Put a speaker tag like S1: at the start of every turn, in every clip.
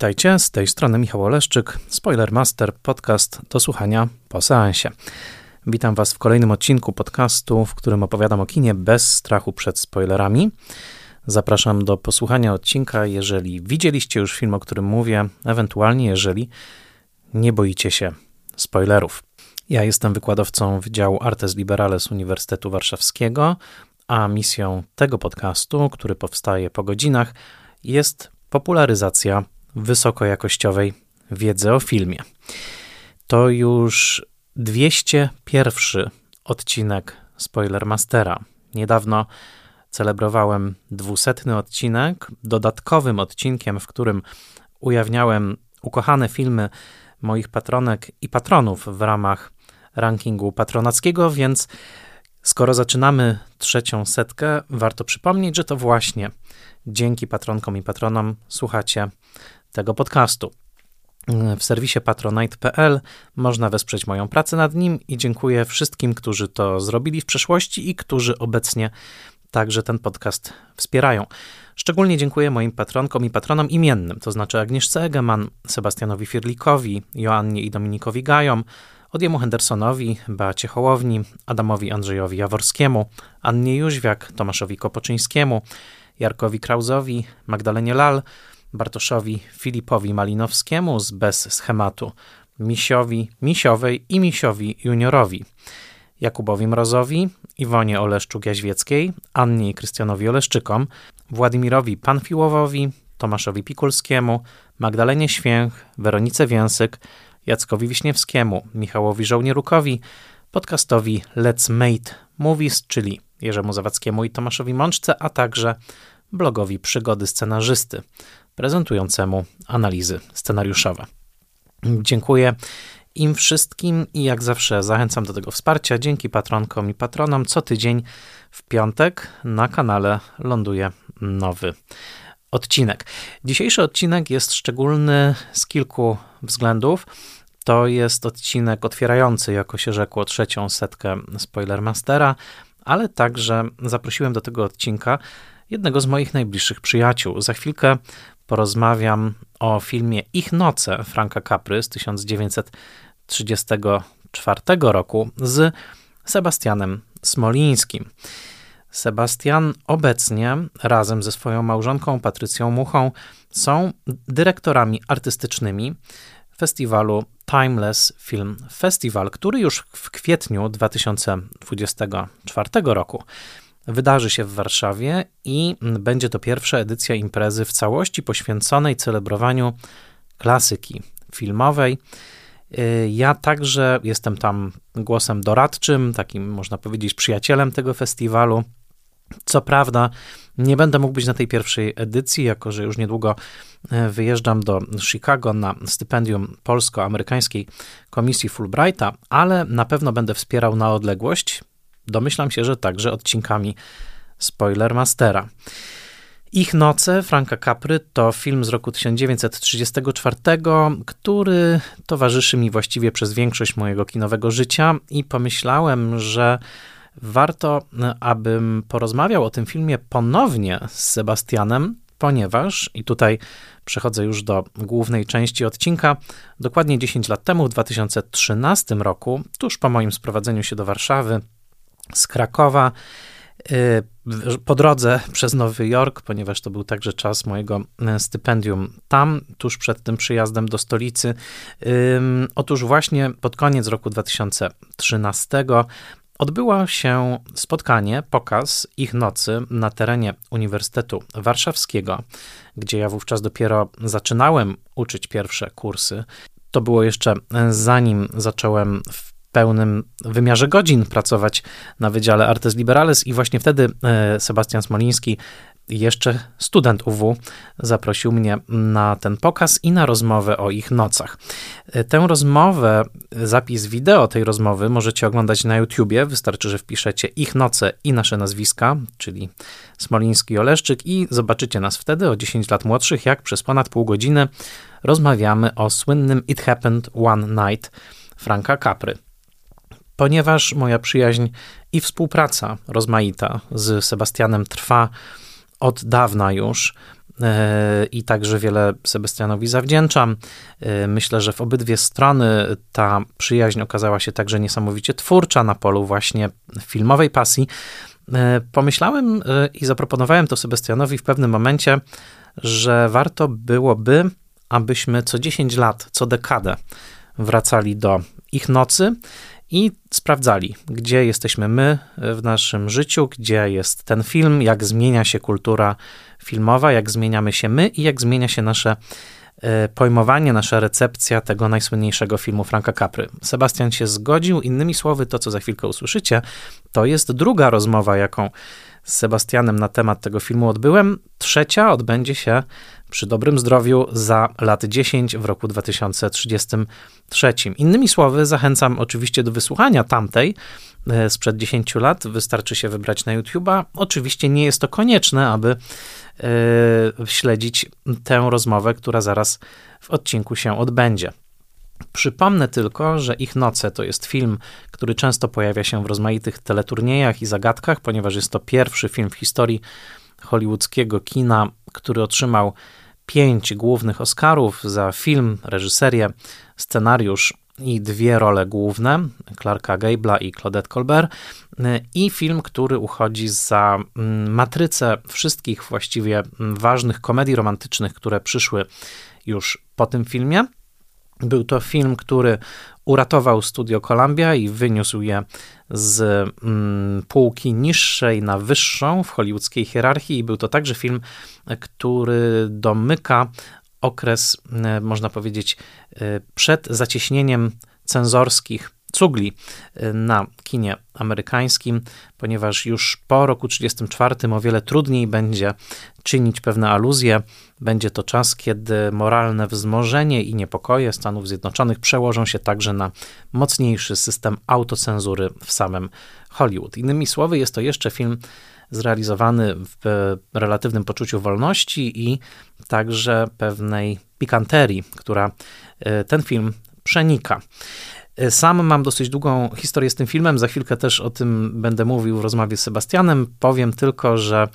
S1: Witajcie, z tej strony Michał Oleszczyk, Spoilermaster, podcast do słuchania po seansie. Witam Was w kolejnym odcinku podcastu, w którym opowiadam o kinie bez strachu przed spoilerami. Zapraszam do posłuchania odcinka, jeżeli widzieliście już film, o którym mówię, ewentualnie jeżeli nie boicie się spoilerów. Ja jestem wykładowcą Wydziału Artes Liberales Uniwersytetu Warszawskiego, a misją tego podcastu, który powstaje po godzinach, jest popularyzacja wysokojakościowej wiedzy o filmie. To już 201 odcinek Spoilermastera. Niedawno celebrowałem 200 odcinek, dodatkowym odcinkiem, w którym ujawniałem ukochane filmy moich patronek i patronów w ramach rankingu patronackiego, więc skoro zaczynamy trzecią setkę, warto przypomnieć, że to właśnie dzięki patronkom i patronom słuchacie tego podcastu. W serwisie patronite.pl można wesprzeć moją pracę nad nim i dziękuję wszystkim, którzy to zrobili w przeszłości i którzy obecnie także ten podcast wspierają. Szczególnie dziękuję moim patronkom i patronom imiennym, to znaczy Agnieszce Egeman, Sebastianowi Firlikowi, Joannie i Dominikowi Gajom, Odiemu Hendersonowi, Beacie Hołowni, Adamowi Andrzejowi Jaworskiemu, Annie Jóźwiak, Tomaszowi Kopoczyńskiemu, Jarkowi Krauzowi, Magdalenie Lal, Bartoszowi Filipowi Malinowskiemu z Bez Schematu, Misiowi Misiowej i Misiowi Juniorowi, Jakubowi Mrozowi, Iwonie Oleszczuk-Jaźwieckiej, Annie i Krystianowi Oleszczykom, Władimirowi Panfiłowowi, Tomaszowi Pikulskiemu, Magdalenie Święch, Weronice Więsyk, Jackowi Wiśniewskiemu, Michałowi Żołnierukowi, podcastowi Let's Mate Movies, czyli Jerzemu Zawackiemu i Tomaszowi Mączce, a także blogowi Przygody Scenarzysty, prezentującemu analizy scenariuszowe. Dziękuję im wszystkim i jak zawsze zachęcam do tego wsparcia. Dzięki patronkom i patronom co tydzień w piątek na kanale ląduje nowy odcinek. Dzisiejszy odcinek jest szczególny z kilku względów. To jest odcinek otwierający, jako się rzekło, trzecią setkę Spoilermastera, ale także zaprosiłem do tego odcinka jednego z moich najbliższych przyjaciół. Za chwilkę porozmawiam o filmie Ich Noce Franka Capry z 1934 roku z Sebastianem Smolińskim. Sebastian obecnie razem ze swoją małżonką Patrycją Muchą są dyrektorami artystycznymi festiwalu Timeless Film Festival, który już w kwietniu 2024 roku wydarzy się w Warszawie i będzie to pierwsza edycja imprezy w całości poświęconej celebrowaniu klasyki filmowej. Y, ja także jestem tam głosem doradczym, takim można powiedzieć przyjacielem tego festiwalu. Co prawda, nie będę mógł być na tej pierwszej edycji, jako że już niedługo y, wyjeżdżam do Chicago na stypendium polsko-amerykańskiej komisji Fulbrighta, ale na pewno będę wspierał na odległość Domyślam się, że także odcinkami Spoilermastera. Ich noce Franka Capry to film z roku 1934, który towarzyszy mi właściwie przez większość mojego kinowego życia i pomyślałem, że warto, abym porozmawiał o tym filmie ponownie z Sebastianem, ponieważ, i tutaj przechodzę już do głównej części odcinka, dokładnie 10 lat temu, w 2013 roku, tuż po moim sprowadzeniu się do Warszawy, z Krakowa y, po drodze przez Nowy Jork, ponieważ to był także czas mojego y, stypendium tam, tuż przed tym przyjazdem do stolicy. Otóż właśnie pod koniec roku 2013 odbyło się spotkanie, pokaz ich nocy na terenie Uniwersytetu Warszawskiego, gdzie ja wówczas dopiero zaczynałem uczyć pierwsze kursy. To było jeszcze zanim zacząłem w pełnym wymiarze godzin pracować na Wydziale Artes Liberales i właśnie wtedy e, Sebastian Smoliński, jeszcze student UW, zaprosił mnie na ten pokaz i na rozmowę o ich nocach. E, tę rozmowę, zapis wideo tej rozmowy możecie oglądać na YouTubie. Wystarczy, że wpiszecie ich noce i nasze nazwiska, czyli Smoliński Oleszczyk i zobaczycie nas wtedy o 10 lat młodszych, jak przez ponad pół godziny rozmawiamy o słynnym It Happened One Night Franka Capry ponieważ moja przyjaźń i współpraca rozmaita z Sebastianem trwa od dawna już. i także wiele Sebastianowi zawdzięczam. Myślę, że w obydwie strony ta przyjaźń okazała się także niesamowicie twórcza na polu właśnie filmowej pasji. Pomyślałem i zaproponowałem to Sebastianowi w pewnym momencie, że warto byłoby, abyśmy co 10 lat, co dekadę wracali do ich nocy i sprawdzali, gdzie jesteśmy my w naszym życiu, gdzie jest ten film, jak zmienia się kultura filmowa, jak zmieniamy się my i jak zmienia się nasze e, pojmowanie, nasza recepcja tego najsłynniejszego filmu Franka Capry. Sebastian się zgodził, innymi słowy, to co za chwilkę usłyszycie, to jest druga rozmowa, jaką z Sebastianem na temat tego filmu odbyłem. Trzecia odbędzie się przy dobrym zdrowiu za lat 10 w roku 2033. Innymi słowy, zachęcam oczywiście do wysłuchania tamtej e, sprzed 10 lat. Wystarczy się wybrać na YouTube'a. Oczywiście nie jest to konieczne, aby yy, śledzić tę rozmowę, która zaraz w odcinku się odbędzie. Przypomnę tylko, że Ich Noce to jest film, który często pojawia się w rozmaitych teleturniejach i zagadkach, ponieważ jest to pierwszy film w historii hollywoodzkiego kina, który otrzymał pięć głównych Oscarów za film, reżyserię, scenariusz i dwie role główne, Clarka Gable'a i Claudette Colbert, i film, który uchodzi za mm, matrycę wszystkich właściwie mm, ważnych komedii romantycznych, które przyszły już po tym filmie. Był to film, który uratował studio Columbia i wyniósł je z mm, półki niższej na wyższą w hollywoodzkiej hierarchii. I był to także film, który domyka okres, e, można powiedzieć, e, przed zacieśnieniem cenzorskich cugli y, na kinie amerykańskim, ponieważ już po roku 1934 o wiele trudniej będzie czynić pewne aluzje. Będzie to czas, kiedy moralne wzmożenie i niepokoje Stanów Zjednoczonych przełożą się także na mocniejszy system autocenzury w samym Hollywood. Innymi słowy, jest to jeszcze film zrealizowany w relatywnym poczuciu wolności i także pewnej pikanterii, która y, ten film przenika. Sam mam dosyć długą historię z tym filmem, za chwilkę też o tym będę mówił w rozmowie z Sebastianem. Powiem tylko, że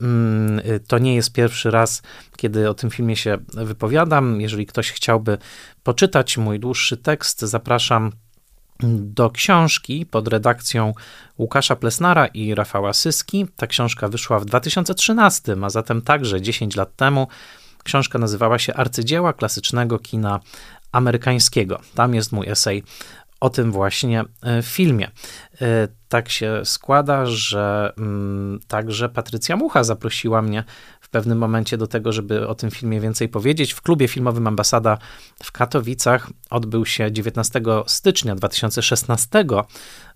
S1: mm, to nie jest pierwszy raz, kiedy o tym filmie się wypowiadam. Jeżeli ktoś chciałby poczytać mój dłuższy tekst, zapraszam do książki pod redakcją Łukasza Plesnara i Rafała Syski. Ta książka wyszła w 2013, a zatem także 10 lat temu. Książka nazywała się Arcydzieła klasycznego kina amerykańskiego. Tam jest mój esej o tym właśnie e, filmie. E, tak się składa, że mm, także Patrycja Mucha zaprosiła mnie w pewnym momencie do tego, żeby o tym filmie więcej powiedzieć. W klubie filmowym Ambasada w Katowicach odbył się 19 stycznia 2016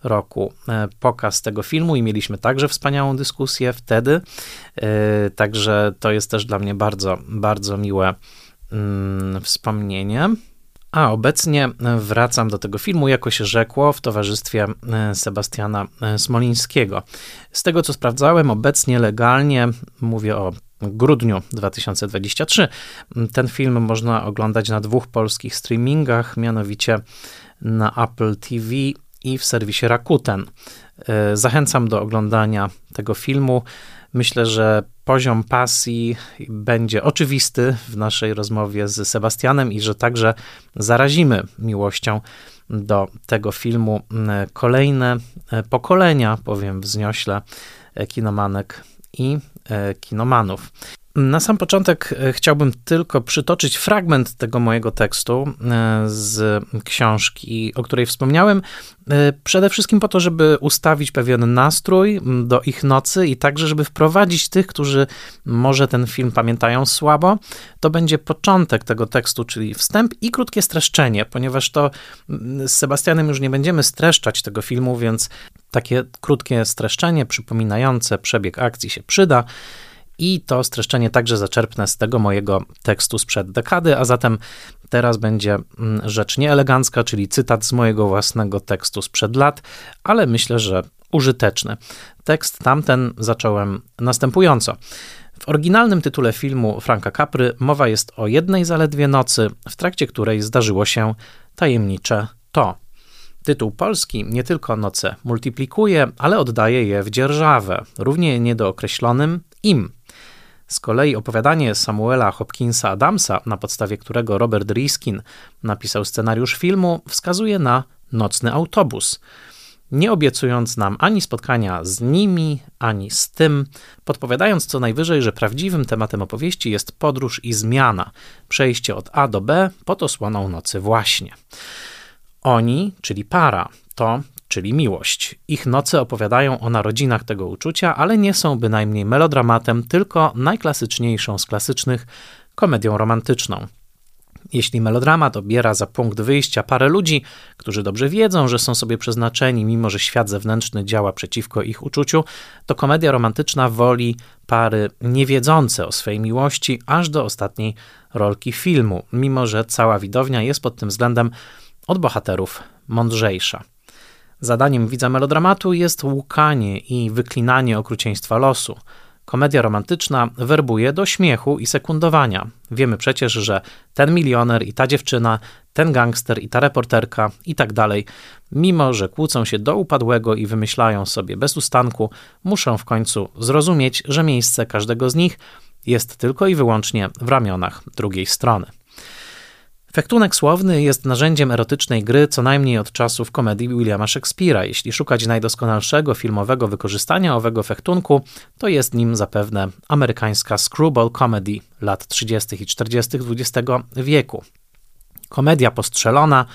S1: roku e, pokaz tego filmu i mieliśmy także wspaniałą dyskusję wtedy. Także to jest też dla mnie bardzo, bardzo miłe mm, wspomnienie. A obecnie wracam do tego filmu, jako się rzekło, w towarzystwie e, Sebastiana e, Smolińskiego. Z tego co sprawdzałem, obecnie legalnie, mówię o grudniu 2023, ten film można oglądać na dwóch polskich streamingach, mianowicie na Apple TV i w serwisie Rakuten. E, zachęcam do oglądania tego filmu. Myślę, że poziom pasji będzie oczywisty w naszej rozmowie z Sebastianem i że także zarazimy miłością do tego filmu kolejne e, pokolenia, powiem wzniośle, kinomanek i e, kinomanów. Na sam początek e, chciałbym tylko przytoczyć fragment tego mojego tekstu e, z książki, o której wspomniałem. E, przede wszystkim po to, żeby ustawić pewien nastrój do ich nocy i także, żeby wprowadzić tych, którzy może ten film pamiętają słabo. To będzie początek tego tekstu, czyli wstęp i krótkie streszczenie, ponieważ to z Sebastianem już nie będziemy streszczać tego filmu, więc takie krótkie streszczenie przypominające przebieg akcji się przyda. I to streszczenie także zaczerpnę z tego mojego tekstu sprzed dekady, a zatem teraz będzie mm, rzecz nieelegancka, czyli cytat z mojego własnego tekstu sprzed lat, ale myślę, że użyteczny. Tekst tamten zacząłem następująco. W oryginalnym tytule filmu Franka Capry mowa jest o jednej zaledwie nocy, w trakcie której zdarzyło się tajemnicze to. Tytuł polski nie tylko noce multiplikuje, ale oddaje je w dzierżawę, równie niedookreślonym im. Z kolei opowiadanie Samuela Hopkinsa Adamsa, na podstawie którego Robert Riskin napisał scenariusz filmu, wskazuje na nocny autobus nie obiecując nam ani spotkania z nimi, ani z tym, podpowiadając co najwyżej, że prawdziwym tematem opowieści jest podróż i zmiana, przejście od A do B pod osłoną nocy właśnie. Oni, czyli para, to, czyli miłość. Ich noce opowiadają o narodzinach tego uczucia, ale nie są bynajmniej melodramatem, tylko najklasyczniejszą z klasycznych komedią romantyczną. Jeśli melodramat obiera za punkt wyjścia parę ludzi, którzy dobrze wiedzą, że są sobie przeznaczeni, mimo że świat zewnętrzny działa przeciwko ich uczuciu, to komedia romantyczna woli pary niewiedzące o swej miłości aż do ostatniej rolki filmu, mimo że cała widownia jest pod tym względem od bohaterów mądrzejsza. Zadaniem widza melodramatu jest łukanie i wyklinanie okrucieństwa losu. Komedia romantyczna werbuje do śmiechu i sekundowania. Wiemy przecież, że ten milioner i ta dziewczyna, ten gangster i ta reporterka i tak dalej, mimo że kłócą się do upadłego i wymyślają sobie bez ustanku, muszą w końcu zrozumieć, że miejsce każdego z nich jest tylko i wyłącznie w ramionach drugiej strony. Fektunek słowny jest narzędziem erotycznej gry co najmniej od czasów komedii Williama Shakespeare'a. Jeśli szukać najdoskonalszego filmowego wykorzystania owego fektunku, to jest nim zapewne amerykańska screwball comedy lat 30. i 40. XX wieku. Komedia postrzelona,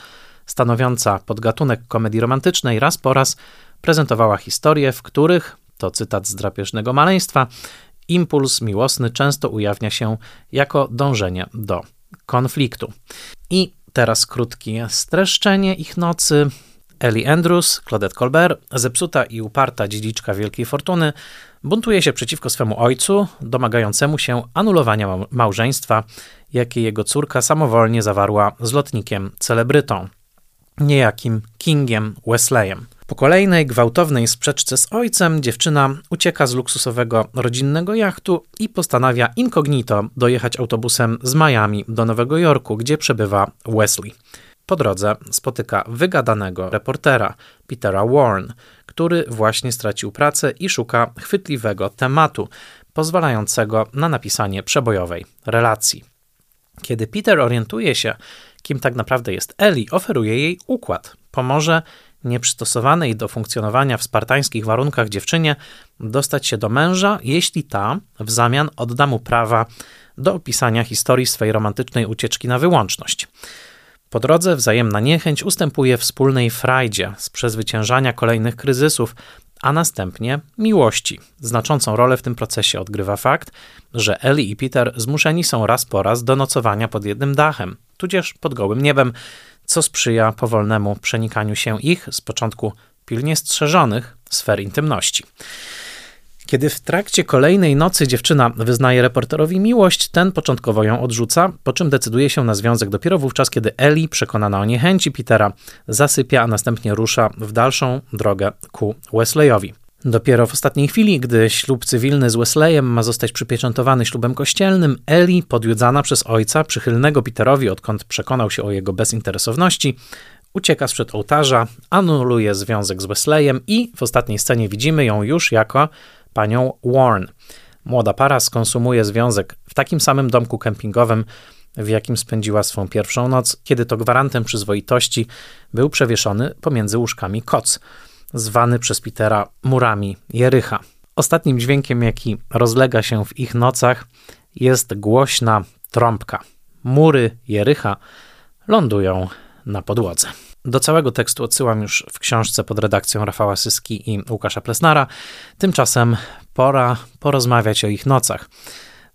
S1: stanowiąca podgatunek komedii romantycznej, raz po raz prezentowała historie, w których, to cytat z drapieżnego maleństwa, impuls miłosny często ujawnia się jako dążenie do konfliktu. I teraz krótkie streszczenie ich nocy. Ellie Andrews, Claudette Colbert, zepsuta i uparta dziedziczka wielkiej fortuny, buntuje się przeciwko swemu ojcu, domagającemu się anulowania małżeństwa, jakie jego córka samowolnie zawarła z lotnikiem celebrytą, niejakim Kingiem Wesleyem. Po kolejnej gwałtownej sprzeczce z ojcem dziewczyna ucieka z luksusowego rodzinnego jachtu i postanawia incognito dojechać autobusem z Miami do Nowego Jorku, gdzie przebywa Wesley. Po drodze spotyka wygadanego reportera Petera Warren, który właśnie stracił pracę i szuka chwytliwego tematu pozwalającego na napisanie przebojowej relacji. Kiedy Peter orientuje się, kim tak naprawdę jest Ellie, oferuje jej układ. Pomoże nieprzystosowanej do funkcjonowania w spartańskich warunkach dziewczynie dostać się do męża, jeśli ta w zamian odda mu prawa do opisania historii swej romantycznej ucieczki na wyłączność. Po drodze wzajemna niechęć ustępuje wspólnej frajdzie z przezwyciężania kolejnych kryzysów, a następnie miłości. Znaczącą rolę w tym procesie odgrywa fakt, że Ellie i Peter zmuszeni są raz po raz do nocowania pod jednym dachem, tudzież pod gołym niebem, co sprzyja powolnemu przenikaniu się ich, z początku pilnie strzeżonych, sfer intymności. Kiedy w trakcie kolejnej nocy dziewczyna wyznaje reporterowi miłość, ten początkowo ją odrzuca, po czym decyduje się na związek dopiero wówczas, kiedy Ellie, przekonana o niechęci Petera, zasypia, a następnie rusza w dalszą drogę ku Wesleyowi. Dopiero w ostatniej chwili, gdy ślub cywilny z Wesleyem ma zostać przypieczętowany ślubem kościelnym, Eli, podjudzana przez ojca, przychylnego Peterowi, odkąd przekonał się o jego bezinteresowności, ucieka sprzed ołtarza, anuluje związek z Wesleyem i w ostatniej scenie widzimy ją już jako panią Warren. Młoda para skonsumuje związek w takim samym domku kempingowym, w jakim spędziła swą pierwszą noc, kiedy to gwarantem przyzwoitości był przewieszony pomiędzy łóżkami koc – zwany przez Petera murami Jericha. Ostatnim dźwiękiem, jaki rozlega się w ich nocach, jest głośna trąbka. Mury Jericha lądują na podłodze. Do całego tekstu odsyłam już w książce pod redakcją Rafała Syski i Łukasza Plesnara. Tymczasem pora porozmawiać o ich nocach.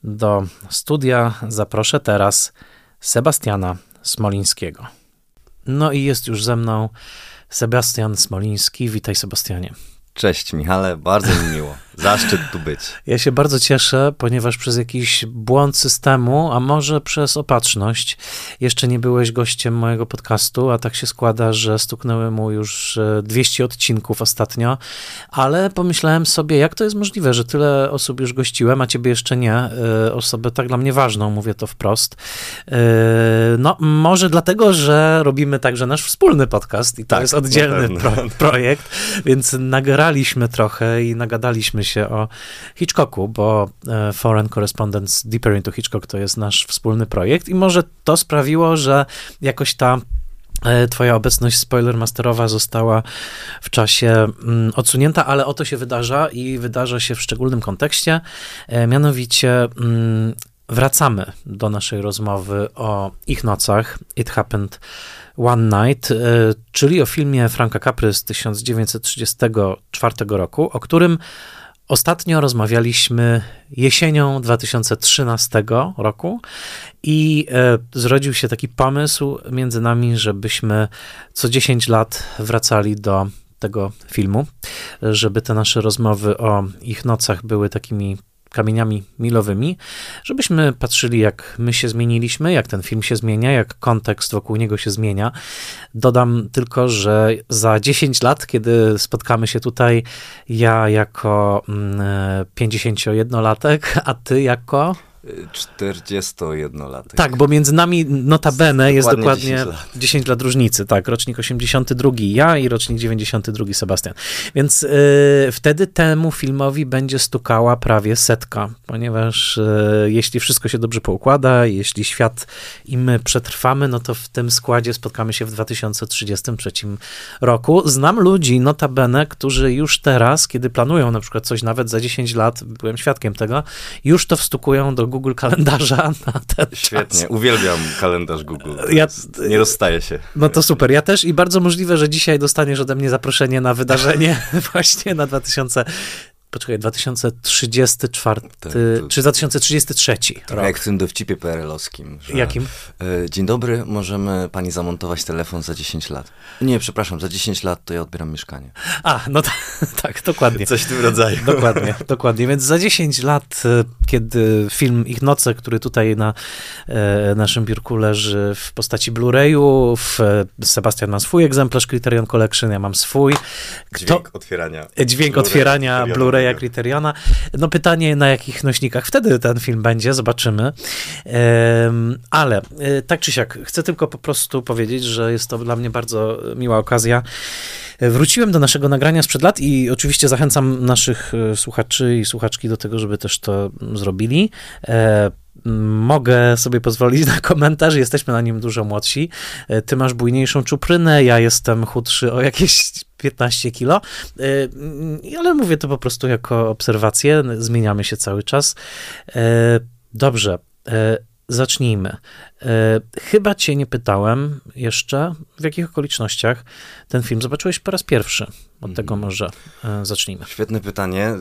S1: Do studia zaproszę teraz Sebastiana Smolińskiego. No i jest już ze mną Sebastian Smoliński. Witaj, Sebastianie.
S2: Cześć Michale, bardzo mi miło. Zaszczyt tu być.
S1: Ja się bardzo cieszę, ponieważ przez jakiś błąd systemu, a może przez opatrzność, jeszcze nie byłeś gościem mojego podcastu, a tak się składa, że stuknęły mu już 200 e, odcinków ostatnio, ale pomyślałem sobie, jak to jest możliwe, że tyle osób już gościłem, a ciebie jeszcze nie. E, osobę tak dla mnie ważną, mówię to wprost. E, no, może dlatego, że robimy także nasz wspólny podcast i to tak, jest oddzielny pro projekt, więc nagraliśmy trochę i nagadaliśmy się o Hitchcocku, bo e, Foreign Correspondence Deeper into Hitchcock to jest nasz wspólny projekt i może to sprawiło, że jakoś ta e, Twoja obecność spoilermasterowa została w czasie mm, odsunięta, ale oto się wydarza i wydarza się w szczególnym kontekście. E, mianowicie mm, wracamy do naszej rozmowy o ich nocach. It happened one Night, czyli o filmie Franka Capry z 1934 roku, o którym ostatnio rozmawialiśmy jesienią 2013 roku i e, zrodził się taki pomysł między nami, żebyśmy co 10 lat wracali do tego filmu, żeby te nasze rozmowy o ich nocach były takimi kamieniami milowymi, żebyśmy patrzyli, jak my się zmieniliśmy, jak ten film się zmienia, jak kontekst wokół niego się zmienia. Dodam tylko, że za 10 lat, kiedy spotkamy się tutaj, ja jako 51-latek, mm, a ty jako
S2: 41-latek.
S1: Tak, bo między nami notabene jest dokładnie 10 lat. 10 lat różnicy, tak, rocznik 82 ja i rocznik 92 Sebastian. Więc y, wtedy temu filmowi będzie stukała prawie setka, ponieważ y, jeśli wszystko się dobrze poukłada, jeśli świat i my przetrwamy, no to w tym składzie spotkamy się w 2033 roku. Znam ludzi notabene, którzy już teraz, kiedy planują na przykład coś nawet za 10 lat, byłem świadkiem tego, już to wstukują do Google kalendarza na ten
S2: Świetnie, czas. uwielbiam kalendarz Google. Ja, nie rozstaje się.
S1: No to super, ja też i bardzo możliwe, że dzisiaj dostaniesz ode mnie zaproszenie na wydarzenie właśnie na 2000 poczekaj, 2034, tak, czy 2033
S2: rok. Jak w tym dowcipie PRL-owskim.
S1: Jakim?
S2: E, dzień dobry, możemy pani zamontować telefon za 10 lat. Nie, przepraszam, za 10 lat to ja odbieram mieszkanie.
S1: A, no tak, dokładnie.
S2: Coś w tym rodzaju.
S1: Dokładnie, dokładnie. Więc za 10 lat, e, kiedy film Ich Noce, który tutaj na e, naszym biurku leży w postaci Blu-rayu, Sebastian ma swój egzemplarz Criterion Collection, ja mam swój.
S2: Kto, dźwięk otwierania.
S1: Dźwięk otwierania Blu-ray jak Criteriona. No pytanie, na jakich nośnikach wtedy ten film będzie, zobaczymy. Ale e, tak czy siak, chcę tylko po prostu powiedzieć, że jest to dla mnie bardzo miła okazja. Wróciłem do naszego nagrania sprzed lat i oczywiście zachęcam naszych e, słuchaczy i słuchaczki do tego, żeby też to zrobili. E, mogę sobie pozwolić na komentarz, jesteśmy na nim dużo młodsi. Ty masz bujniejszą czuprynę, ja jestem chudszy o jakieś 15 kilo, y, ale mówię to po prostu jako obserwację, zmieniamy się cały czas. Y, dobrze, zacznijmy. Chyba cię nie pytałem jeszcze, w jakich okolicznościach ten film zobaczyłeś po raz pierwszy. Od mhm. tego może e, zacznijmy.
S2: Świetne pytanie.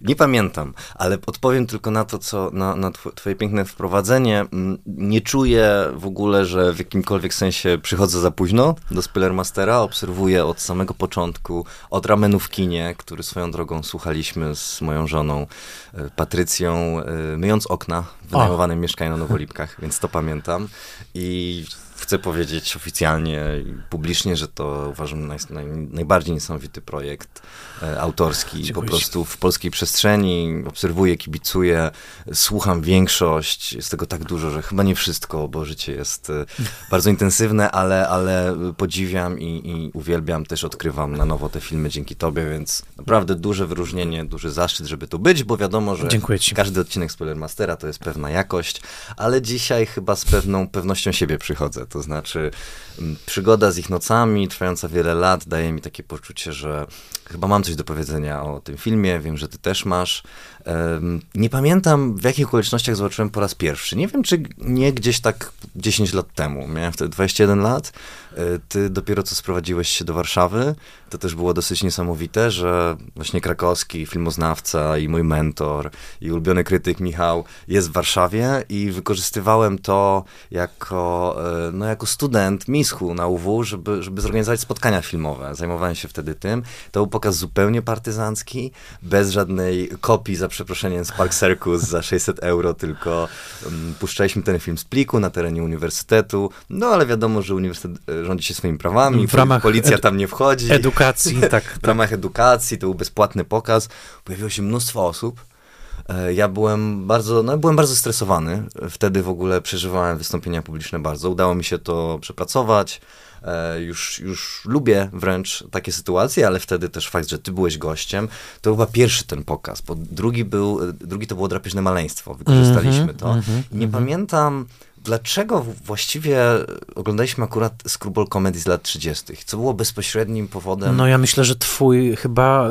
S2: Nie pamiętam, ale odpowiem tylko na to, co na, na twoje piękne wprowadzenie. Mm, nie czuję w ogóle, że w jakimkolwiek sensie przychodzę za późno do Spillermastera. Obserwuję od samego początku, od ramenu w kinie, który swoją drogą słuchaliśmy z moją żoną e, Patrycją, e, myjąc okna w wynajmowanym mieszkaniu na Nowolipkach, więc to pamiętam. I chcę powiedzieć oficjalnie i publicznie, że to uważam naj, naj, najbardziej niesamowity projekt e, autorski. Dziękuję. Po prostu w polskiej przestrzeni obserwuję, kibicuję, słucham większość. Jest tego tak dużo, że chyba nie wszystko, bo życie jest e, bardzo intensywne, ale, ale podziwiam i, i uwielbiam, też odkrywam na nowo te filmy dzięki tobie, więc naprawdę duże wyróżnienie, duży zaszczyt, żeby tu być, bo wiadomo, że każdy odcinek Spoilermastera to jest pewna jakość, ale dzisiaj chyba z pewną pewnością siebie przychodzę. To znaczy, przygoda z ich nocami, trwająca wiele lat, daje mi takie poczucie, że chyba mam coś do powiedzenia o tym filmie. Wiem, że ty też masz. Nie pamiętam, w jakich okolicznościach zobaczyłem po raz pierwszy. Nie wiem, czy nie gdzieś tak 10 lat temu. Miałem wtedy 21 lat. E, ty dopiero co sprowadziłeś się do Warszawy. To też było dosyć niesamowite, że właśnie krakowski filmoznawca i mój mentor i ulubiony krytyk Michał jest w Warszawie i wykorzystywałem to jako, e, no, jako student mischu na UW, żeby, żeby zorganizować spotkania filmowe. Zajmowałem się wtedy tym. To był pokaz zupełnie partyzancki, bez żadnej kopii za przeproszeniem z Park Circus za 600 euro, tylko um, puszczaliśmy ten film z pliku na terenie uniwersytetu, no ale wiadomo, że uniwersytet e, rządzi się swoimi prawami, w ramach policja tam nie wchodzi.
S1: Edukacji, tak.
S2: w ramach edukacji, to był bezpłatny pokaz, pojawiło się mnóstwo osób, E, ja byłem bardzo, no byłem bardzo stresowany. Wtedy w ogóle przeżywałem wystąpienia publiczne bardzo. Udało mi się to przepracować. E, już, już lubię wręcz takie sytuacje, ale wtedy też fakt, że ty byłeś gościem, to chyba pierwszy ten pokaz, bo drugi był, drugi to było drapieżne maleństwo, wykorzystaliśmy -hmm, to. Mm -hmm, I nie pamiętam, dlaczego właściwie oglądaliśmy akurat Screwball Comedy z lat 30., co było bezpośrednim powodem?
S1: No ja myślę, że twój chyba y,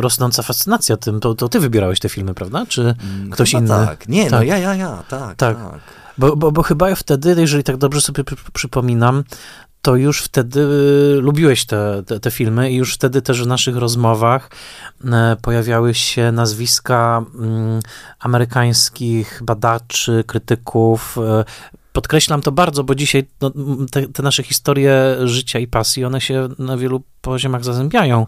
S1: rosnąca fascynacja tym, to, to ty wybierałeś te filmy, prawda? Czy mm, ktoś chyba inny?
S2: Tak, nie, no tak. no ja, ja, ja, tak, tak. tak.
S1: Bo, bo, bo chyba wtedy, jeżeli tak dobrze sobie przypominam, to już wtedy y, lubiłeś te, te, te, filmy i już wtedy też w naszych rozmowach e, pojawiały się nazwiska mm, amerykańskich badaczy, krytyków, e, podkreślam to bardzo, bo dzisiaj no, te, te, nasze historie życia i pasji, one się na wielu poziomach zazębiają,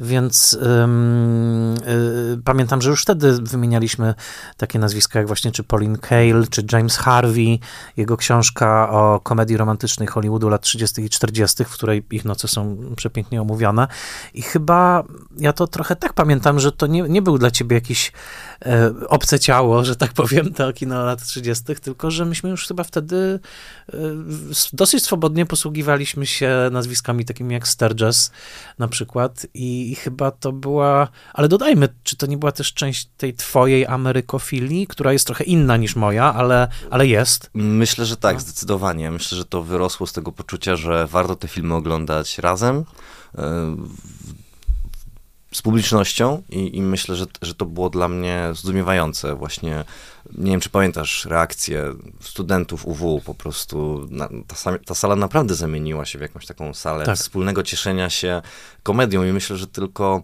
S1: więc ym, y, pamiętam, że już wtedy wymienialiśmy takie nazwiska jak właśnie czy Pauline Kael, czy James Harvey, jego książka o komedii romantycznej Hollywoodu lat 30. i 40., w której ich noce są przepięknie omówione i chyba ja to trochę tak pamiętam, że to nie, nie był dla ciebie jakiś e, obce ciało, że tak powiem, to kino lat 30., tylko że myśmy już chyba wtedy e, dosyć swobodnie posługiwaliśmy się nazwiskami takimi jak Sturges, na przykład i, i chyba to była, ale dodajmy, czy to nie była też część tej twojej amerykofilii, która jest trochę inna niż moja, ale, ale jest?
S2: Myślę, że tak, no. zdecydowanie. Myślę, że to wyrosło z tego poczucia, że warto te filmy oglądać razem, e, z publicznością i, i, myślę, że, że to było dla mnie zdumiewające właśnie. Nie wiem, czy pamiętasz reakcję studentów UW, po prostu na, ta, ta, sala naprawdę zamieniła się w jakąś taką salę tak. wspólnego cieszenia się komedią i myślę, że tylko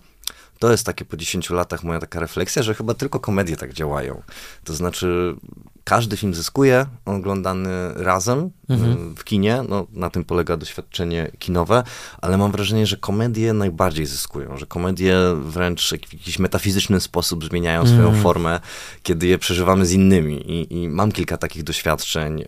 S2: to jest takie po 10 latach moja taka refleksja, że chyba tylko komedie tak działają. To znaczy każdy film zyskuje, oglądany razem mhm. w kinie, no, na tym polega doświadczenie kinowe, ale mam wrażenie, że komedie najbardziej zyskują, że komedie wręcz w jakiś metafizyczny sposób zmieniają swoją mhm. formę, kiedy je przeżywamy z innymi I, i mam kilka takich doświadczeń e,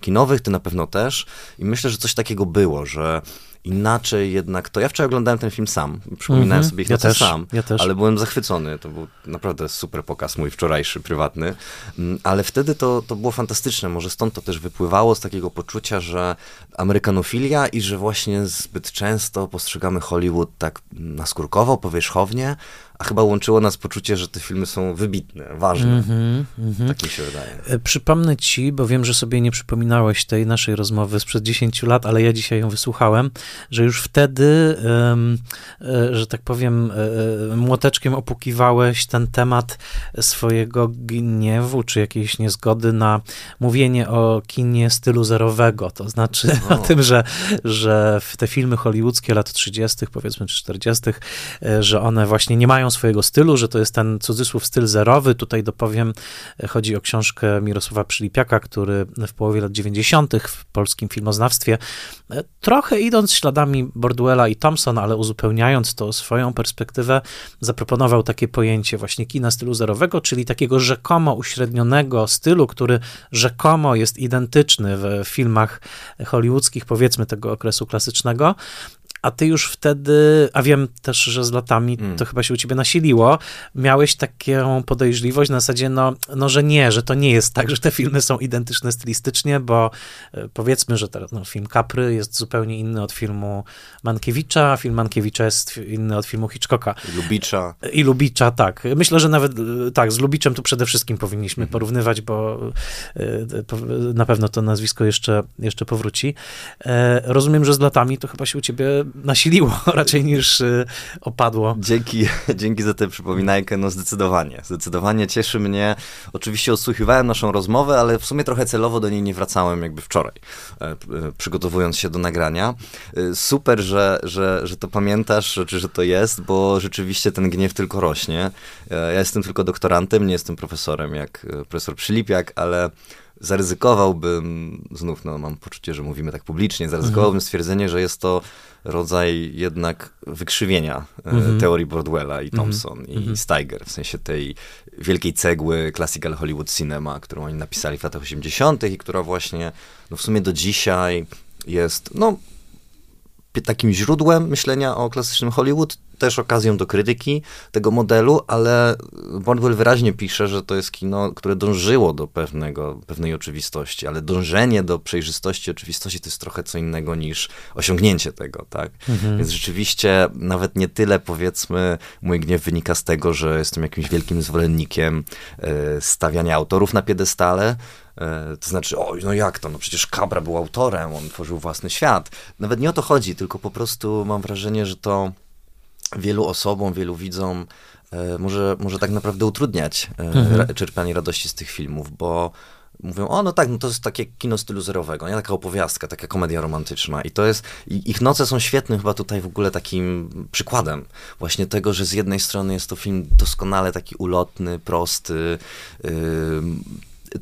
S2: kinowych, ty na pewno też i myślę, że coś takiego było, że inaczej jednak to. Ja wczoraj oglądałem ten film sam. Przypominałem mm -hmm. sobie ich ja też, sam, ja ale byłem zachwycony. To był naprawdę super pokaz, mój wczorajszy, prywatny. Mm, ale wtedy to, to było fantastyczne. Może stąd to też wypływało z takiego poczucia, że amerykanofilia i że właśnie zbyt często postrzegamy Hollywood tak naskórkowo, powierzchownie, a chyba łączyło nas poczucie, że te filmy są wybitne, ważne. Mm -hmm, mm -hmm. Tak mi się wydaje.
S1: E, przypomnę ci, bo wiem, że sobie nie przypominałeś tej naszej rozmowy sprzed 10 lat, ale ja dzisiaj ją wysłuchałem, że już wtedy, um, że tak powiem, e, młoteczkiem opukiwałeś ten temat swojego gniewu, czy jakiejś niezgody na mówienie o kinie stylu zerowego, to znaczy o, o tym, że, że te filmy hollywoodzkie lat 30., powiedzmy, czy 40., że one właśnie nie mają swojego stylu, że to jest ten cudzysłów styl zerowy. Tutaj dopowiem, chodzi o książkę Mirosława Przylipiaka, który w połowie lat 90. w polskim filmoznawstwie, trochę idąc śladami Borduela i Thompson, ale uzupełniając to swoją perspektywę, zaproponował takie pojęcie właśnie kina stylu zerowego, czyli takiego rzekomo uśrednionego stylu, który rzekomo jest identyczny w filmach hollywoodzkich, powiedzmy tego okresu klasycznego, a ty już wtedy, a wiem też, że z latami mm. to chyba się u ciebie nasiliło, miałeś taką podejrzliwość na zasadzie, no, no, że nie, że to nie jest tak, że te filmy są identyczne stylistycznie, bo e, powiedzmy, że teraz no, film Capry jest zupełnie inny od filmu Mankiewicza, film Mankiewicza jest inny od filmu Hitchcocka.
S2: I Lubicza.
S1: I Lubicza, tak. Myślę, że nawet e, tak, z Lubiczem tu przede wszystkim powinniśmy mm. porównywać, bo e, na pewno to nazwisko jeszcze, jeszcze powróci. Rozumiem, że z latami to chyba się u ciebie nasiliło raczej niż y, opadło.
S2: Dzięki, dzięki za tę przypominajkę, no zdecydowanie, zdecydowanie cieszy mnie. Oczywiście odsłuchiwałem naszą rozmowę, ale w sumie trochę celowo do niej nie wracałem jakby wczoraj, e, e, przygotowując się do nagrania. E, super, że, że, że to pamiętasz, czy że to jest, bo rzeczywiście ten gniew tylko rośnie. Ja jestem tylko doktorantem, nie jestem profesorem jak profesor Przylipiak, ale zaryzykowałbym, znów no, mam poczucie, że mówimy tak publicznie, zaryzykowałbym mhm. stwierdzenie, że jest to rodzaj jednak wykrzywienia mhm. teorii Broadwella i mhm. Thompson mhm. i Steiger, w sensie tej wielkiej cegły Classical Hollywood Cinema, którą oni napisali w latach 80. i która właśnie no, w sumie do dzisiaj jest, no takim źródłem myślenia o klasycznym Hollywood, też okazją do krytyki tego modelu, ale Bordwell wyraźnie pisze, że to jest kino, które dążyło do pewnego, pewnej oczywistości, ale dążenie do przejrzystości oczywistości to jest trochę co innego niż osiągnięcie tego, tak? Mhm. Więc rzeczywiście nawet nie tyle powiedzmy mój gniew wynika z tego, że jestem jakimś wielkim zwolennikiem e, stawiania autorów na piedestale, to znaczy, oj, no jak to? No przecież Cabra był autorem, on tworzył własny świat. Nawet nie o to chodzi, tylko po prostu mam wrażenie, że to wielu osobom, wielu widzom e, może, może tak naprawdę utrudniać e, mhm. czerpanie radości z tych filmów, bo mówią, o no tak, no to jest takie kino stylu zerowego, nie taka opowiastka, taka komedia romantyczna i to jest, ich noce są świetnym chyba tutaj w ogóle takim przykładem właśnie tego, że z jednej strony jest to film doskonale taki ulotny, prosty, yy,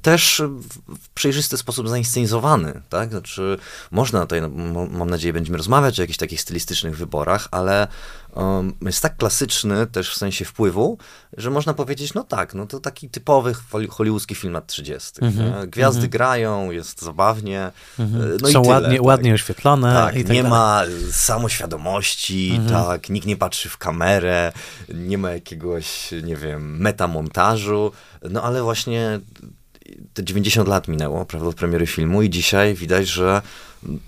S2: też w przejrzysty sposób zainscenizowany, tak? Znaczy, można tutaj, no, mam nadzieję, będziemy rozmawiać o jakichś takich stylistycznych wyborach, ale um, jest tak klasyczny też w sensie wpływu, że można powiedzieć, no tak, no to taki typowy hollywoodzki film lat 30. Mm-hmm, Gwiazdy mm-hmm. grają, jest zabawnie. Mm-hmm.
S1: No Są ładnie, tak. ładnie oświetlone.
S2: Tak,
S1: tak
S2: nie dalej. ma samoświadomości, mhm. tak, nikt nie patrzy w kamerę, nie ma jakiegoś, nie wiem, metamontażu, no ale właśnie te 90 lat minęło, prawda, od premiery filmu i dzisiaj widać, że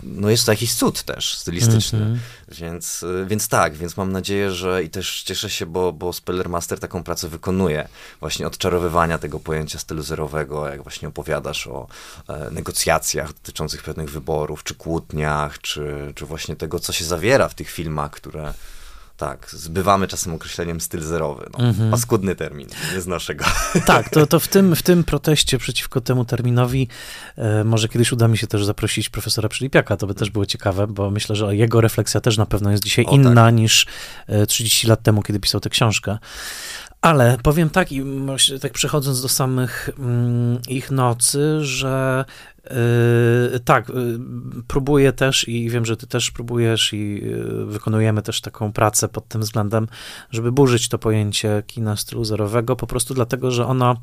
S2: no jest to jakiś cud też stylistyczny. Mm -hmm. Więc, więc tak, więc mam nadzieję, że i też cieszę się, bo, bo Spellermaster taką pracę wykonuje. Właśnie odczarowywania tego pojęcia stylu zerowego, jak właśnie opowiadasz o e, negocjacjach dotyczących pewnych wyborów, czy kłótniach, czy, czy właśnie tego, co się zawiera w tych filmach, które tak, zbywamy czasem określeniem styl zerowy. No, mm-hmm. Paskudny termin, nie znoszę go.
S1: Tak, to, to w, tym, w tym proteście przeciwko temu terminowi e, może kiedyś uda mi się też zaprosić profesora Przylipiaka, to by też było ciekawe, bo myślę, że jego refleksja też na pewno jest dzisiaj o, inna tak. niż e, 30 lat temu, kiedy pisał tę książkę. Ale powiem tak, i tak przechodząc do samych mm, ich nocy, że Yy, tak, yy, próbuję też i wiem, że ty też próbujesz i yy, wykonujemy też taką pracę pod tym względem, żeby burzyć to pojęcie kina stylu zerowego, po prostu dlatego, że ono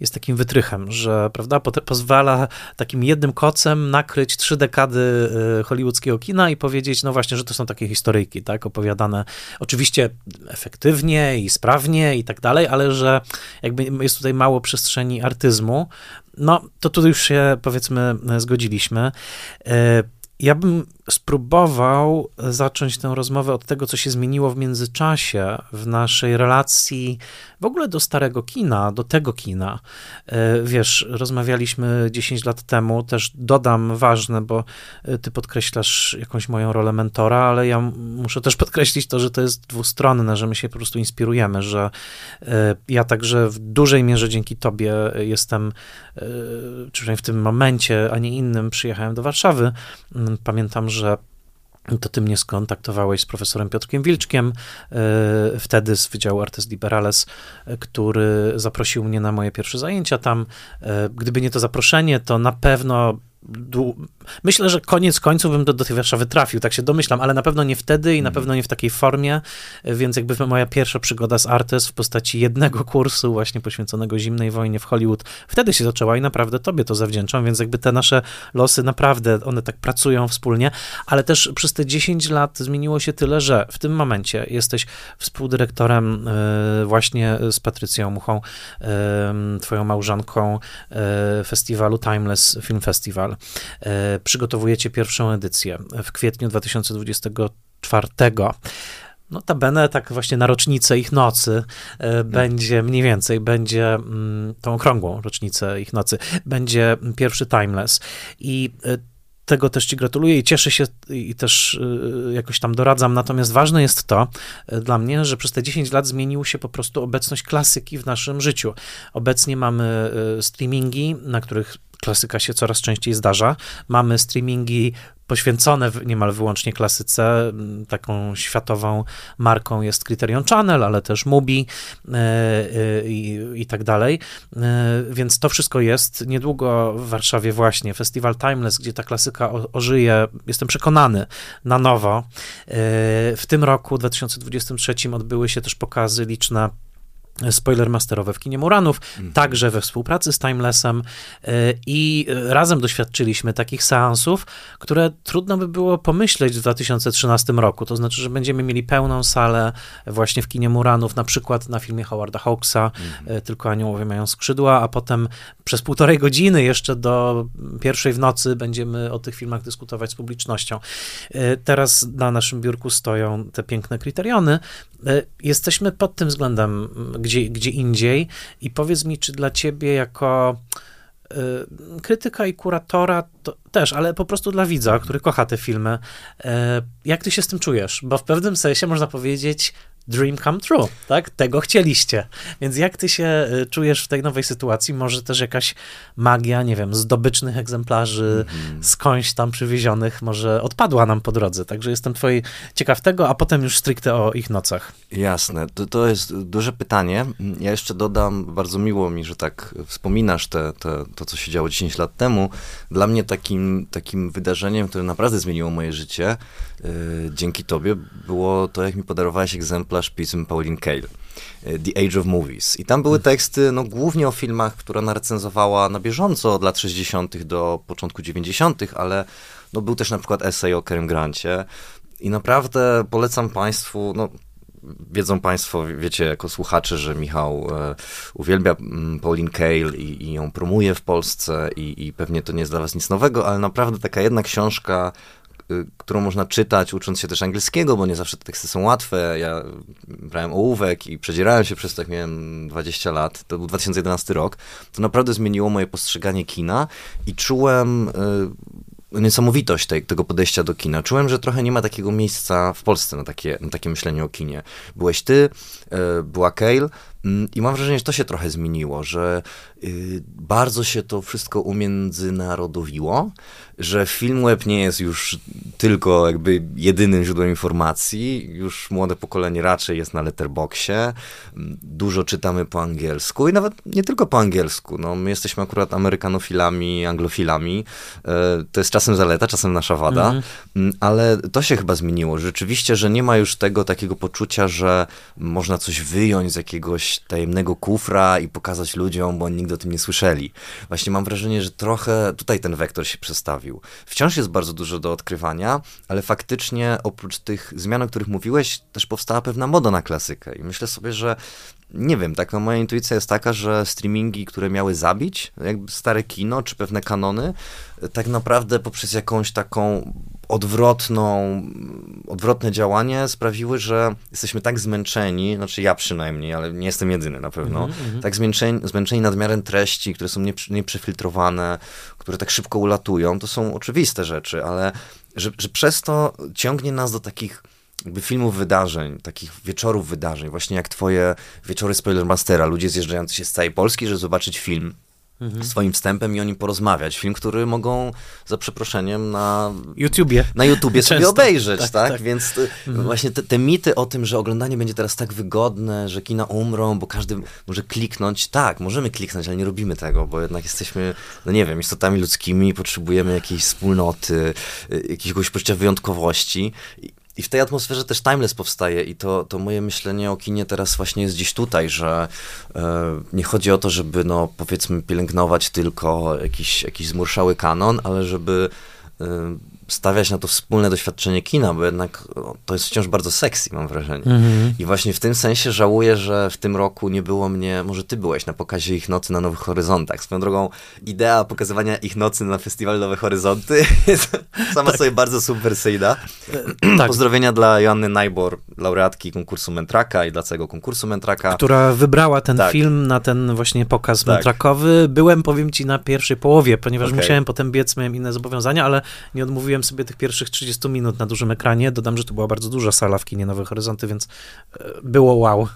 S1: jest takim wytrychem, że prawda, pozwala takim jednym kocem nakryć trzy dekady hollywoodzkiego kina i powiedzieć, no właśnie, że to są takie historyjki, tak, opowiadane oczywiście efektywnie i sprawnie i tak dalej, ale że jakby jest tutaj mało przestrzeni artyzmu, no, to tu już się powiedzmy zgodziliśmy. E, ja bym spróbował zacząć tę rozmowę od tego, co się zmieniło w międzyczasie w naszej relacji w ogóle do starego kina, do tego kina. E, wiesz, rozmawialiśmy 10 lat temu, też dodam ważne, bo e, ty podkreślasz jakąś moją rolę mentora, ale ja muszę też podkreślić to, że to jest dwustronne, że my się po prostu inspirujemy, że e, ja także w dużej mierze dzięki tobie jestem, czy przynajmniej w tym momencie, a nie innym, przyjechałem do Warszawy. Mm, pamiętam, że to ty mnie skontaktowałeś z profesorem Piotrkiem Wilczkiem, e, wtedy z Wydziału Artes Liberales, e, który zaprosił mnie na moje pierwsze zajęcia tam. E, gdyby nie to zaproszenie, to na pewno Myślę, że koniec końców bym do, do tej Warszawy trafił, tak się domyślam, ale na pewno nie wtedy i na mhm. pewno nie w takiej formie, więc jakby moja pierwsza przygoda z Artes w postaci jednego kursu właśnie poświęconego zimnej wojnie w Hollywood, wtedy się zaczęła i naprawdę tobie to zawdzięczam, więc jakby te nasze losy naprawdę, one tak pracują wspólnie, ale też przez te 10 lat zmieniło się tyle, że w tym momencie jesteś współdyrektorem e, właśnie z Patrycją Muchą, twoją małżonką e, festiwalu Timeless Film Festival, E, przygotowujecie pierwszą edycję w kwietniu 2024. Notabene tak właśnie na rocznicę ich nocy hmm. będzie mniej więcej, będzie mm, tą okrągłą rocznicę ich nocy, będzie pierwszy Timeless i e, tego też Ci gratuluję i cieszę się i też jakoś tam doradzam. Natomiast ważne jest to dla mnie, że przez te 10 lat zmienił się po prostu obecność klasyki w naszym życiu. Obecnie mamy streamingi, na których klasyka się coraz częściej zdarza. Mamy streamingi poświęcone niemal wyłącznie klasyce. Taką światową marką jest Criterion Channel, ale też Mubi e, e, i, i tak dalej. E, więc to wszystko jest. Niedługo w Warszawie właśnie festiwal Timeless, gdzie ta klasyka ożyje, jestem przekonany, na nowo. W tym roku, 2023, odbyły się też pokazy liczne spoilermasterowe w kinie Muranów, mhm. także we współpracy z Timelessem y, i razem doświadczyliśmy takich seansów, które trudno by było pomyśleć w 2013 roku, to znaczy, że będziemy mieli pełną salę właśnie w kinie Muranów, na przykład na filmie Howarda Hawksa. Y, tylko aniołowie mają skrzydła, a potem przez półtorej godziny jeszcze do pierwszej w nocy będziemy o tych filmach dyskutować z publicznością. Y, teraz na naszym biurku stoją te piękne kryteriony. Jesteśmy pod tym względem gdzie, gdzie indziej. I powiedz mi, czy dla ciebie jako y, krytyka i kuratora też, ale po prostu dla widza, który kocha te filmy, y, jak ty się z tym czujesz? Bo w pewnym sensie można powiedzieć, dream come true, tak? Tego chcieliście. Więc jak ty się y, czujesz w tej nowej sytuacji? Może też jakaś magia, nie wiem, zdobycznych egzemplarzy, mm -hmm. skądś tam przywiezionych, może odpadła nam po drodze. Także jestem twojej ciekaw tego, a potem już stricte o ich nocach.
S2: Jasne. To, to jest duże pytanie. Ja jeszcze dodam, bardzo miło mi, że tak wspominasz te, te, to, co się działo 10 lat temu. Dla mnie takim, takim wydarzeniem, które naprawdę zmieniło moje życie, yy, dzięki tobie, było to, jak mi podarowałeś egzemplarz egzemplarz pism Pauline Kael. E, The Age of Movies. I tam były teksty no, głównie o filmach, które ona recenzowała na bieżąco od lat 60. do początku 90., ale no, był też na przykład esej o Kerem Grancie. I naprawdę polecam Państwu, no, wiedzą Państwo, wiecie, jako słuchacze, że Michał e, uwielbia mm, Pauline Kael i, i, ją promuje w Polsce i, i pewnie to nie jest dla Was nic nowego, ale naprawdę taka jedna książka którą można czytać, ucząc się też angielskiego, bo nie zawsze te teksty są łatwe. Ja brałem ołówek i przedzierałem się przez to, jak miałem 20 lat. To był 2011 rok. To naprawdę zmieniło moje postrzeganie kina i czułem y, niesamowitość tej, tego podejścia do kina. Czułem, że trochę nie ma takiego miejsca w Polsce na takie, na takie myślenie o kinie. Byłeś ty, y, była Kale, i mam wrażenie, że to się trochę zmieniło, że y, bardzo się to wszystko umiędzynarodowiło, że Filmweb nie jest już tylko jakby jedynym źródłem informacji. Już młode pokolenie raczej jest na letterboxie. Dużo czytamy po angielsku i nawet nie tylko po angielsku. No, my jesteśmy akurat amerykanofilami, anglofilami. E, to jest czasem zaleta, czasem nasza wada, mhm. mm, ale to się chyba zmieniło. Rzeczywiście, że nie ma już tego takiego poczucia, że można coś wyjąć z jakiegoś tajemnego kufra i pokazać ludziom, bo oni nigdy o tym nie słyszeli. Właśnie mam wrażenie, że trochę tutaj ten wektor się przestawił. Wciąż jest bardzo dużo do odkrywania, ale faktycznie oprócz tych zmian, o których mówiłeś, też powstała pewna moda na klasykę. I myślę sobie, że nie wiem, taka moja intuicja jest taka, że streamingi, które miały zabić, jakby stare kino czy pewne kanony, tak naprawdę poprzez jakąś taką odwrotną, odwrotne działanie sprawiły, że jesteśmy tak zmęczeni, znaczy ja przynajmniej, ale nie jestem jedyny na pewno, mm -hmm. tak zmęczeni, zmęczeni nadmiarem treści, które są nieprzefiltrowane, które tak szybko ulatują, to są oczywiste rzeczy, ale że, że przez to ciągnie nas do takich jakby filmów wydarzeń, takich wieczorów wydarzeń, właśnie jak twoje wieczory Spoilermastera, ludzie zjeżdżający się z całej Polski, żeby zobaczyć film mhm. swoim wstępem i o nim porozmawiać. Film, który mogą za przeproszeniem na
S1: YouTubie,
S2: na YouTubie sobie obejrzeć, tak? tak? tak. Więc mhm. właśnie te, te, mity o tym, że oglądanie będzie teraz tak wygodne, że kina umrą, bo każdy może kliknąć. Tak, możemy kliknąć, ale nie robimy tego, bo jednak jesteśmy, no nie wiem, istotami ludzkimi, potrzebujemy jakiejś wspólnoty, y, jakiegoś poczucia wyjątkowości. I w tej atmosferze też Timeless powstaje i to, to moje myślenie o kinie teraz właśnie jest gdzieś tutaj, że e, nie chodzi o to, żeby no powiedzmy pielęgnować tylko jakiś, jakiś zmurszały kanon, ale żeby e, stawiać na to wspólne doświadczenie kina, bo jednak to jest wciąż bardzo sexy, mam wrażenie. Mhm. I właśnie w tym sensie żałuję, że w tym roku nie było mnie, może ty byłeś na pokazie Ich Nocy na Nowych Horyzontach. Swoją drogą, idea pokazywania Ich Nocy na festiwalu Nowe Horyzonty jest sama tak. sobie bardzo subwersyjna. E, tak. Pozdrowienia dla Joanny Najbor, laureatki konkursu Mentraka i dla całego konkursu Mentraka.
S1: Która wybrała ten tak. film na ten właśnie pokaz tak. Mentrakowy. Byłem, powiem ci, na pierwszej połowie, ponieważ okay. musiałem potem biec, miałem inne zobowiązania, ale nie odmówiłem sobie tych pierwszych 30 minut na dużym ekranie. Dodam, że to była bardzo duża sala w kinie Nowe Horyzonty, więc e, było wow.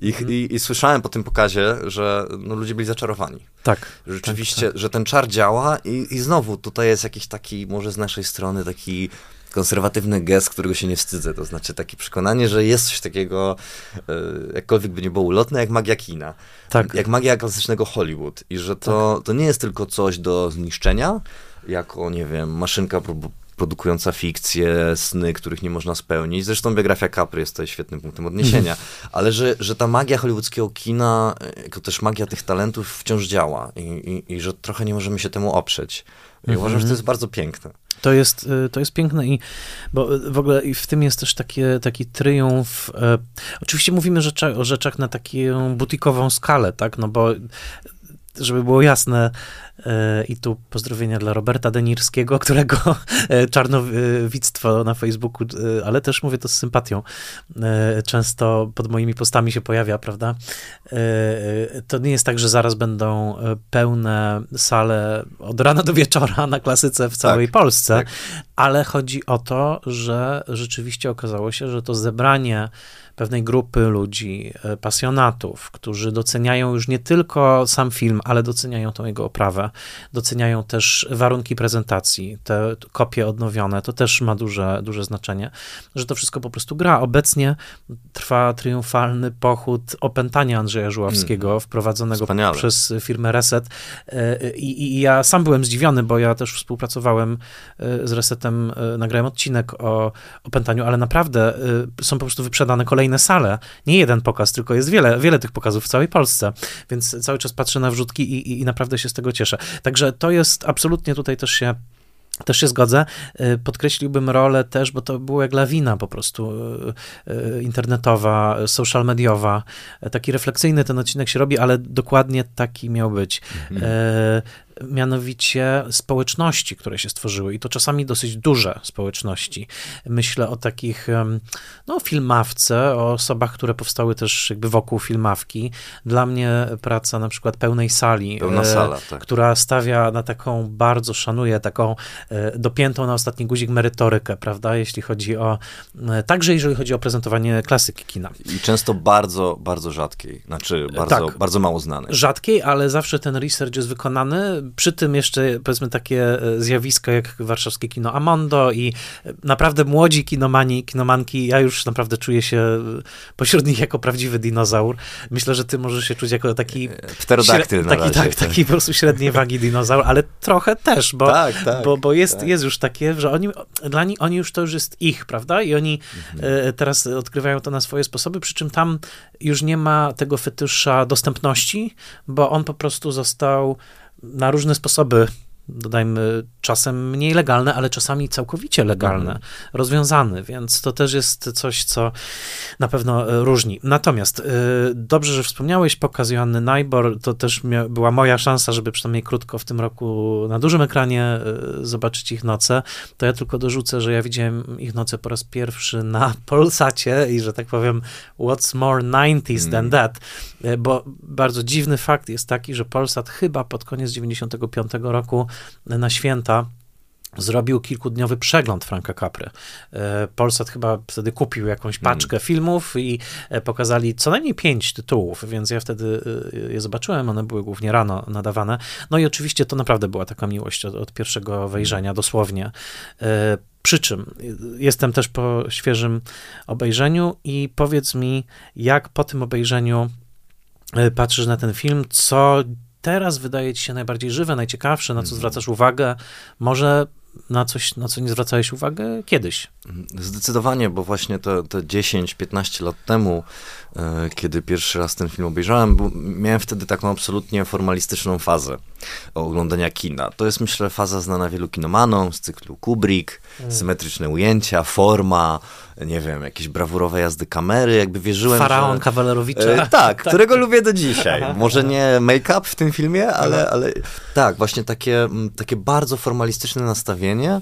S2: I, mhm. i, I, słyszałem po tym pokazie, że no, ludzie byli zaczarowani.
S1: Tak.
S2: Rzeczywiście,
S1: tak, tak.
S2: że ten czar działa i, i znowu tutaj jest jakiś taki, może z naszej strony taki konserwatywny gest, którego się nie wstydzę. To znaczy takie przekonanie, że jest coś takiego, e, jakkolwiek by nie było ulotne, jak magia kina. Tak. Jak magia klasycznego Hollywood. I że to, tak. to nie jest tylko coś do zniszczenia, jako, nie wiem, maszynka produkująca fikcję, sny, których nie można spełnić. Zresztą biografia Capry jest tutaj świetnym punktem odniesienia, ale że, że ta magia hollywoodzkiego kina, jako też magia tych talentów wciąż działa i, i, i że trochę nie możemy się temu oprzeć. I mhm. uważam, że to jest bardzo piękne.
S1: To jest, y, to jest piękne i bo y, w ogóle i w tym jest też takie, taki triumf. E, oczywiście mówimy rzeczach, o rzeczach na taką butikową skalę, tak? No bo żeby było jasne, E, I tu pozdrowienia dla Roberta Denirskiego, którego e, czarnowictwo na Facebooku, e, ale też mówię to z sympatią, często pod moimi postami się pojawia, prawda? To nie jest tak, że zaraz będą pełne sale od rana do wieczora na klasyce w całej tak, Polsce, tak. ale chodzi o to, że rzeczywiście okazało się, że to zebranie pewnej grupy ludzi, pasjonatów, którzy doceniają już nie tylko sam film, ale doceniają tą jego oprawę, doceniają też warunki prezentacji, te kopie odnowione, to też ma duże, duże znaczenie, że to wszystko po prostu gra. Obecnie trwa triumfalny pochód opętania Andrzeja Żuławskiego, mm. wprowadzonego Wspaniale. przez firmę Reset e, I, I, ja sam byłem zdziwiony, bo ja też współpracowałem e, z Resetem, e, nagrałem odcinek o opętaniu, ale naprawdę są po prostu wyprzedane kolejne sale. Nie jeden pokaz, tylko jest wiele, wiele tych pokazów w całej Polsce, więc cały czas patrzę na wrzutki i, i, i naprawdę się z tego cieszę. Także to jest absolutnie tutaj też się też się zgodzę. Y, podkreśliłbym rolę też, bo to było jak lawina po prostu y, y, internetowa, social mediowa. Taki refleksyjny ten odcinek się robi, ale dokładnie taki miał być. Mhm mianowicie społeczności, które się stworzyły i to czasami dosyć duże społeczności. Myślę o takich, no, filmawce, o osobach, które powstały też jakby wokół filmawki. Dla mnie praca na przykład pełnej sali,
S2: Pełna sala, tak.
S1: która stawia na taką, bardzo szanuję, taką e, dopiętą na ostatni guzik merytorykę, prawda, jeśli chodzi o, e, także jeżeli chodzi o prezentowanie klasyki kina.
S2: I często bardzo, bardzo rzadkiej, znaczy bardzo, tak, bardzo mało znanej.
S1: Rzadkiej, ale zawsze ten research jest wykonany, przy tym jeszcze powiedzmy takie e, zjawisko jak warszawskie kino Amondo i e, naprawdę młodzi kinomani, kinomanki, ja już naprawdę czuję się e, pośród nich jako prawdziwy dinozaur. Myślę, że ty możesz się czuć jako taki...
S2: Pterodaktyl
S1: taki, tak, tak, taki po prostu średniej wagi dinozaur, ale trochę też, bo, tak, tak, bo, bo jest, tak. jest już takie, że oni, dla nich, oni już to już jest ich, prawda? I oni mhm. teraz odkrywają to na swoje sposoby, przy czym tam już nie ma tego fetysza dostępności, bo on po prostu został na różne sposoby dodajmy, czasem mniej legalne, ale czasami całkowicie legalne, mhm. rozwiązany, więc to też jest coś, co na pewno e, różni. Natomiast y, dobrze, że wspomniałeś pokaz Joanny Najbor, to też była moja szansa, żeby przynajmniej krótko w tym roku na dużym ekranie y, zobaczyć ich noce, to ja tylko dorzucę, że ja widziałem ich noce po raz pierwszy na Polsacie i że tak powiem, what's more 90s than mm. that, bo bardzo dziwny fakt jest taki, że Polsat chyba pod koniec 95 roku na święta zrobił kilkudniowy przegląd Franka Capry. E, Polsat chyba wtedy kupił jakąś hmm. paczkę hmm. filmów i e, pokazali co najmniej pięć tytułów, więc ja wtedy e, je zobaczyłem, one były głównie rano nadawane. No i oczywiście to naprawdę była taka miłość od, od pierwszego wejrzenia, hmm. dosłownie. Przy czym jestem też po świeżym obejrzeniu i powiedz mi, jak po tym obejrzeniu patrzysz na ten film, co teraz wydaje ci się najbardziej żywe, najciekawsze, na co mhm. zwracasz uwagę? Może na coś, na co nie zwracałeś uwagę kiedyś?
S2: Zdecydowanie, bo właśnie te, te 10-15 lat temu, kiedy pierwszy raz ten film obejrzałem, miałem wtedy taką absolutnie formalistyczną fazę oglądania kina. To jest, myślę, faza znana wielu kinomanom z cyklu Kubrick, mm. symetryczne ujęcia, forma, nie wiem, jakieś brawurowe jazdy kamery, jakby wierzyłem,
S1: Faraon że... Kawalerowicza. E,
S2: tak, tak, którego lubię do dzisiaj. Może nie make-up w tym filmie, ale, ale tak, właśnie takie, takie bardzo formalistyczne nastawienie,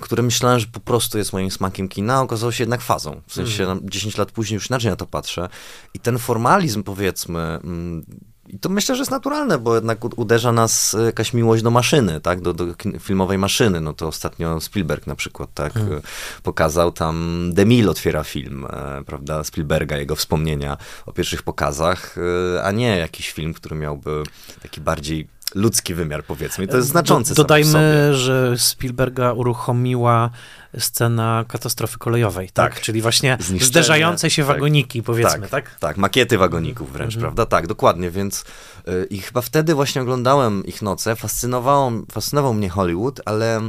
S2: które myślałem, że po prostu jest moim smakiem kina, okazało się jednak fazą. W sensie mm. 10 lat później już inaczej na to patrzę. I ten formalizm, powiedzmy, mm, i to myślę, że jest naturalne, bo jednak uderza nas jakaś miłość do maszyny, tak, do, do filmowej maszyny. No to ostatnio Spielberg na przykład, tak, hmm. pokazał tam Demil otwiera film, e, prawda, Spielberga, jego wspomnienia o pierwszych pokazach, e, a nie jakiś film, który miałby taki bardziej ludzki wymiar, powiedzmy. I to jest znaczące.
S1: Dodajmy, że Spielberga uruchomiła scena katastrofy kolejowej, tak?
S2: Tak.
S1: Czyli właśnie zderzające się
S2: tak.
S1: wagoniki, powiedzmy, tak?
S2: Tak, makiety wagoników wręcz,
S1: Mhm.
S2: prawda? Tak, dokładnie, więc y, i chyba wtedy właśnie oglądałem ich noce, fascynowało, fascynował mnie Hollywood, ale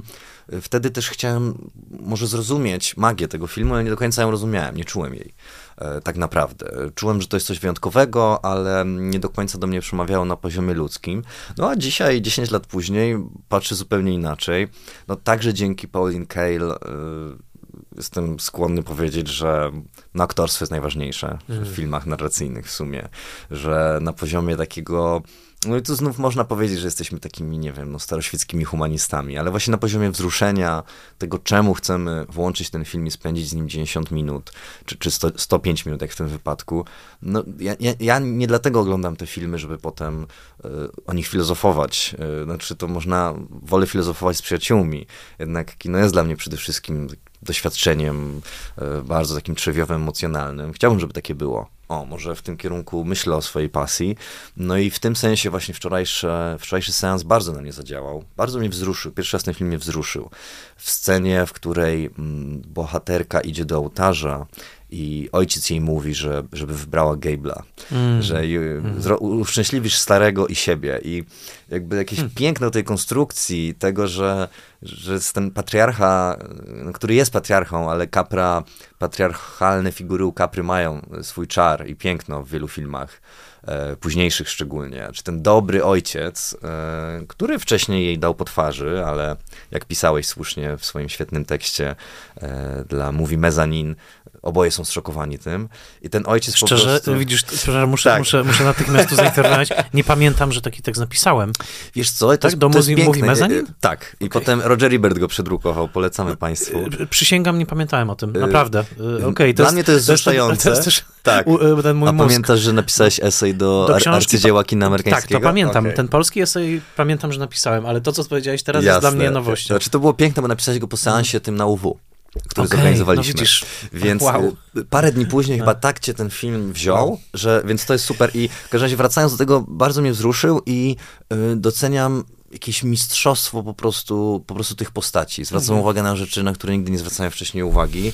S2: y, wtedy też chciałem może zrozumieć magię tego filmu, ale nie do końca ją rozumiałem, nie czułem jej e, tak naprawdę. Czułem, że to jest coś wyjątkowego, ale nie do końca do mnie przemawiało na poziomie ludzkim. No a dzisiaj, 10 lat później, patrzę zupełnie inaczej. No także dzięki Pauline Kael y, jestem skłonny powiedzieć, że no, aktorstwo jest najważniejsze w filmach narracyjnych w sumie, że na poziomie takiego no i tu znów można powiedzieć, że jesteśmy takimi, nie wiem, no, staroświeckimi humanistami, ale właśnie na poziomie wzruszenia tego, czemu chcemy włączyć ten film i spędzić z nim 90 minut, czy, czy 100, 105 minut, jak w tym wypadku. No, ja, ja, ja nie dlatego oglądam te filmy, żeby potem y, o nich filozofować. Y, znaczy, to można, wolę filozofować z przyjaciółmi. Jednak kino jest dla mnie przede wszystkim doświadczeniem y, bardzo takim trzewiowym, emocjonalnym. Chciałbym, żeby takie było. O, może w tym kierunku myślę o swojej pasji. No i w tym sensie właśnie wczorajszy, wczorajszy seans bardzo na mnie zadziałał. Bardzo mnie wzruszył. Pierwszy raz ten film mnie wzruszył. W scenie, w której mm, bohaterka idzie do ołtarza i ojciec jej mówi, że, żeby wybrała Gable'a,
S1: Mm.
S2: że zro- uszczęśliwisz starego i siebie. I jakby jakieś
S1: Hmm.
S2: piękno tej konstrukcji, tego, że, że jest ten patriarcha, y, który jest patriarchą, ale kapra, patriarchalne figury u kapry mają swój czar i piękno w wielu filmach. E, późniejszych szczególnie, czy ten dobry ojciec, e, który wcześniej jej dał po twarzy, ale jak pisałeś słusznie w swoim świetnym tekście e, dla Mówi Mezanin, oboje są zszokowani tym. I ten ojciec po
S1: Szczerze,
S2: prostu...
S1: widzisz, szczerze muszę,
S2: Tak.
S1: muszę, muszę natychmiast tu zainterweniować. Nie pamiętam, że taki tekst napisałem.
S2: Wiesz co, to
S1: Tak?
S2: jest,
S1: Do
S2: to jest
S1: Mówi-. Mezanin?
S2: E, e, Tak. I potem Roger Ebert go przedrukował, polecamy państwu.
S1: Y, Przysięgam, nie pamiętałem o tym, naprawdę. Y, Okej,
S2: Dla mnie to jest wzruszające.
S1: To jest też
S2: Tak.
S1: u- y, ten mój
S2: A
S1: mózg.
S2: pamiętasz, że napisałeś esej do,
S1: Do książki-
S2: arcydzieła kina
S1: Tak,
S2: amerykańskiego?
S1: to pamiętam.
S2: Okej.
S1: Ten polski esej pamiętam, że napisałem, ale to, co powiedziałeś teraz, jest
S2: Jasne.
S1: dla mnie nowością.
S2: Znaczy, to było piękne, bo napisałeś go po seansie tym na UW, który
S1: Okej,
S2: zorganizowaliśmy.
S1: No widzisz,
S2: Więc
S1: wow.
S2: y, parę dni później chyba tak cię ten film wziął,
S1: Wow.
S2: że, więc to jest super. I w każdym razie wracając do tego, bardzo mnie wzruszył i y, doceniam jakieś mistrzostwo po prostu, po prostu tych postaci. Zwracam
S1: Mhm.
S2: uwagę na rzeczy, na które nigdy nie zwracałem wcześniej uwagi.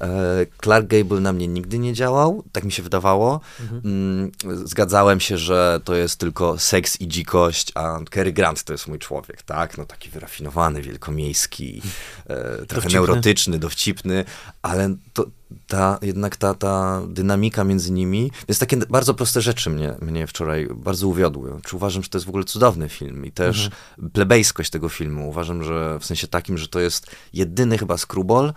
S2: E, Clark Gable na mnie nigdy nie działał, tak mi się wydawało.
S1: Mhm.
S2: Zgadzałem się, że to jest tylko seks i dzikość, a Cary Grant to jest mój człowiek, tak? No taki wyrafinowany, wielkomiejski, e, trochę
S1: Dowcipny.
S2: neurotyczny, dowcipny, ale to, ta, jednak ta, ta dynamika między nimi, więc takie bardzo proste rzeczy mnie, mnie wczoraj bardzo uwiodły. Czy uważam, że to jest w ogóle cudowny film i też plebejskość tego filmu. Uważam, że w sensie takim, że to jest jedyny chyba skrubol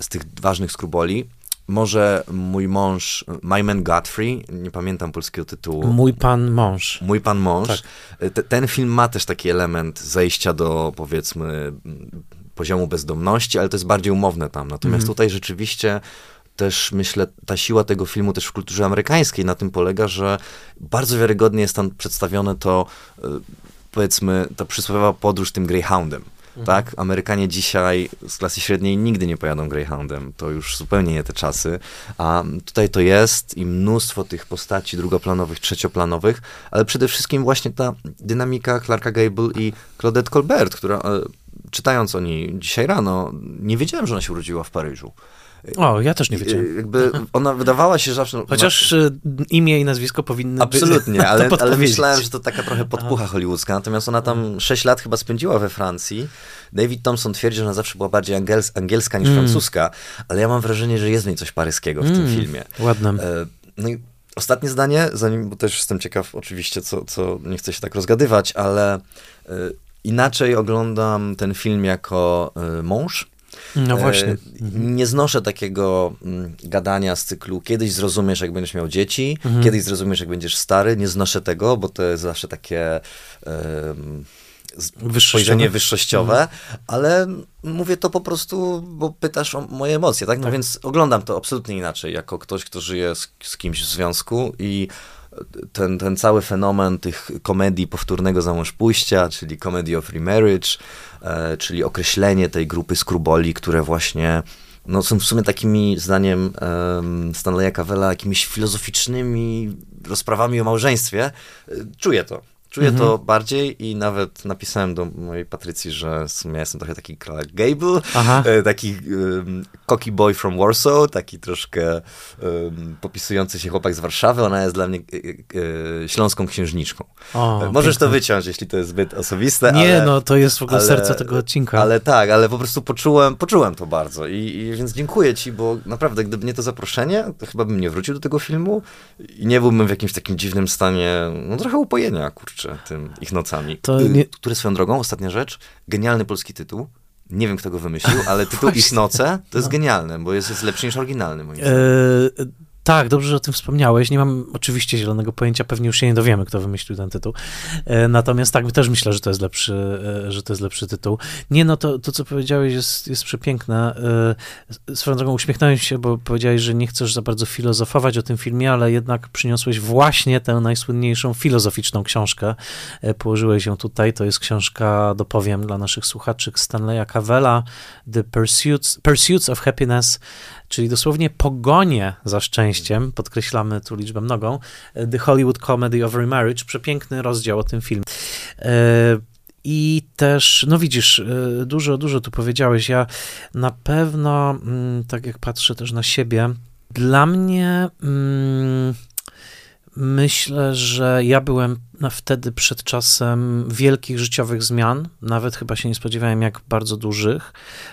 S2: z tych ważnych skruboli. Może mój mąż, My Man Godfrey, nie pamiętam polskiego tytułu.
S1: Mój pan mąż.
S2: Mój pan mąż.
S1: Tak.
S2: Te, ten film ma też taki element zejścia do powiedzmy poziomu bezdomności, ale to jest bardziej umowne tam. Natomiast
S1: Mhm.
S2: tutaj rzeczywiście też myślę, ta siła tego filmu też w kulturze amerykańskiej na tym polega, że bardzo wiarygodnie jest tam przedstawione to, y, powiedzmy, ta przysłowiowa podróż tym Greyhoundem.
S1: Mhm.
S2: Tak? Amerykanie dzisiaj z klasy średniej nigdy nie pojadą Greyhoundem. To już zupełnie nie te czasy. A tutaj to jest i mnóstwo tych postaci drugoplanowych, trzecioplanowych, ale przede wszystkim właśnie ta dynamika Clarka Gable i Claudette Colbert, która e, czytając o niej dzisiaj rano, nie wiedziałem, że ona się urodziła w Paryżu.
S1: O, ja też nie wiedziałem.
S2: Jakby ona wydawała się zawsze...
S1: Chociaż y, imię i nazwisko powinny
S2: Absolutnie,
S1: być.
S2: ale, ale myślałem, że to taka trochę podpucha hollywoodzka, natomiast ona tam 6 lat chyba spędziła we Francji. David Thompson twierdzi, że ona zawsze była bardziej angiels angielska niż
S1: Mm.
S2: francuska, ale ja mam wrażenie, że jest w niej coś paryskiego w tym
S1: Mm,
S2: filmie.
S1: Ładne.
S2: E, No i ostatnie zdanie, zanim, bo też jestem ciekaw oczywiście, co, co nie chcę się tak rozgadywać, ale e, inaczej oglądam ten film jako e, mąż.
S1: No właśnie.
S2: E, Nie znoszę takiego mm, gadania z cyklu kiedyś zrozumiesz, jak będziesz miał dzieci,
S1: Mhm.
S2: kiedyś zrozumiesz, jak będziesz stary. Nie znoszę tego, bo to jest zawsze takie
S1: Wyższościowe.
S2: spojrzenie wyższościowe, ale mówię to po prostu, bo pytasz o moje emocje, tak? No
S1: Tak.
S2: więc oglądam to absolutnie inaczej, jako ktoś, kto żyje z, z kimś w związku i ten, ten cały fenomen tych komedii powtórnego zamążpójścia, czyli comedy of remarriage, e, czyli określenie tej grupy skruboli, które właśnie no, są w sumie takimi, zdaniem Stanleya Cavella, jakimiś filozoficznymi rozprawami o małżeństwie. E, Czuję to. Czuję
S1: Mhm.
S2: to bardziej i nawet napisałem do mojej Patrycji, że w sumie jestem trochę taki Clark Gable,
S1: Aha.
S2: e, taki um, cocky boy from Warsaw, taki troszkę um, popisujący się chłopak z Warszawy. Ona jest dla mnie e, e, śląską księżniczką.
S1: O,
S2: E, Możesz to wyciąć, jeśli to jest zbyt osobiste,
S1: Nie,
S2: ale...
S1: no to jest w ogóle
S2: ale-
S1: serce tego odcinka.
S2: Ale tak, ale po prostu poczułem, poczułem to bardzo I, i więc dziękuję ci, bo naprawdę gdyby nie to zaproszenie, to chyba bym nie wrócił do tego filmu i nie byłbym w jakimś takim dziwnym stanie, no trochę upojenia, kurczę, tym ich nocami.
S1: To nie-
S2: Które swoją drogą, ostatnia rzecz, genialny polski tytuł. Nie wiem, kto go wymyślił, ale tytuł Ich. Noce to jest
S1: No.
S2: genialne, bo jest, jest lepszy niż oryginalny, moim zdaniem.
S1: E, tak, dobrze, że o tym wspomniałeś. Nie mam oczywiście zielonego pojęcia, pewnie już się nie dowiemy, kto wymyślił ten tytuł. E, natomiast tak, też myślę, że to jest lepszy, e, że to jest lepszy tytuł. Nie, no to, to co powiedziałeś jest, jest przepiękne. E, swoją drogą uśmiechnąłem się, bo powiedziałeś, że nie chcesz za bardzo filozofować o tym filmie, ale jednak przyniosłeś właśnie tę najsłynniejszą filozoficzną książkę. Położyłeś ją tutaj. To jest książka, dopowiem dla naszych słuchaczy, Stanleya Cavella, The Pursuits, Pursuits of Happiness, czyli dosłownie pogonie za szczęściem, podkreślamy tu liczbę mnogą, The Hollywood Comedy of Remarriage, przepiękny rozdział o tym filmie. E, I też, no widzisz, e, dużo, dużo tu powiedziałeś. Ja na pewno, mm, tak jak patrzę też na siebie, dla mnie mm, myślę, że ja byłem wtedy przed czasem wielkich życiowych zmian, nawet chyba się nie spodziewałem jak bardzo dużych.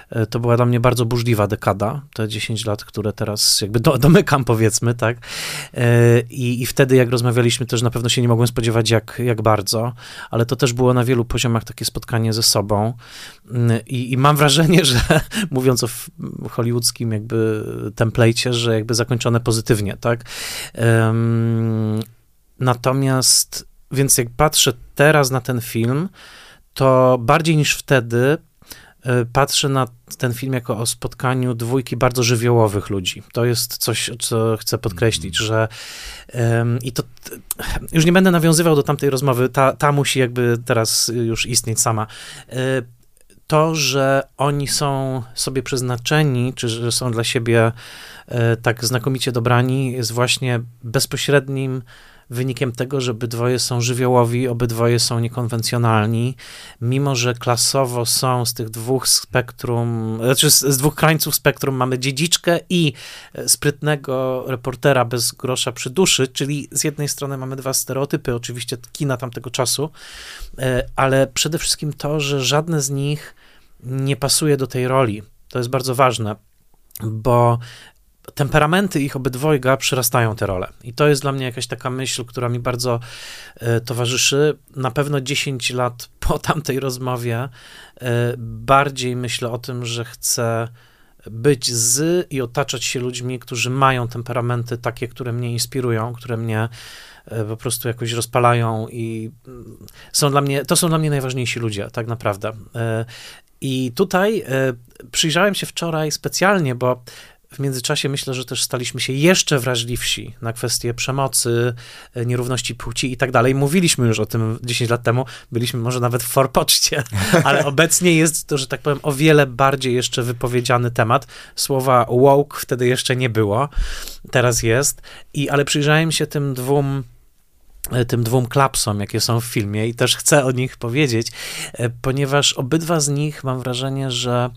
S1: E, To była dla mnie bardzo burzliwa dekada, te 10 lat, które teraz jakby do, domykam, powiedzmy, tak. E, I, I wtedy, jak rozmawialiśmy, też na pewno się nie mogłem spodziewać, jak, jak bardzo, ale to też było na wielu poziomach takie spotkanie ze sobą. Mm, I, i mam wrażenie, że mówiąc o hollywoodzkim jakby templejcie, że jakby zakończone pozytywnie, tak. Natomiast, więc jak patrzę teraz na ten film, to bardziej niż wtedy e, patrzę na ten film jako o spotkaniu dwójki bardzo żywiołowych ludzi. To jest coś, co chcę podkreślić, że em, i to już nie będę nawiązywał do tamtej rozmowy, ta, ta musi jakby teraz już istnieć sama. E, To, że oni są sobie przeznaczeni, czy że są dla siebie e, tak znakomicie dobrani, jest właśnie bezpośrednim wynikiem tego, że obydwoje są żywiołowi, obydwoje są niekonwencjonalni, mimo że klasowo są z tych dwóch spektrum, znaczy z, z dwóch krańców spektrum mamy dziedziczkę i e, sprytnego reportera bez grosza przy duszy, czyli z jednej strony mamy dwa stereotypy, oczywiście kina tamtego czasu, e, ale przede wszystkim to, że żadne z nich nie pasuje do tej roli. To jest bardzo ważne, bo temperamenty ich obydwojga przyrastają te role. I to jest dla mnie jakaś taka myśl, która mi bardzo e, towarzyszy. Na pewno 10 lat po tamtej rozmowie e, bardziej myślę o tym, że chcę być z i otaczać się ludźmi, którzy mają temperamenty takie, które mnie inspirują, które mnie e, po prostu jakoś rozpalają i mm, są dla mnie, to są dla mnie najważniejsi ludzie, tak naprawdę. I tutaj przyjrzałem się wczoraj specjalnie, bo w międzyczasie myślę, że też staliśmy się jeszcze wrażliwsi na kwestie przemocy, e, nierówności płci i tak dalej. Mówiliśmy już o tym 10 lat temu, byliśmy może nawet w forpoczcie, ale obecnie jest to, że tak powiem, o wiele bardziej jeszcze wypowiedziany temat. Słowa woke wtedy jeszcze nie było, teraz jest. I, ale przyjrzałem się tym dwóm tym dwóm klapsom, jakie są w filmie i też chcę o nich powiedzieć, e, ponieważ obydwa z nich mam wrażenie, że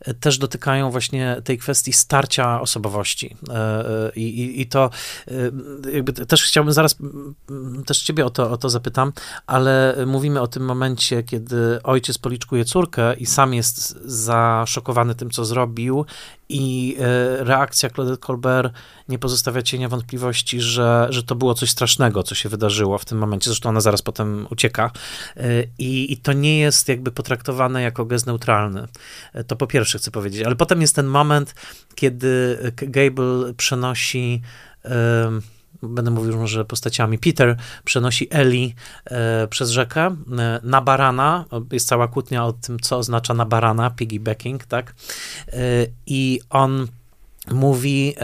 S1: e, też dotykają właśnie tej kwestii starcia osobowości. E, e, I, i, i to e, jakby te- też chciałbym zaraz, też ciebie o to, o to zapytam, ale mówimy o tym momencie, kiedy ojciec policzkuje córkę i sam jest zaszokowany tym, co zrobił i e, reakcja Claudette Colbert nie pozostawia cienia wątpliwości, że, że to było coś strasznego, co się wydarzyło w tym momencie. Zresztą ona zaraz potem ucieka. E, I, I to nie jest jakby potraktowane jako gest neutralny. E, To po pierwsze chcę powiedzieć. Ale potem jest ten moment, kiedy Gable przenosi. Będę mówił może postaciami. Peter przenosi Ellie e, przez rzekę e, na barana. Jest cała kłótnia o tym, co oznacza na barana, piggybacking, tak? E, I on mówi,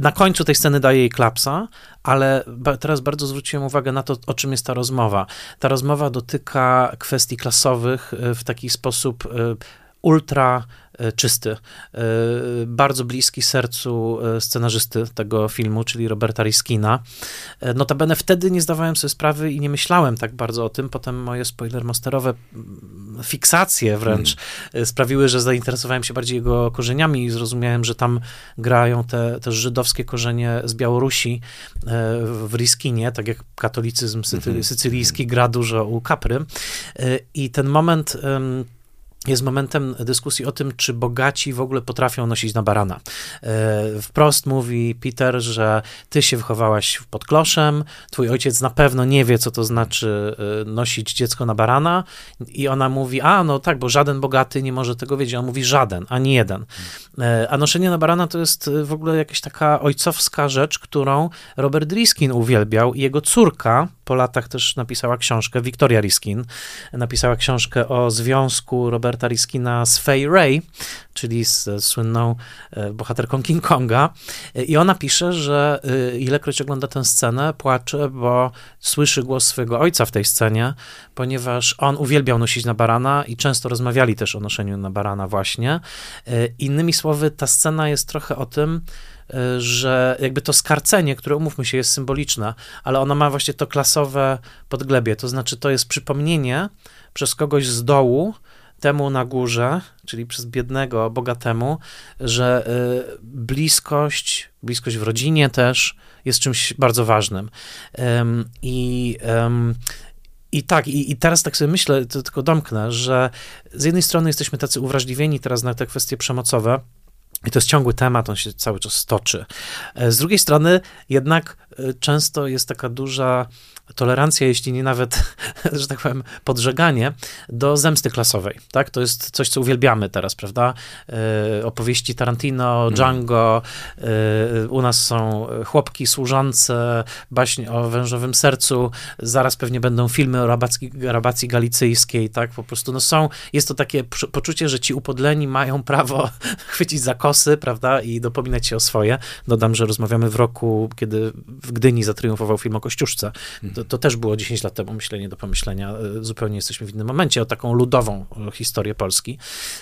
S1: na końcu tej sceny daje jej klapsa, ale teraz bardzo zwróciłem uwagę na to, o czym jest ta rozmowa. Ta rozmowa dotyka kwestii klasowych w taki sposób ultra E, czysty, e, bardzo bliski sercu e, scenarzysty tego filmu, czyli Roberta Riskina. Notabene wtedy nie zdawałem sobie sprawy i nie myślałem tak bardzo o tym. Potem moje spoilermasterowe mm, fiksacje wręcz mm. sprawiły, że zainteresowałem się bardziej jego korzeniami i zrozumiałem, że tam grają te, te żydowskie korzenie z Białorusi w Riskinie, tak jak katolicyzm mhm. sycylijski gra dużo u Kapry. I ten moment jest momentem dyskusji o tym, czy bogaci w ogóle potrafią nosić na barana. E, wprost mówi Peter, że ty się wychowałaś pod kloszem, twój ojciec na pewno nie wie, co to znaczy e, nosić dziecko na barana i ona mówi, a no tak, bo żaden bogaty nie może tego wiedzieć. On mówi żaden, ani jeden. E, a noszenie na barana to jest w ogóle jakaś taka ojcowska rzecz, którą Robert Riskin uwielbiał i jego córka po latach też napisała książkę, Victoria Riskin, napisała książkę o związku Roberta Riskina z Fay Ray, czyli z słynną e, bohaterką King Konga. I ona pisze, że e, ilekroć ogląda tę scenę, płacze, bo słyszy głos swojego ojca w tej scenie, ponieważ on uwielbiał nosić na barana i często rozmawiali też o noszeniu na barana właśnie. E, innymi słowy, ta scena jest trochę o tym, że jakby to skarcenie, które umówmy się, jest symboliczne, ale ono ma właśnie to klasowe podglebie, to znaczy to jest przypomnienie przez kogoś z dołu, temu na górze, czyli przez biednego, bogatemu, że y, bliskość, bliskość w rodzinie też jest czymś bardzo ważnym. I i tak, i, i, teraz tak sobie myślę, to tylko domknę, że z jednej strony jesteśmy tacy uwrażliwieni teraz na te kwestie przemocowe, i to jest ciągły temat, on się cały czas toczy. E, z drugiej strony, jednak e, często jest taka duża tolerancja, jeśli nie nawet, że tak powiem, podżeganie do zemsty klasowej, tak? To jest coś, co uwielbiamy teraz, prawda? Yy, opowieści Tarantino, mhm. Django, yy, u nas są chłopki służące, baśń o wężowym sercu, zaraz pewnie będą filmy o rabacki, rabacji galicyjskiej, tak? Po prostu, no są, jest to takie poczucie, że ci upodleni mają prawo chwycić za kosy, prawda? I dopominać się o swoje. Dodam, że rozmawiamy w roku, kiedy w Gdyni zatriumfował film o Kościuszce. To, to, też było 10 lat temu myślenie do pomyślenia. E, zupełnie jesteśmy w innym momencie o taką ludową historię Polski,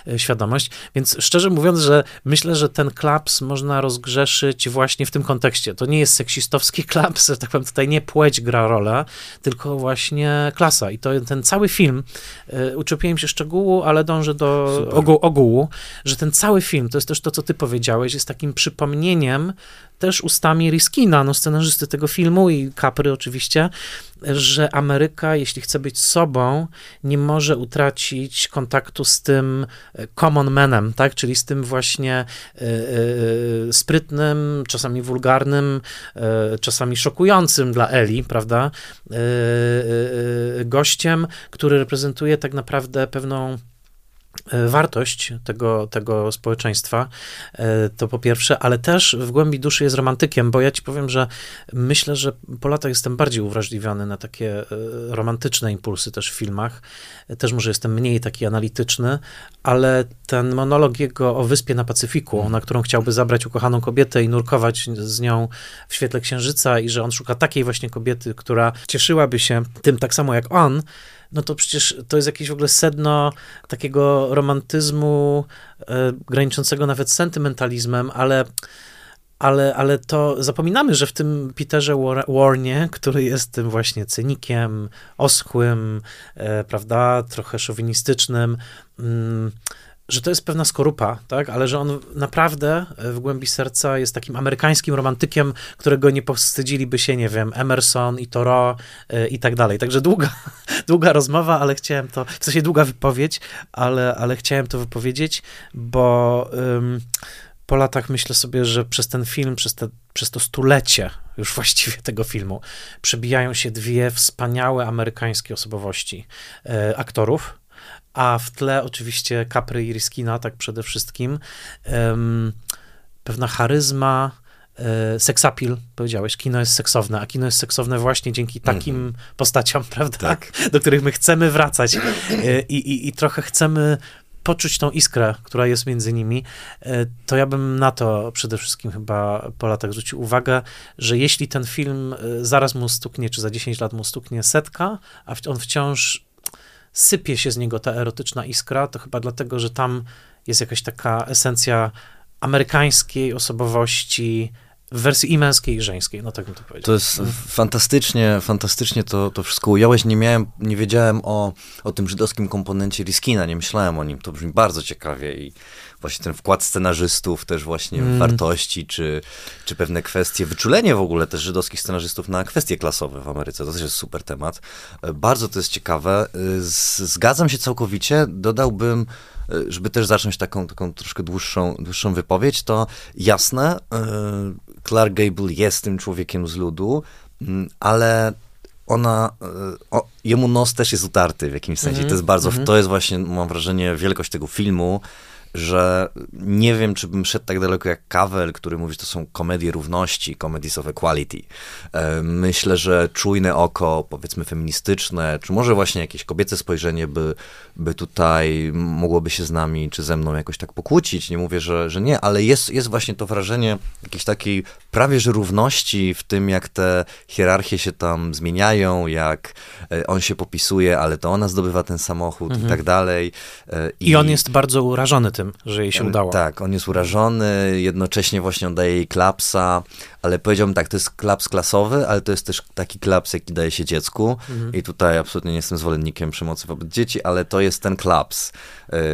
S1: e, świadomość. Więc szczerze mówiąc, że myślę, że ten klaps można rozgrzeszyć właśnie w tym kontekście. To nie jest seksistowski klaps, tak powiem, tutaj nie płeć gra rolę, tylko właśnie klasa. I to ten cały film, e, uczepiłem się szczegółu, ale dążę do ogółu, ogółu, że ten cały film, to jest też to, co ty powiedziałeś, jest takim przypomnieniem też ustami Riskina, no scenarzysty tego filmu i Capry oczywiście, że Ameryka, jeśli chce być sobą, nie może utracić kontaktu z tym e, common manem, tak, czyli z tym właśnie y, y, sprytnym, czasami wulgarnym, czasami szokującym dla Eli, prawda, gościem, który reprezentuje tak naprawdę pewną E, wartość tego, tego społeczeństwa, e, to po pierwsze, ale też w głębi duszy jest romantykiem, bo ja ci powiem, że myślę, że po latach jestem bardziej uwrażliwiony na takie e, romantyczne impulsy też w filmach. Też może jestem mniej taki analityczny, ale ten monolog jego o wyspie na Pacyfiku, mhm. na którą chciałby zabrać ukochaną kobietę i nurkować z nią w świetle księżyca i że on szuka takiej właśnie kobiety, która cieszyłaby się tym tak samo jak on, no to przecież to jest jakieś w ogóle sedno takiego romantyzmu e, graniczącego nawet sentymentalizmem, ale ale, ale to zapominamy, że w tym Peterze Warnie, który jest tym właśnie cynikiem, oschłym, e, prawda, trochę szowinistycznym, mm, że to jest pewna skorupa, tak, ale że on naprawdę w głębi serca jest takim amerykańskim romantykiem, którego nie powstydziliby się, nie wiem, Emerson i Thoreau y, i tak dalej. Także długa, długa rozmowa, ale chciałem to, w sensie długa wypowiedź, ale, ale chciałem to wypowiedzieć, bo ym, po latach myślę sobie, że przez ten film, przez, te, przez to stulecie już właściwie tego filmu, przebijają się dwie wspaniałe amerykańskie osobowości y, aktorów, a w tle oczywiście Capry i Riskina, tak przede wszystkim. Um, pewna charyzma, e, seksapil, powiedziałeś, kino jest seksowne, a kino jest seksowne właśnie dzięki takim mm postaciom, prawda, tak. do których my chcemy wracać. E, i, i, i trochę chcemy poczuć tą iskrę, która jest między nimi, e, to ja bym na to przede wszystkim chyba po latach zwrócił uwagę, że jeśli ten film zaraz mu stuknie, czy za 10 lat mu stuknie setka, a on wciąż sypie się z niego ta erotyczna iskra, to chyba dlatego, że tam jest jakaś taka esencja amerykańskiej osobowości, w wersji i męskiej, i żeńskiej, no tak bym to powiedział.
S2: To jest fantastycznie, fantastycznie to, to wszystko ująłeś. Nie miałem, nie wiedziałem o, o tym żydowskim komponencie Riskina, nie myślałem o nim. To brzmi bardzo ciekawie i właśnie ten wkład scenarzystów też właśnie mm. wartości, czy, czy pewne kwestie, wyczulenie w ogóle też żydowskich scenarzystów na kwestie klasowe w Ameryce. To też jest super temat. E, bardzo to jest ciekawe. E, zgadzam się całkowicie. Dodałbym żeby też zacząć taką, taką troszkę dłuższą, dłuższą wypowiedź, to jasne, e, Clark Gable jest tym człowiekiem z ludu, mm, ale ona, e, o, jemu nos też jest utarty w jakimś sensie. Mm -hmm. To jest bardzo, mm -hmm. to jest właśnie, mam wrażenie, wielkość tego filmu, że nie wiem, czy bym szedł tak daleko jak Cavell, który mówi, że to są komedie równości, comedies of equality. E, myślę, że czujne oko, powiedzmy feministyczne, czy może właśnie jakieś kobiece spojrzenie by, by tutaj mogłoby się z nami, czy ze mną jakoś tak pokłócić. Nie mówię, że, że nie, ale jest, jest właśnie to wrażenie jakiejś takiej prawie że równości w tym, jak te hierarchie się tam zmieniają, jak e, on się popisuje, ale to ona zdobywa ten samochód mhm. i tak dalej.
S1: I, I on jest bardzo urażony tym, że jej się udało.
S2: Tak, on jest urażony, jednocześnie właśnie oddaje jej klapsa, ale powiedziałbym tak, to jest klaps klasowy, ale to jest też taki klaps, jaki daje się dziecku mhm. i tutaj absolutnie nie jestem zwolennikiem przemocy wobec dzieci, ale to jest ten klaps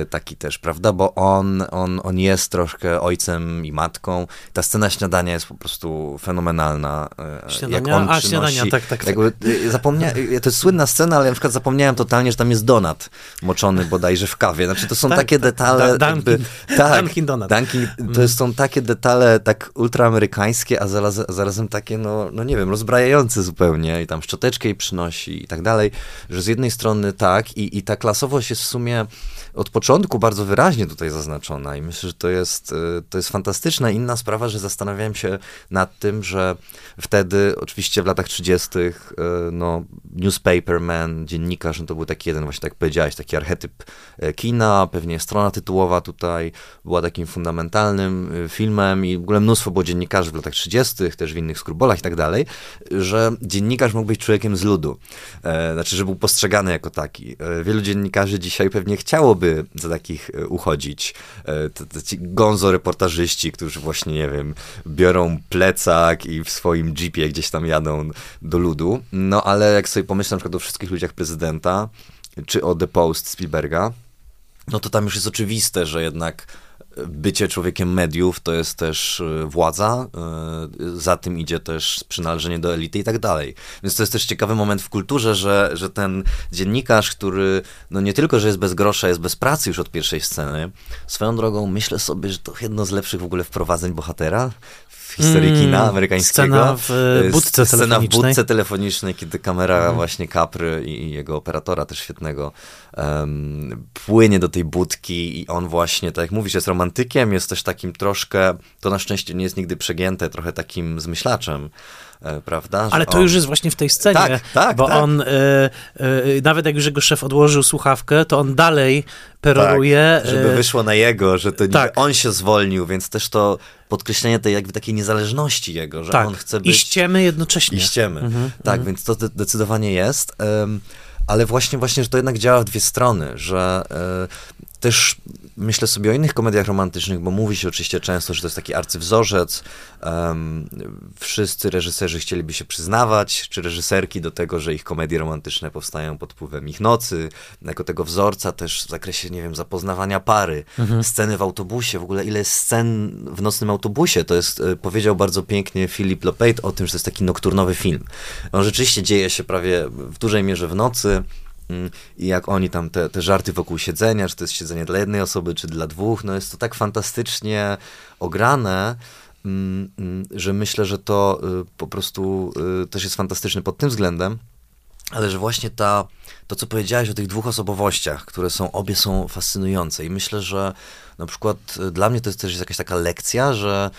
S2: y, taki też, prawda, bo on, on, on jest troszkę ojcem i matką. Ta scena śniadania jest po prostu fenomenalna.
S1: Y, śniadania? Jak on A, przynosi, śniadania, tak, tak. Jakby,
S2: y, zapomnia, to jest słynna scena, ale ja na przykład zapomniałem totalnie, że tam jest donat moczony bodajże w kawie. Znaczy to są tak, takie tak, detale.
S1: Da, Dunkin, jakby, tak, Dunkin Donut.
S2: Dunkin, to mm. są takie detale tak ultraamerykańskie, a zarazem, zarazem takie, no, no nie wiem, rozbrajające zupełnie i tam szczoteczkę jej przynosi i tak dalej, że z jednej strony tak i, i ta klasowość jest w sumie od początku bardzo wyraźnie tutaj zaznaczona i myślę, że to jest, y, to jest fantastyczna. Inna sprawa, że zastanawiałem się nad tym, że wtedy, oczywiście w latach 30., y, no, newspaperman, dziennikarz, no to był taki jeden, właśnie tak powiedziałeś, taki archetyp y, kina, pewnie strona tytułowa tutaj była takim fundamentalnym filmem i w ogóle mnóstwo było dziennikarzy w latach 30., też w innych skrubolach i tak dalej, że dziennikarz mógł być człowiekiem z ludu. E, znaczy, że był postrzegany jako taki. E, wielu dziennikarzy dzisiaj pewnie chciałoby by za takich e, uchodzić. E, ci gonzo reportażyści, którzy właśnie, nie wiem, biorą plecak i w swoim jeepie gdzieś tam jadą do ludu. No ale jak sobie pomyślę na przykład o wszystkich ludziach prezydenta, czy o The Post Spielberga, no to tam już jest oczywiste, że jednak bycie człowiekiem mediów to jest też e, władza, e, za tym idzie też przynależenie do elity i tak dalej. Więc to jest też ciekawy moment w kulturze, że, że ten dziennikarz, który no nie tylko, że jest bez grosza, jest bez pracy już od pierwszej sceny, swoją drogą myślę sobie, że to jedno z lepszych w ogóle wprowadzeń bohatera w historii mm, kina amerykańskiego.
S1: Scena w e, budce
S2: Scena telefonicznej. w budce telefonicznej, kiedy kamera mm. właśnie Capry i, jego operatora też świetnego um, płynie do tej budki i on właśnie, tak jak mówisz, jest romantykiem, jest też takim troszkę, to na szczęście nie jest nigdy przegięte, trochę takim zmyślaczem. E, prawda?
S1: Ale to on... już jest właśnie w tej scenie, tak, tak, bo tak. on, y, y, nawet jak już jego szef odłożył słuchawkę, to on dalej peroruje.
S2: Tak, żeby wyszło na jego, że to tak. on się zwolnił, więc też to podkreślenie tej jakby takiej niezależności jego, że tak. on chce być...
S1: I ściemy jednocześnie.
S2: I ściemy, mhm, tak, mhm. więc to zdecydowanie jest. Um, ale właśnie, właśnie, że to jednak działa w dwie strony, że y, też myślę sobie o innych komediach romantycznych, bo mówi się oczywiście często, że to jest taki arcywzorzec. Um, wszyscy reżyserzy chcieliby się przyznawać, czy reżyserki do tego, że ich komedie romantyczne powstają pod wpływem ich nocy, jako tego wzorca też w zakresie, nie wiem, zapoznawania pary, mhm. sceny w autobusie, w ogóle ile jest scen w nocnym autobusie. To jest, e, powiedział bardzo pięknie Philip Lopate o tym, że to jest taki nokturnowy film. On rzeczywiście dzieje się prawie w dużej mierze w nocy, i jak oni tam te, te żarty wokół siedzenia, czy to jest siedzenie dla jednej osoby, czy dla dwóch, no jest to tak fantastycznie ograne, mm, mm, że myślę, że to y, po prostu y, też jest fantastyczny pod tym względem, ale że właśnie ta, to, co powiedziałeś o tych dwóch osobowościach, które są, obie są fascynujące i myślę, że na przykład y, dla mnie to jest też jakaś taka lekcja, że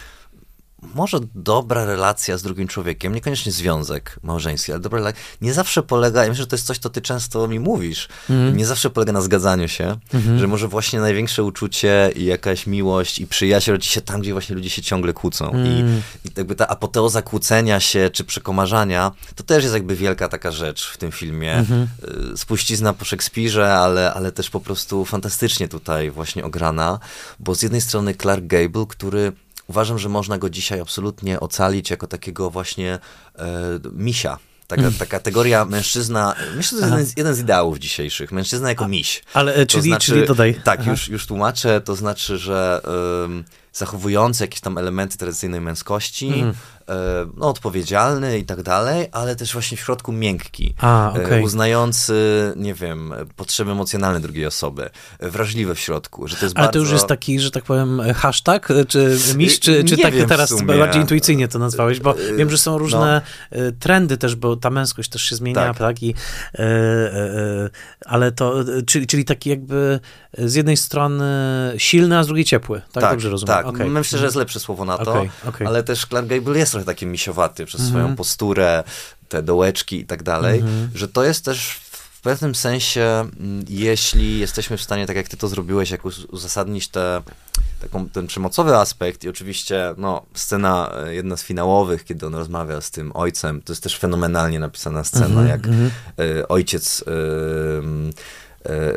S2: może dobra relacja z drugim człowiekiem, niekoniecznie związek małżeński, ale dobra relacja, nie zawsze polega, ja myślę, że to jest coś, co ty często mi mówisz, mm. nie zawsze polega na zgadzaniu się, mm -hmm. że może właśnie największe uczucie i jakaś miłość i przyjaźń rodzi się tam, gdzie właśnie ludzie się ciągle kłócą. Mm. I, I jakby ta apoteoza kłócenia się czy przekomarzania, to też jest jakby wielka taka rzecz w tym filmie. Mm -hmm. Spuścizna po Szekspirze, ale, ale też po prostu fantastycznie tutaj właśnie ograna, bo z jednej strony Clark Gable, który uważam, że można go dzisiaj absolutnie ocalić jako takiego właśnie e, misia. Taka, ta kategoria mężczyzna, myślę, że to jest jeden z, ideałów dzisiejszych, mężczyzna jako miś.
S1: Ale, e, czyli, znaczy, czyli dodaj.
S2: Tak, już, już tłumaczę, to znaczy, że um, zachowujący jakieś tam elementy tradycyjnej męskości, mm. E, no, odpowiedzialny i tak dalej, ale też właśnie w środku miękki, A, okay. uznający, nie wiem, potrzeby emocjonalne drugiej osoby, wrażliwy w środku, że to jest
S1: Ale
S2: bardzo...
S1: to już jest taki, że tak powiem, hashtag, czy miś, czy, czy tak teraz bardziej intuicyjnie to nazwałeś, bo wiem, że są różne no. trendy też, bo ta męskość też się zmienia, tak, tak i, e, e, ale to, czyli, czyli taki jakby z jednej strony silny, a z drugiej ciepły, tak, tak dobrze rozumiem?
S2: Tak, okay. myślę, że jest lepsze słowo na to, okay. ale też Clark Gable jest trochę taki misiowaty przez swoją mm -hmm. posturę, te dołeczki i tak dalej, -hmm. że to jest też w pewnym sensie, mm, jeśli jesteśmy w stanie, tak jak ty to zrobiłeś, jak uzasadnić te, taką, ten przemocowy aspekt i oczywiście no, scena e, jedna z finałowych, kiedy on rozmawia z tym ojcem, to jest też fenomenalnie napisana scena, mm -hmm, jak mm -hmm. ojciec y, E,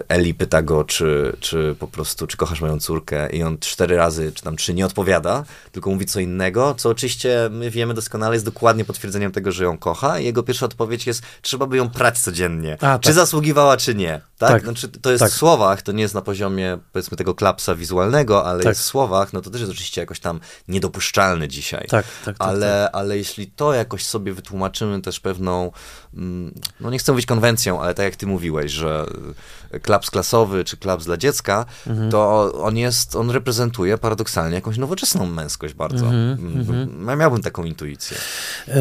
S2: Eli pyta go, czy, czy po prostu, czy kochasz moją córkę i on cztery razy, czy tam trzy nie odpowiada, tylko mówi co innego, co oczywiście my wiemy doskonale jest dokładnie potwierdzeniem tego, że ją kocha i jego pierwsza odpowiedź jest, trzeba by ją prać codziennie. A, tak. Czy zasługiwała, czy nie. Tak? tak. Znaczy, to jest tak. w słowach, to nie jest na poziomie powiedzmy tego klapsa wizualnego, ale tak. jest w słowach, no to też jest oczywiście jakoś tam niedopuszczalne dzisiaj. Tak, tak, tak ale, tak. ale jeśli to jakoś sobie wytłumaczymy też pewną, mm, no nie chcę mówić konwencją, ale tak jak ty mówiłeś, że klaps klasowy czy klaps dla dziecka, mhm. to on jest, on reprezentuje paradoksalnie jakąś nowoczesną męskość bardzo. Mhm, mhm. Ja miałbym taką intuicję. E,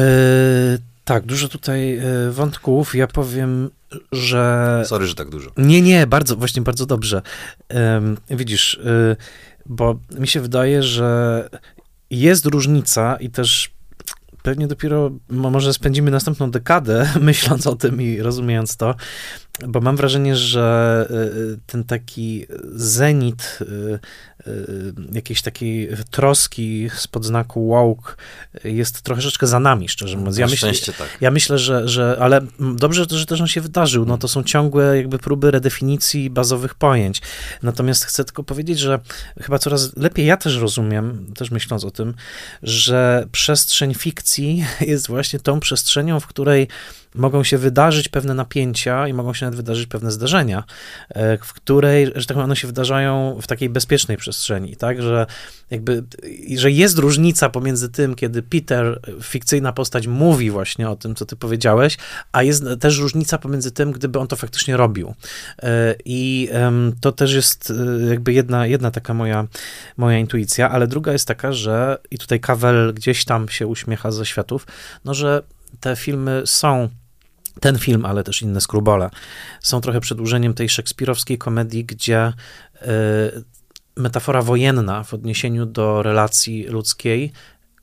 S1: tak, dużo tutaj e, wątków. Ja powiem, że.
S2: Sorry, że tak dużo.
S1: Nie, nie, bardzo, właśnie bardzo dobrze. widzisz, e, bo mi się wydaje, że jest różnica i też pewnie dopiero może spędzimy następną dekadę myśląc o tym i rozumiejąc to, bo mam wrażenie, że y, ten taki zenit y, y, jakiejś takiej troski spod znaku woke jest troszeczkę za nami, szczerze mówiąc.
S2: Ja, myślę, tak.
S1: ja myślę, że, że, ale dobrze, że też on się wydarzył. No to są ciągłe jakby próby redefinicji bazowych pojęć. Natomiast chcę tylko powiedzieć, że chyba coraz lepiej ja też rozumiem, też myśląc o tym, że przestrzeń fikcji jest właśnie tą przestrzenią, w której mogą się wydarzyć pewne napięcia i mogą się nawet wydarzyć pewne zdarzenia, e, w której, że tak powiem, one się wydarzają w takiej bezpiecznej przestrzeni, tak, że jakby, że jest różnica pomiędzy tym, kiedy Peter, fikcyjna postać, mówi właśnie o tym, co ty powiedziałeś, a jest też różnica pomiędzy tym, gdyby on to faktycznie robił. E, I to też jest e, jakby jedna, jedna taka moja, moja intuicja, ale druga jest taka, że i tutaj Kawel gdzieś tam się uśmiecha ze światów, no, że te filmy są ten film, ale też inne skrubole, są trochę przedłużeniem tej szekspirowskiej komedii, gdzie y, metafora wojenna w odniesieniu do relacji ludzkiej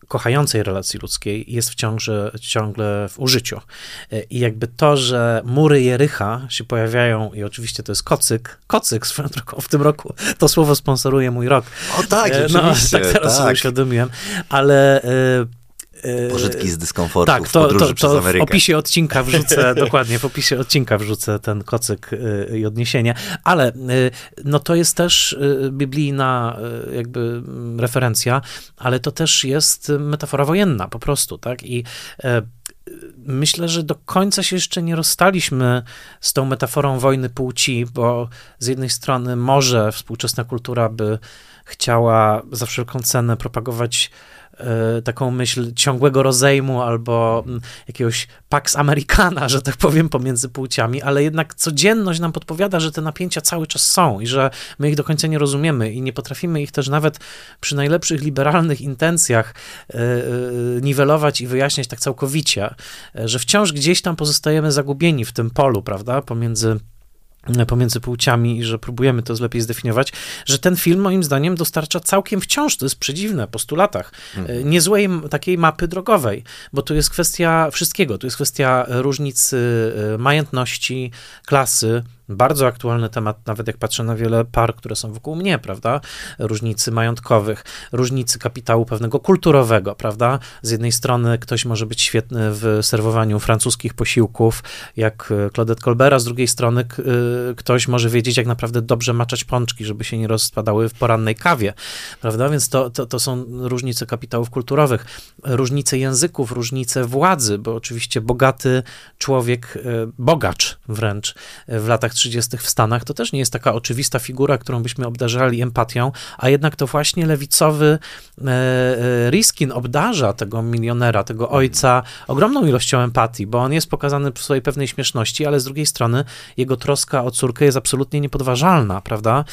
S1: kochającej relacji ludzkiej jest wciąż ciągle w użyciu. E, I jakby to, że mury Jericha się pojawiają, i oczywiście to jest kocyk, kocyk swoją drogą w tym roku, to słowo sponsoruje mój rok.
S2: O tak, e, no,
S1: tak teraz tak. sobie uświadomiłem, ale
S2: E, Pożytki z dyskomfortu tak, to, to, to
S1: w opisie odcinka wrzucę, dokładnie, w opisie odcinka wrzucę ten kocyk e, i odniesienie, ale e, no to jest też biblijna jakby mm, referencja, ale to też jest metafora wojenna po prostu, tak, i myślę, że do końca się jeszcze nie rozstaliśmy z tą metaforą wojny płci, bo z jednej strony może współczesna kultura by chciała za wszelką cenę propagować taką myśl ciągłego rozejmu albo mm, jakiegoś pax americana, że tak powiem, pomiędzy płciami, ale jednak codzienność nam podpowiada, że te napięcia cały czas są i że my ich do końca nie rozumiemy i nie potrafimy ich też nawet przy najlepszych liberalnych intencjach e, e, niwelować i wyjaśniać tak całkowicie, że wciąż gdzieś tam pozostajemy zagubieni w tym polu, prawda, pomiędzy pomiędzy płciami i że próbujemy to lepiej zdefiniować, że ten film moim zdaniem dostarcza całkiem wciąż, to jest przedziwne, postulatach, mhm. niezłej takiej mapy drogowej, bo tu jest kwestia wszystkiego, tu jest kwestia różnicy majętności, klasy, bardzo aktualny temat, nawet jak patrzę na wiele par, które są wokół mnie, prawda? Różnicy majątkowych, różnicy kapitału pewnego kulturowego, prawda? Z jednej strony ktoś może być świetny w serwowaniu francuskich posiłków, jak Claudette Colbert, a z drugiej strony y, ktoś może wiedzieć, jak naprawdę dobrze maczać pączki, żeby się nie rozpadały w porannej kawie, prawda? Więc to, to, to są różnice kapitałów kulturowych, różnice języków, różnice władzy, bo oczywiście bogaty człowiek, y, bogacz wręcz w latach 30. w Stanach, to też nie jest taka oczywista figura, którą byśmy obdarzali empatią, a jednak to właśnie lewicowy e, e, Riskin obdarza tego milionera, tego ojca ogromną ilością empatii, bo on jest pokazany w swojej pewnej śmieszności, ale z drugiej strony jego troska o córkę jest absolutnie niepodważalna, prawda?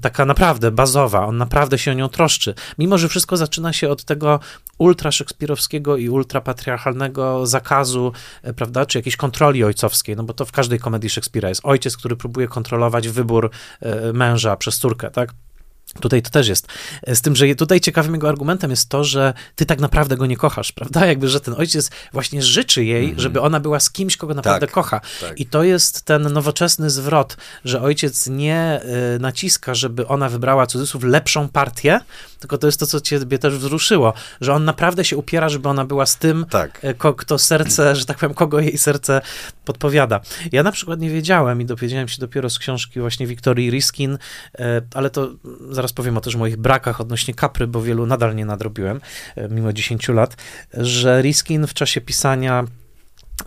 S1: Taka naprawdę bazowa, on naprawdę się o nią troszczy. Mimo, że wszystko zaczyna się od tego ultra szekspirowskiego i ultra patriarchalnego zakazu, e, prawda, czy jakiejś kontroli ojcowskiej, no bo to w każdej komedii Szekspira jest ojciec, który próbuje kontrolować wybór e, męża przez córkę, tak? Tutaj to też jest. Z tym, że tutaj ciekawym jego argumentem jest to, że ty tak naprawdę go nie kochasz, prawda? Jakby, że ten ojciec właśnie życzy jej, mm -hmm. żeby ona była z kimś, kogo naprawdę tak, kocha. Tak. I to jest ten nowoczesny zwrot, że ojciec nie y, naciska, żeby ona wybrała cudzysłów lepszą partię, tylko to jest to, co ciebie też wzruszyło, że on naprawdę się upiera, żeby ona była z tym, tak. Y, ko, kto serce, że tak powiem, kogo jej serce podpowiada. Ja na przykład nie wiedziałem i dowiedziałem się dopiero z książki właśnie Wiktorii Riskin, y, ale to zaraz powiem o też moich brakach odnośnie kapry, bo wielu nadal nie nadrobiłem, e, mimo 10 lat, że Riskin w czasie pisania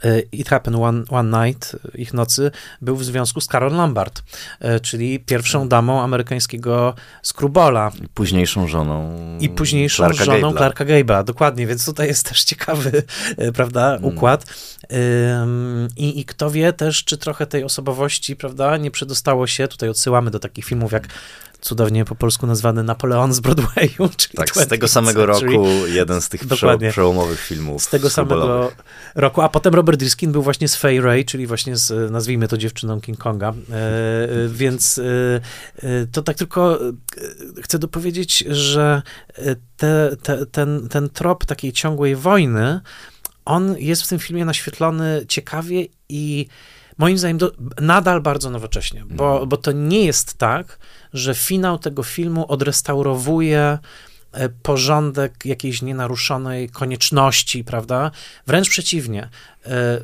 S1: e, It Happened One, One Night, ich nocy, był w związku z Carol Lombard, e, czyli pierwszą damą amerykańskiego Skrubola.
S2: I późniejszą żoną
S1: I późniejszą Clarka żoną Gable'a. Clarka Gable'a, dokładnie, więc tutaj jest też ciekawy, prawda, mm. układ. I, I kto wie też, czy trochę tej osobowości, prawda, nie przedostało się, tutaj odsyłamy do takich filmów jak cudownie po polsku nazwany Napoleon z Broadwayu.
S2: Czyli tak, z tego samego century. roku jeden z tych Dokładnie. przełomowych filmów.
S1: Z tego samego roku, a potem Robert Riskin był właśnie z Fay Ray, czyli właśnie z, nazwijmy to dziewczyną King Konga, e, e więc e, e, to tak tylko e, chcę dopowiedzieć, że te, te, ten, ten trop takiej ciągłej wojny, on jest w tym filmie naświetlony ciekawie i moim zdaniem do, nadal bardzo nowocześnie, bo, mhm. bo to nie jest tak, że finał tego filmu odrestaurowuje e, porządek jakiejś nienaruszonej konieczności, prawda? Wręcz przeciwnie. E,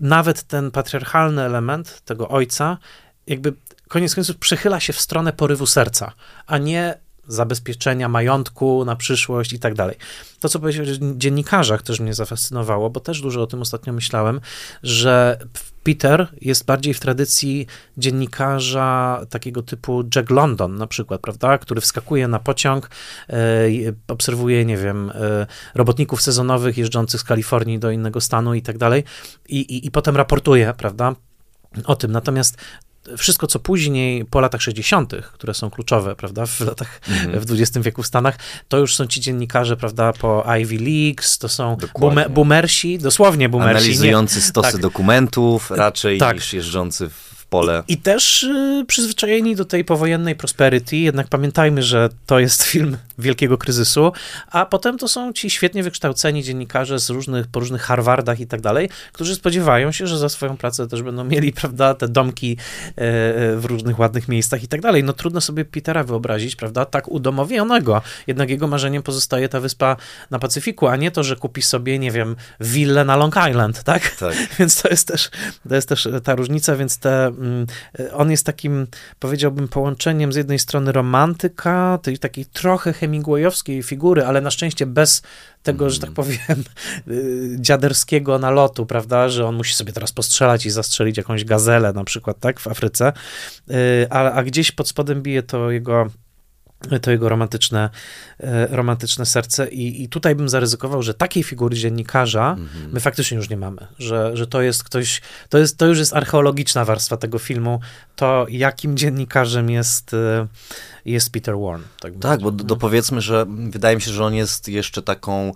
S1: nawet ten patriarchalny element tego ojca, jakby koniec końców przychyla się w stronę porywu serca, a nie zabezpieczenia majątku na przyszłość i tak dalej. To, co powiedziałeś o dziennikarzach, też mnie zafascynowało, bo też dużo o tym ostatnio myślałem, że Peter jest bardziej w tradycji dziennikarza takiego typu Jack London na przykład, prawda, który wskakuje na pociąg, e, obserwuje, nie wiem, e, robotników sezonowych jeżdżących z Kalifornii do innego stanu i tak dalej i, i, i potem raportuje, prawda, o tym. Natomiast wszystko, co później, po latach 60., które są kluczowe, prawda, w latach, mm. w XX wieku w Stanach, to już są ci dziennikarze, prawda, po Ivy Leaks, to są boomer, boomersi, dosłownie boomersi.
S2: Analizujący nie? stosy tak. dokumentów raczej tak. niż jeżdżący w pole.
S1: I, I, też y, przyzwyczajeni do tej powojennej prosperity, jednak pamiętajmy, że to jest film wielkiego kryzysu, a potem to są ci świetnie wykształceni dziennikarze z różnych, po różnych Harvardach i tak dalej, którzy spodziewają się, że za swoją pracę też będą mieli, prawda, te domki e, w różnych ładnych miejscach i tak dalej. No trudno sobie Petera wyobrazić, prawda, tak udomowionego. Jednak jego marzeniem pozostaje ta wyspa na Pacyfiku, a nie to, że kupi sobie, nie wiem, willę na Long Island, tak? tak. Więc to jest też, to jest też ta różnica, więc te on jest takim, powiedziałbym, połączeniem z jednej strony romantyka, tej takiej trochę hemingwayowskiej figury, ale na szczęście bez tego, mm. że tak mhm. powiem, y, dziaderskiego nalotu, prawda, że on musi sobie teraz postrzelać i zastrzelić jakąś gazelę na przykład, tak, w Afryce, y, a, a gdzieś pod spodem bije to jego to jego romantyczne, e, romantyczne serce. I, I tutaj bym zaryzykował, że takiej figury dziennikarza mhm. my faktycznie już nie mamy, że, że to jest ktoś, to, jest, to już jest archeologiczna warstwa tego filmu, to jakim dziennikarzem jest, e, jest Peter Warren.
S2: Tak, tak bo dopowiedzmy, że wydaje mi się, że on jest jeszcze taką,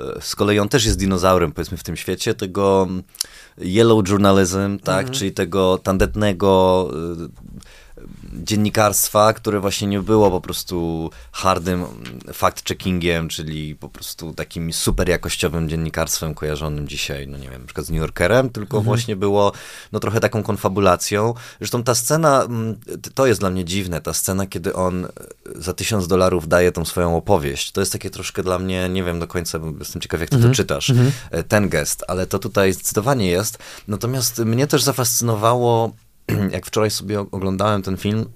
S2: e, z kolei on też jest dinozaurem, powiedzmy, w tym świecie, tego yellow journalism, tak, mhm. czyli tego tandetnego dziennikarstwa, które właśnie nie było po prostu hardym fact-checkingiem, czyli po prostu takim super jakościowym dziennikarstwem kojarzonym dzisiaj, no nie wiem, na przykład z New Yorkerem, tylko mhm. właśnie było no trochę taką konfabulacją. Zresztą ta scena, mm, to jest dla mnie dziwne, ta scena, kiedy on za tysiąc dolarów daje tą swoją opowieść. To jest takie troszkę dla mnie, nie wiem do końca, bo jestem ciekaw, jak ty mhm. to czytasz, mhm. E, ten gest, ale to tutaj zdecydowanie jest. Natomiast mnie też zafascynowało jak wczoraj sobie oglądałem ten film,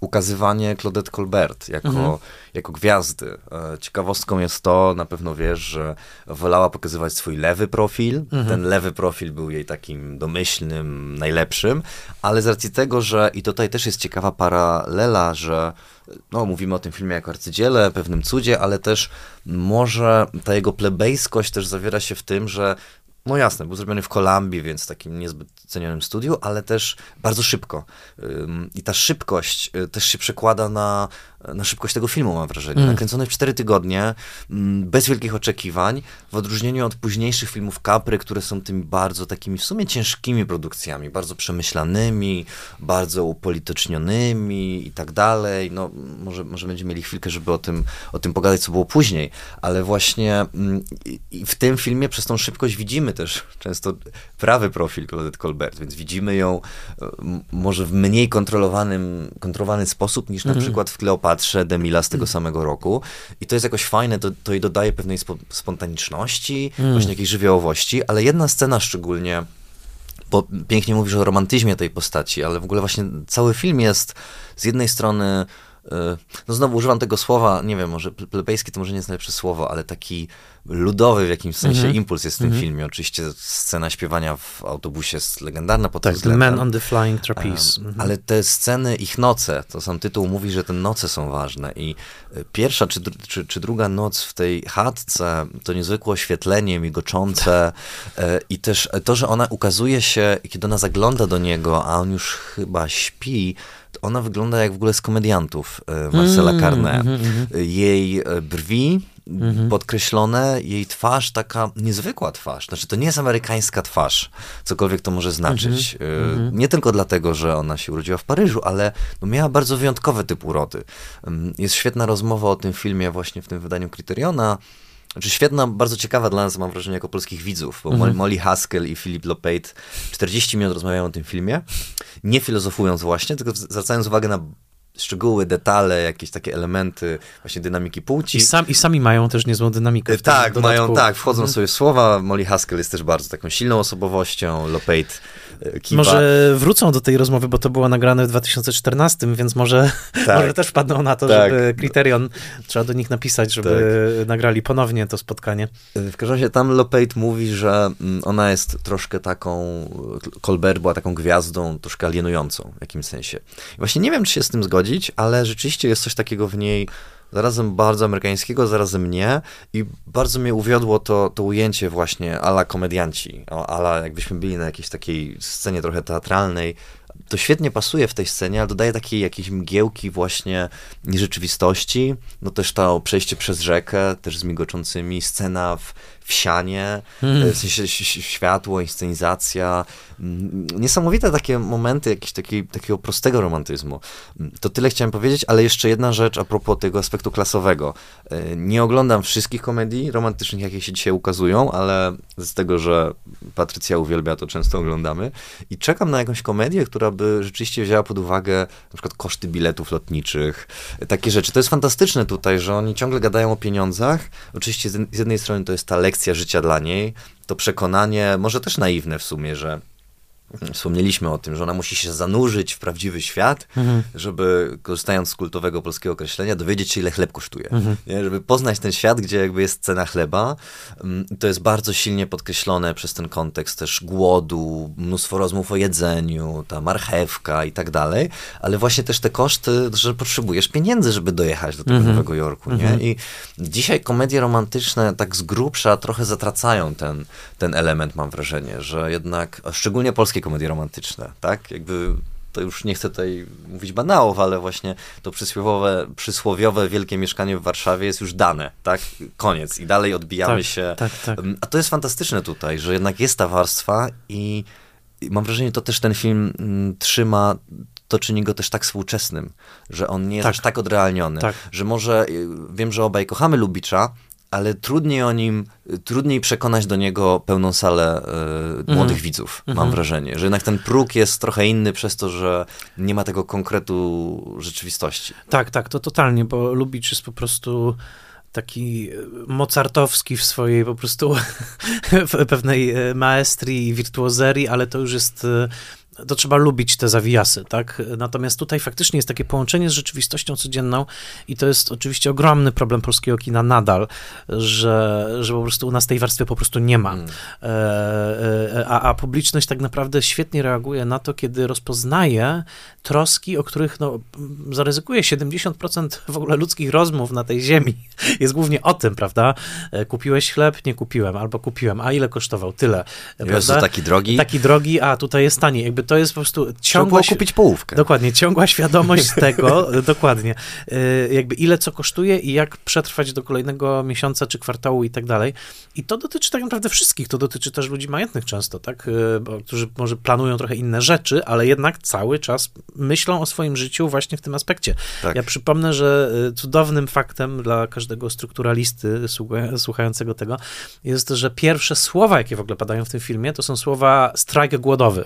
S2: ukazywanie Claudette Colbert jako, mhm. jako gwiazdy. E, ciekawostką jest to, na pewno wiesz, że wolała pokazywać swój lewy profil. Mhm. Ten lewy profil był jej takim domyślnym, najlepszym, ale z racji tego, że i tutaj też jest ciekawa paralela, że no, mówimy o tym filmie jako arcydziele, pewnym cudzie, ale też może ta jego plebejskość też zawiera się w tym, że no jasne, był zrobiony w Kolumbii, więc takim niezbyt cenionym studiu, ale też bardzo szybko. I ta szybkość y, też się przekłada na na szybkość tego filmu, mam wrażenie. Mm. Nakręcony w cztery tygodnie, bez wielkich oczekiwań, w odróżnieniu od późniejszych filmów Capry, które są tymi bardzo takimi w sumie ciężkimi produkcjami, bardzo przemyślanymi, bardzo upolitycznionymi i tak dalej. No, może, może będziemy mieli chwilkę, żeby o tym, o tym pogadać, co było później, ale właśnie w tym filmie przez tą szybkość widzimy też często prawy profil Claudette Colbert, więc widzimy ją e, może w mniej kontrolowanym, kontrolowany sposób niż na mm. przykład w Kleopatrze Demila z tego mm. samego roku i to jest jakoś fajne, to, to jej dodaje pewnej spo, spontaniczności, mm. właśnie jakiejś żywiołowości, ale jedna scena szczególnie, bo pięknie mówisz o romantyzmie tej postaci, ale w ogóle właśnie cały film jest z jednej strony E, no znowu używam tego słowa, nie wiem, może plebejski to może nie jest najlepsze słowo, ale taki ludowy w jakimś sensie mm -hmm. impuls jest w tym mm -hmm. filmie. Oczywiście scena śpiewania w autobusie jest legendarna pod
S1: tak, The Man on the Flying Trapeze.
S2: Mm -hmm. Ale te sceny, ich noce, to sam tytuł mówi, że te noce są ważne i e, pierwsza czy, czy, czy druga noc w tej chatce, to niezwykłe oświetlenie migoczące e, i też to, że ona ukazuje się, kiedy ona zagląda do niego, a on już chyba śpi, ona wygląda jak w ogóle z komediantów e, Marcela mm. Mm, mm, jej e, brwi mhm. podkreślone, jej twarz taka niezwykła twarz. Znaczy, to nie jest amerykańska twarz, cokolwiek to może znaczyć. Mhm. Mhm. Nie tylko dlatego, że ona się urodziła w Paryżu, ale no, miała bardzo wyjątkowy typ urody. Jest świetna rozmowa o tym filmie właśnie w tym wydaniu Kryteriona, znaczy świetna, bardzo ciekawa dla nas, mam wrażenie, jako polskich widzów, bo mhm. Molly Haskell i Philip Lopate 40 minut rozmawiają o tym filmie, nie filozofując właśnie, tylko zwracając uwagę na szczegóły, detale, jakieś takie elementy właśnie dynamiki płci.
S1: I, sam, i sami mają też niezłą dynamikę.
S2: tak, mają, tak, wchodzą mhm. sobie słowa. Molly Haskell jest też bardzo taką silną osobowością, Lopate
S1: Może wrócą do tej rozmowy, bo to było nagrane w 2014, więc może, tak. może też wpadną na to, tak. żeby Criterion, trzeba do nich napisać, żeby tak. nagrali ponownie to spotkanie.
S2: W każdym razie tam Lopate mówi, że mm, ona jest troszkę taką, Colbert była taką gwiazdą, troszkę alienującą w jakimś sensie. I właśnie nie wiem, czy się z tym zgodzić, ale rzeczywiście jest coś takiego w niej, zarazem bardzo amerykańskiego, zarazem nie. I bardzo mnie uwiodło to, to ujęcie właśnie ala komedianci, ala jakbyśmy byli na jakiejś takiej scenie trochę teatralnej. To świetnie pasuje w tej scenie, ale dodaje takiej jakiejś mgiełki właśnie nierzeczywistości. No też to przejście przez rzekę, też z migoczącymi, scena w, w sianie, hmm. w sensie światło, inscenizacja. Mm, niesamowite takie momenty jakiegoś taki, takiego prostego romantyzmu. Mm, to tyle chciałem powiedzieć, ale jeszcze jedna rzecz a propos tego aspektu klasowego. E, nie oglądam wszystkich komedii romantycznych, jakie się dzisiaj ukazują, ale z tego, że Patrycja uwielbia, to często oglądamy. I czekam na jakąś komedię, która by rzeczywiście wzięła pod uwagę na przykład koszty biletów lotniczych, takie rzeczy. To jest fantastyczne tutaj, że oni ciągle gadają o pieniądzach. Oczywiście z jednej strony to jest ta lekcja życia dla niej, to przekonanie, może też naiwne w sumie, że Wspomnieliśmy o tym, że ona musi się zanurzyć w prawdziwy świat, mhm. żeby, korzystając z kultowego polskiego określenia, dowiedzieć się, ile chleb kosztuje. Mhm. Żeby poznać ten świat, gdzie jakby jest cena chleba. Mm, to jest bardzo silnie podkreślone przez ten kontekst też głodu, mnóstwo rozmów o jedzeniu, ta marchewka i tak dalej, ale właśnie też te koszty, że potrzebujesz pieniędzy, żeby dojechać do tego mhm. Nowego Jorku, nie? Mhm. I dzisiaj komedie romantyczne tak z grubsza trochę zatracają ten, ten element, mam wrażenie, że jednak, szczególnie polskie komedie romantyczne, tak? Jakby to już nie chcę tutaj mówić banałów, ale właśnie to przysłowiowe, przysłowiowe wielkie mieszkanie w Warszawie jest już dane, tak? Koniec. I dalej odbijamy tak, się. Tak, tak. A to jest fantastyczne tutaj, że jednak jest ta warstwa i mam wrażenie, to też ten film mm, trzyma to czyni go też tak współczesnym, że on nie jest tak. aż tak odrealniony, tak. że może, y, wiem, że obaj kochamy Lubicza, ale trudniej o nim, trudniej przekonać do niego pełną salę y, młodych mm. widzów, mam mm -hmm. wrażenie. Że jednak ten próg jest trochę inny przez to, że nie ma tego konkretu rzeczywistości.
S1: Tak, tak, to totalnie, bo Lubicz jest po prostu taki mozartowski w swojej po prostu pewnej e, maestrii i wirtuozerii, ale to już jest to trzeba lubić te zawijasy, tak? Natomiast tutaj faktycznie jest takie połączenie z rzeczywistością codzienną i to jest oczywiście ogromny problem polskiego kina nadal, że, że po prostu u nas tej warstwy po prostu nie ma. Mm. E, e, a, a publiczność tak naprawdę świetnie reaguje na to, kiedy rozpoznaje troski, o których, no, zaryzykuję, 70% w ogóle ludzkich rozmów na tej ziemi jest głównie o tym, prawda? E, kupiłeś chleb? Nie kupiłem, albo kupiłem, a ile kosztował? Tyle.
S2: Jezu, taki drogi?
S1: Taki drogi, a tutaj jest taniej. Jakby to jest po prostu ciągła...
S2: Trzeba kupić połówkę.
S1: Dokładnie, ciągła świadomość tego, dokładnie, y, jakby ile co kosztuje i jak przetrwać do kolejnego miesiąca czy kwartału i tak dalej. I to dotyczy tak naprawdę wszystkich, to dotyczy też ludzi majętnych często, tak, y, Bo, którzy może planują trochę inne rzeczy, ale jednak cały czas myślą o swoim życiu właśnie w tym aspekcie. Tak. Ja przypomnę, że y, cudownym faktem dla każdego strukturalisty słuchającego tego jest, że pierwsze słowa, jakie w ogóle padają w tym filmie, to są słowa strajk głodowy,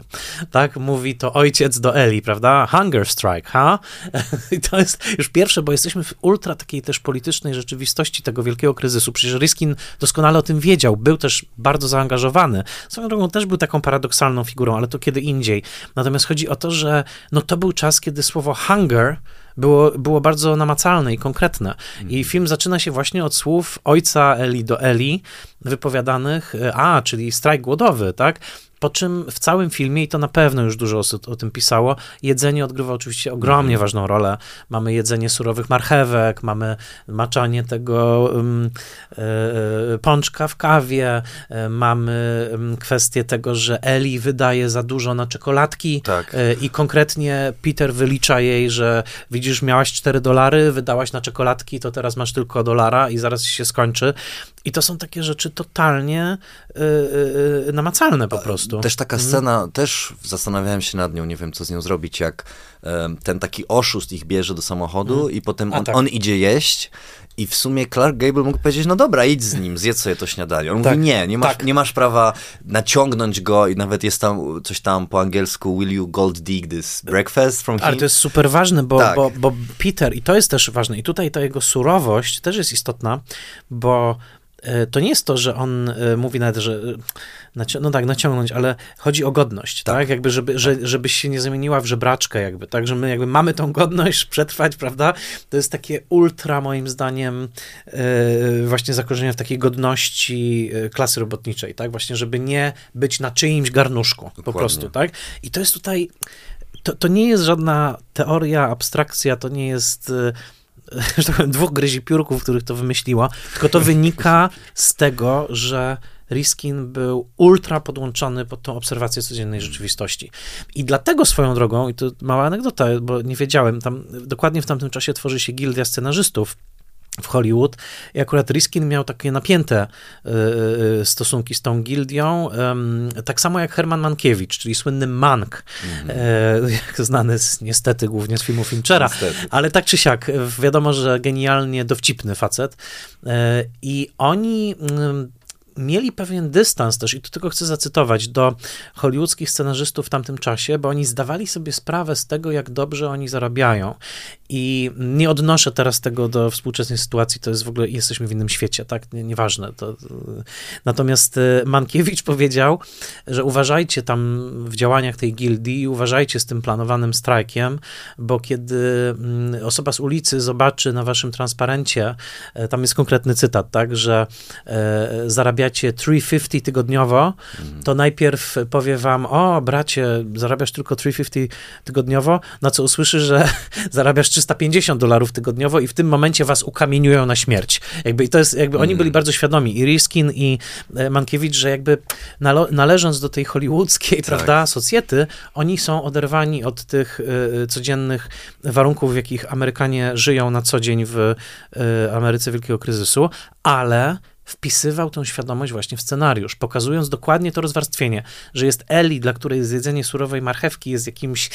S1: tak? Mówi to ojciec do Eli, prawda? Hunger strike, ha? I to jest już pierwsze, bo jesteśmy w ultra takiej też politycznej rzeczywistości tego wielkiego kryzysu. Przecież Riskin doskonale o tym wiedział, był też bardzo zaangażowany. Swoją drogą też był taką paradoksalną figurą, ale to kiedy indziej. Natomiast chodzi o to, że no to był czas, kiedy słowo hunger było, było bardzo namacalne i konkretne. I mhm. film zaczyna się właśnie od słów ojca Eli do Eli, wypowiadanych, a, czyli strajk głodowy, tak? Po czym w całym filmie, i to na pewno już dużo osób o tym pisało, jedzenie odgrywa oczywiście ogromnie mhm. ważną rolę. Mamy jedzenie surowych marchewek, mamy maczanie tego um, e, pączka w kawie, e, mamy kwestię tego, że Eli wydaje za dużo na czekoladki tak. e, i konkretnie Peter wylicza jej, że widzisz, miałaś 4 dolary, wydałaś na czekoladki, to teraz masz tylko dolara i zaraz się skończy. I to są takie rzeczy totalnie y, y, namacalne po prostu.
S2: Też taka mhm. scena, też zastanawiałem się nad nią, nie wiem co z nią zrobić, jak ten taki oszust ich bierze do samochodu mm. i potem on, tak. on, idzie jeść i w sumie Clark Gable mógł powiedzieć, no dobra, idź z nim, zjedz sobie to śniadanie. On tak. mówi, nie, nie masz, tak. nie masz prawa naciągnąć go i nawet jest tam coś tam po angielsku, will you gold dig this breakfast from him?
S1: Ale to jest super ważne, bo, tak. bo, bo Peter, i to jest też ważne, i tutaj ta jego surowość też jest istotna, bo E, to nie jest to, że on e, mówi nawet, że e, no tak, naciągnąć, ale chodzi o godność, tak? tak? Jakby, żeby, że, żebyś się nie zamieniła w żebraczkę jakby, tak? Że my jakby mamy tą godność przetrwać, prawda? To jest takie ultra, moim zdaniem, właśnie zakorzenienie w takiej godności klasy robotniczej, tak? Właśnie, żeby nie być na czyimś garnuszku, Dokładnie. po prostu, tak? I to jest tutaj, to, to nie jest żadna teoria, abstrakcja, to nie jest że tak powiem, dwóch gryzi piórków, których to wymyśliła, tylko to wynika z tego, że Riskin był ultra podłączony pod tą obserwację codziennej rzeczywistości. I dlatego swoją drogą, i to mała anegdota, bo nie wiedziałem, tam dokładnie w tamtym czasie tworzy się gildia scenarzystów w Hollywood i akurat Riskin miał takie napięte y, y, stosunki z tą gildią, tak samo jak Herman Mankiewicz, czyli słynny Mank, mm. jak znany z, niestety głównie z filmu Finchera, niestety. ale tak czy siak, wiadomo, że genialnie dowcipny facet i oni mieli pewien dystans też, i tu tylko chcę zacytować, do hollywoodzkich scenarzystów w tamtym czasie, bo oni zdawali sobie sprawę z tego, jak dobrze oni zarabiają. I nie odnoszę teraz tego do współczesnej sytuacji, to jest w ogóle, jesteśmy w innym świecie, tak? Nie, nieważne. To, natomiast e, Mankiewicz powiedział, że uważajcie tam w działaniach tej gildii, uważajcie z tym planowanym strajkiem, bo kiedy mm, osoba z ulicy zobaczy na waszym transparencie, e, tam jest konkretny cytat, tak, że e, zarabiacie 350 tygodniowo, to najpierw powie wam, o bracie, zarabiasz tylko 350 tygodniowo, na co usłyszy, że zarabiasz 350 dolarów tygodniowo i w tym momencie was ukamieniują na śmierć. Jakby, I to jest, jakby oni byli bardzo świadomi, i Riskin, i e, Mankiewicz, że jakby nale należąc do tej hollywoodzkiej, tak. prawda, socjety, oni są oderwani od tych y, codziennych warunków, w jakich Amerykanie żyją na co dzień w y, Ameryce Wielkiego Kryzysu, ale wpisywał tą świadomość właśnie w scenariusz, pokazując dokładnie to rozwarstwienie, że jest Eli, dla której zjedzenie surowej marchewki jest jakimś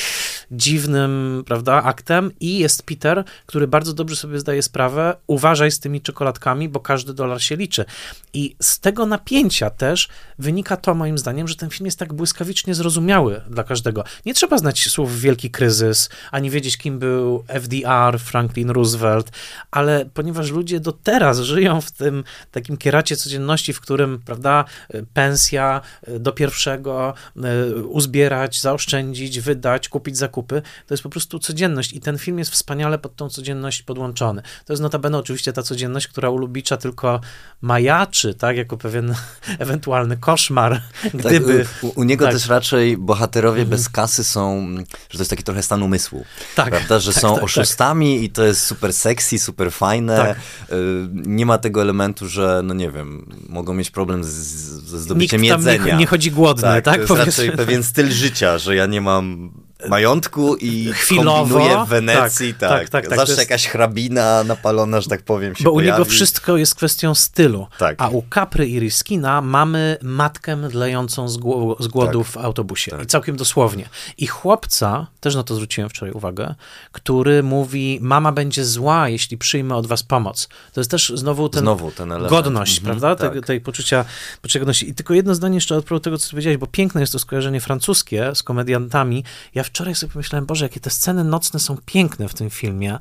S1: dziwnym, prawda, aktem i jest Peter, który bardzo dobrze sobie zdaje sprawę, uważaj z tymi czekoladkami, bo każdy dolar się liczy. I z tego napięcia też wynika to moim zdaniem, że ten film jest tak błyskawicznie zrozumiały dla każdego. Nie trzeba znać słów wielki kryzys, ani wiedzieć kim był FDR, Franklin Roosevelt, ale ponieważ ludzie do teraz żyją w tym takim kieracie codzienności, w którym, prawda, pensja e, do pierwszego, e, uzbierać, zaoszczędzić, wydać, kupić zakupy, to jest po prostu codzienność i ten film jest wspaniale pod tą codzienność podłączony. To jest notabene oczywiście ta codzienność, która u Lubicza tylko majaczy, tak, jako pewien ewentualny koszmar, tak, gdyby...
S2: Tak, u, u, niego tak. też raczej bohaterowie mhm. bez kasy są, że to jest taki trochę stan umysłu, tak, prawda, że tak, są tak, oszustami i to jest super sexy, super fajne, y, nie ma tego elementu, że no nie wiem, mogą mieć problem z, ze zdobyciem
S1: Nikt
S2: jedzenia.
S1: Nie, nie chodzi głodny, tak? tak?
S2: To jest raczej pewien styl życia, że ja nie mam majątku i Chwilowo, kombinuję w Wenecji, tak, tak, tak, tak zawsze jest... jakaś hrabina napalona, że tak powiem, się
S1: Bo
S2: pojawi.
S1: u niego wszystko jest kwestią stylu, tak. a u Capry i Riskina mamy matkę mdlejącą z, z głodu tak. w autobusie tak. i całkiem dosłownie. I chłopca, też na to zwróciłem wczoraj uwagę, który mówi, mama będzie zła, jeśli przyjmę od was pomoc. To jest też znowu ten, znowu ten godność, mhm, prawda, tak. tej, poczucia, godności. I tylko jedno zdanie jeszcze propos tego, co powiedziałeś, bo piękne jest to skojarzenie francuskie z komediantami. Ja wczoraj sobie pomyślałem, Boże, jakie te sceny nocne są piękne w tym filmie,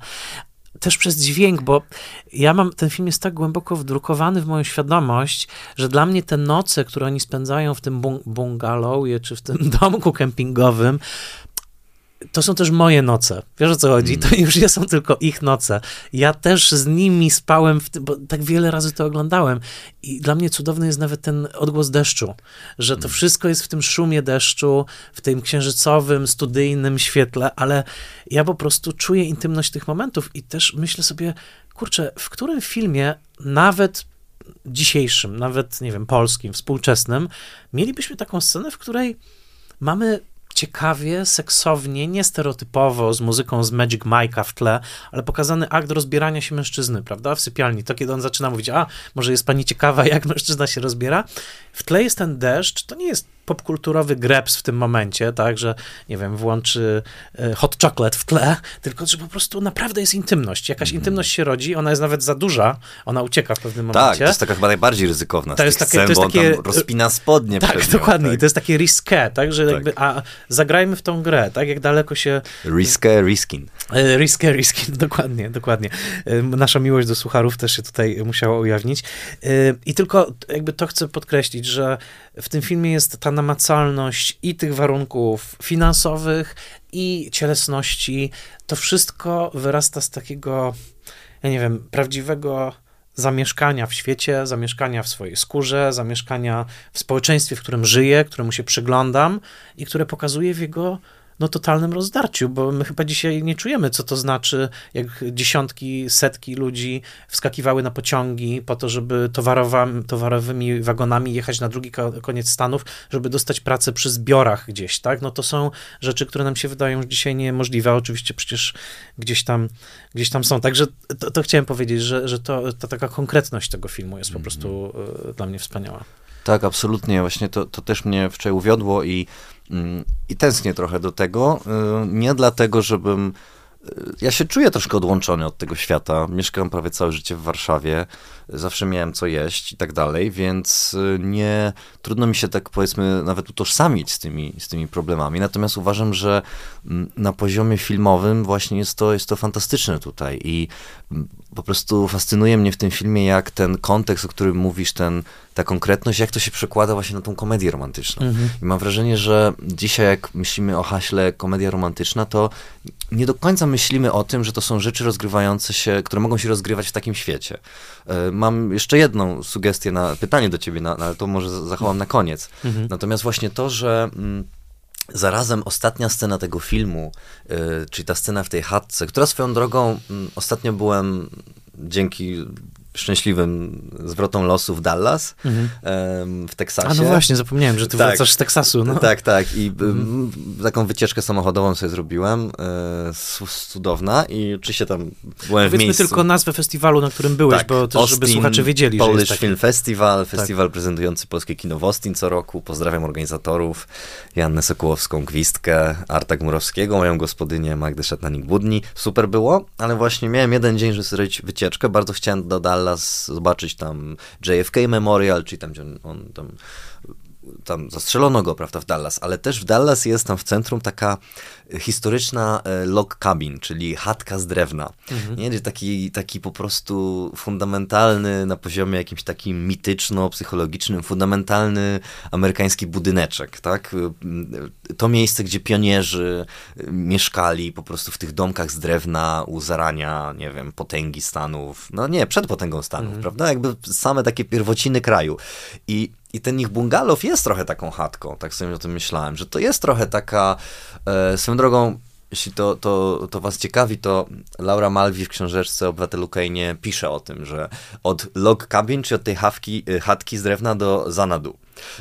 S1: też przez dźwięk, bo ja mam, ten film jest tak głęboko wdrukowany w moją świadomość, że dla mnie te noce, które oni spędzają w tym bungalowie, czy w tym domku kempingowym, to są też moje noce. Wiesz o co chodzi? To mm. już nie są tylko ich noce. Ja też z nimi spałem, tym, bo tak wiele razy to oglądałem. I dla mnie cudowny jest nawet ten odgłos deszczu, że to mm. wszystko jest w tym szumie deszczu, w tym księżycowym, studyjnym świetle, ale ja po prostu czuję intymność tych momentów i też myślę sobie, kurczę, w którym filmie nawet dzisiejszym, nawet, nie wiem, polskim, współczesnym, mielibyśmy taką scenę, w której mamy ciekawie, seksownie, niestereotypowo, z muzyką z Magic Mike'a w tle, ale pokazany akt rozbierania się mężczyzny, prawda, w sypialni. To kiedy on zaczyna mówić, a może jest pani ciekawa, jak mężczyzna się rozbiera. W tle jest ten deszcz, to nie jest popkulturowy greps w tym momencie, tak, że nie wiem, włączy e, hot chocolate w tle, tylko że po prostu naprawdę jest intymność. Jakaś mm. intymność się rodzi, ona jest nawet za duża, ona ucieka w pewnym tak, momencie.
S2: Tak, to jest taka chyba najbardziej ryzykowna to jest takie, scen, to jest takie, rozpina spodnie
S1: Tak,
S2: nią,
S1: dokładnie. Tak. To jest takie risque, tak, że tak. jakby, a zagrajmy w tą grę, tak, jak daleko się...
S2: Risque, riskin.
S1: E, risque, riskin, dokładnie, dokładnie. E, nasza miłość do sucharów też się tutaj musiała ujawnić. I tylko jakby to chcę podkreślić, że w tym filmie jest ta namacalność i tych warunków finansowych, i cielesności. To wszystko wyrasta z takiego, ja nie wiem, prawdziwego zamieszkania w świecie, zamieszkania w swojej skórze, zamieszkania w społeczeństwie, w którym żyję, któremu się przyglądam i które pokazuje w jego no, totalnym rozdarciu, bo my chyba dzisiaj nie czujemy, co to znaczy, jak dziesiątki, setki ludzi wskakiwały na pociągi po to, żeby towarowymi wagonami jechać na drugi koniec Stanów, żeby dostać pracę przy zbiorach gdzieś, tak? No to są rzeczy, które nam się wydają już dzisiaj niemożliwe, oczywiście przecież gdzieś tam, gdzieś tam są. Także to, to chciałem powiedzieć, że, że to, ta taka konkretność tego filmu jest po prostu mm. dla mnie wspaniała.
S2: Tak, absolutnie. Właśnie to, to też mnie wczoraj uwiodło i, i tęsknię trochę do tego. Y, nie dlatego, żebym ja się czuję troszkę odłączony od tego świata. Mieszkam prawie całe życie w Warszawie, zawsze miałem co jeść i tak dalej, więc y, nie trudno mi się tak powiedzmy nawet utożsamić z tymi, z tymi problemami. Natomiast uważam, że mm, na poziomie filmowym właśnie jest to, jest to fantastyczne tutaj i mm, po prostu fascynuje mnie w tym filmie, jak ten kontekst, o którym mówisz, ten, ta konkretność, jak to się przekłada właśnie na tą komedię romantyczną. Mhm. I mam wrażenie, że dzisiaj jak myślimy o haśle komedia romantyczna, to nie do końca myślimy o tym, że to są rzeczy rozgrywające się, które mogą się rozgrywać w takim świecie. E, mam jeszcze jedną sugestię na pytanie do ciebie, na, ale to może zachowam na koniec. Mhm. Natomiast właśnie to, że... Mm, Zarazem ostatnia scena tego filmu, yy, czyli ta scena w tej chatce, która swoją drogą, yy, ostatnio byłem dzięki szczęśliwym zwrotom losu w Dallas, mhm. w Teksasie.
S1: A no właśnie, zapomniałem, że ty tak, wracasz z Teksasu. No.
S2: Tak, tak. I mhm. taką wycieczkę samochodową sobie zrobiłem, e, cudowna i oczywiście tam byłem
S1: Powiedzmy
S2: w miejscu.
S1: tylko nazwę festiwalu, na którym byłeś, tak, bo też, Austin, żeby słuchacze wiedzieli,
S2: Polish
S1: że jest taki...
S2: Film Festival, tak. festiwal tak. prezentujący polskie kino w Austin co roku. Pozdrawiam organizatorów, Jannę Sokołowską, Gwizdkę, Arta Gmurowskiego, moją gospodynię Magdę Szatnanik-Budni. Super było, ale właśnie miałem jeden dzień, żeby zrobić wycieczkę. Bardzo chciałem do Dallas Dallas, zobaczyć tam JFK Memorial, czyli tam, gdzie on, on tam tam zastrzelono go, prawda, w Dallas, ale też w Dallas jest tam w centrum taka historyczna e, log cabin, czyli chatka z drewna. Mhm. Nie? Taki, taki po prostu fundamentalny na poziomie jakimś takim mityczno-psychologicznym, fundamentalny amerykański budyneczek, tak? To miejsce, gdzie pionierzy e, mieszkali po prostu w tych domkach z drewna u zarania, nie wiem, potęgi Stanów, no nie, przed potęgą Stanów, mhm. prawda? Jakby same takie pierwociny kraju. I i ten ich bungalow jest trochę taką chatką, tak sobie o tym myślałem, że to jest trochę taka, e, swoją drogą, jeśli to, to, to was ciekawi, to Laura Malwi w książeczce Obywatelu Kejnie pisze o tym, że od log cabin, czy od tej hawki, e, chatki z drewna do Zanadu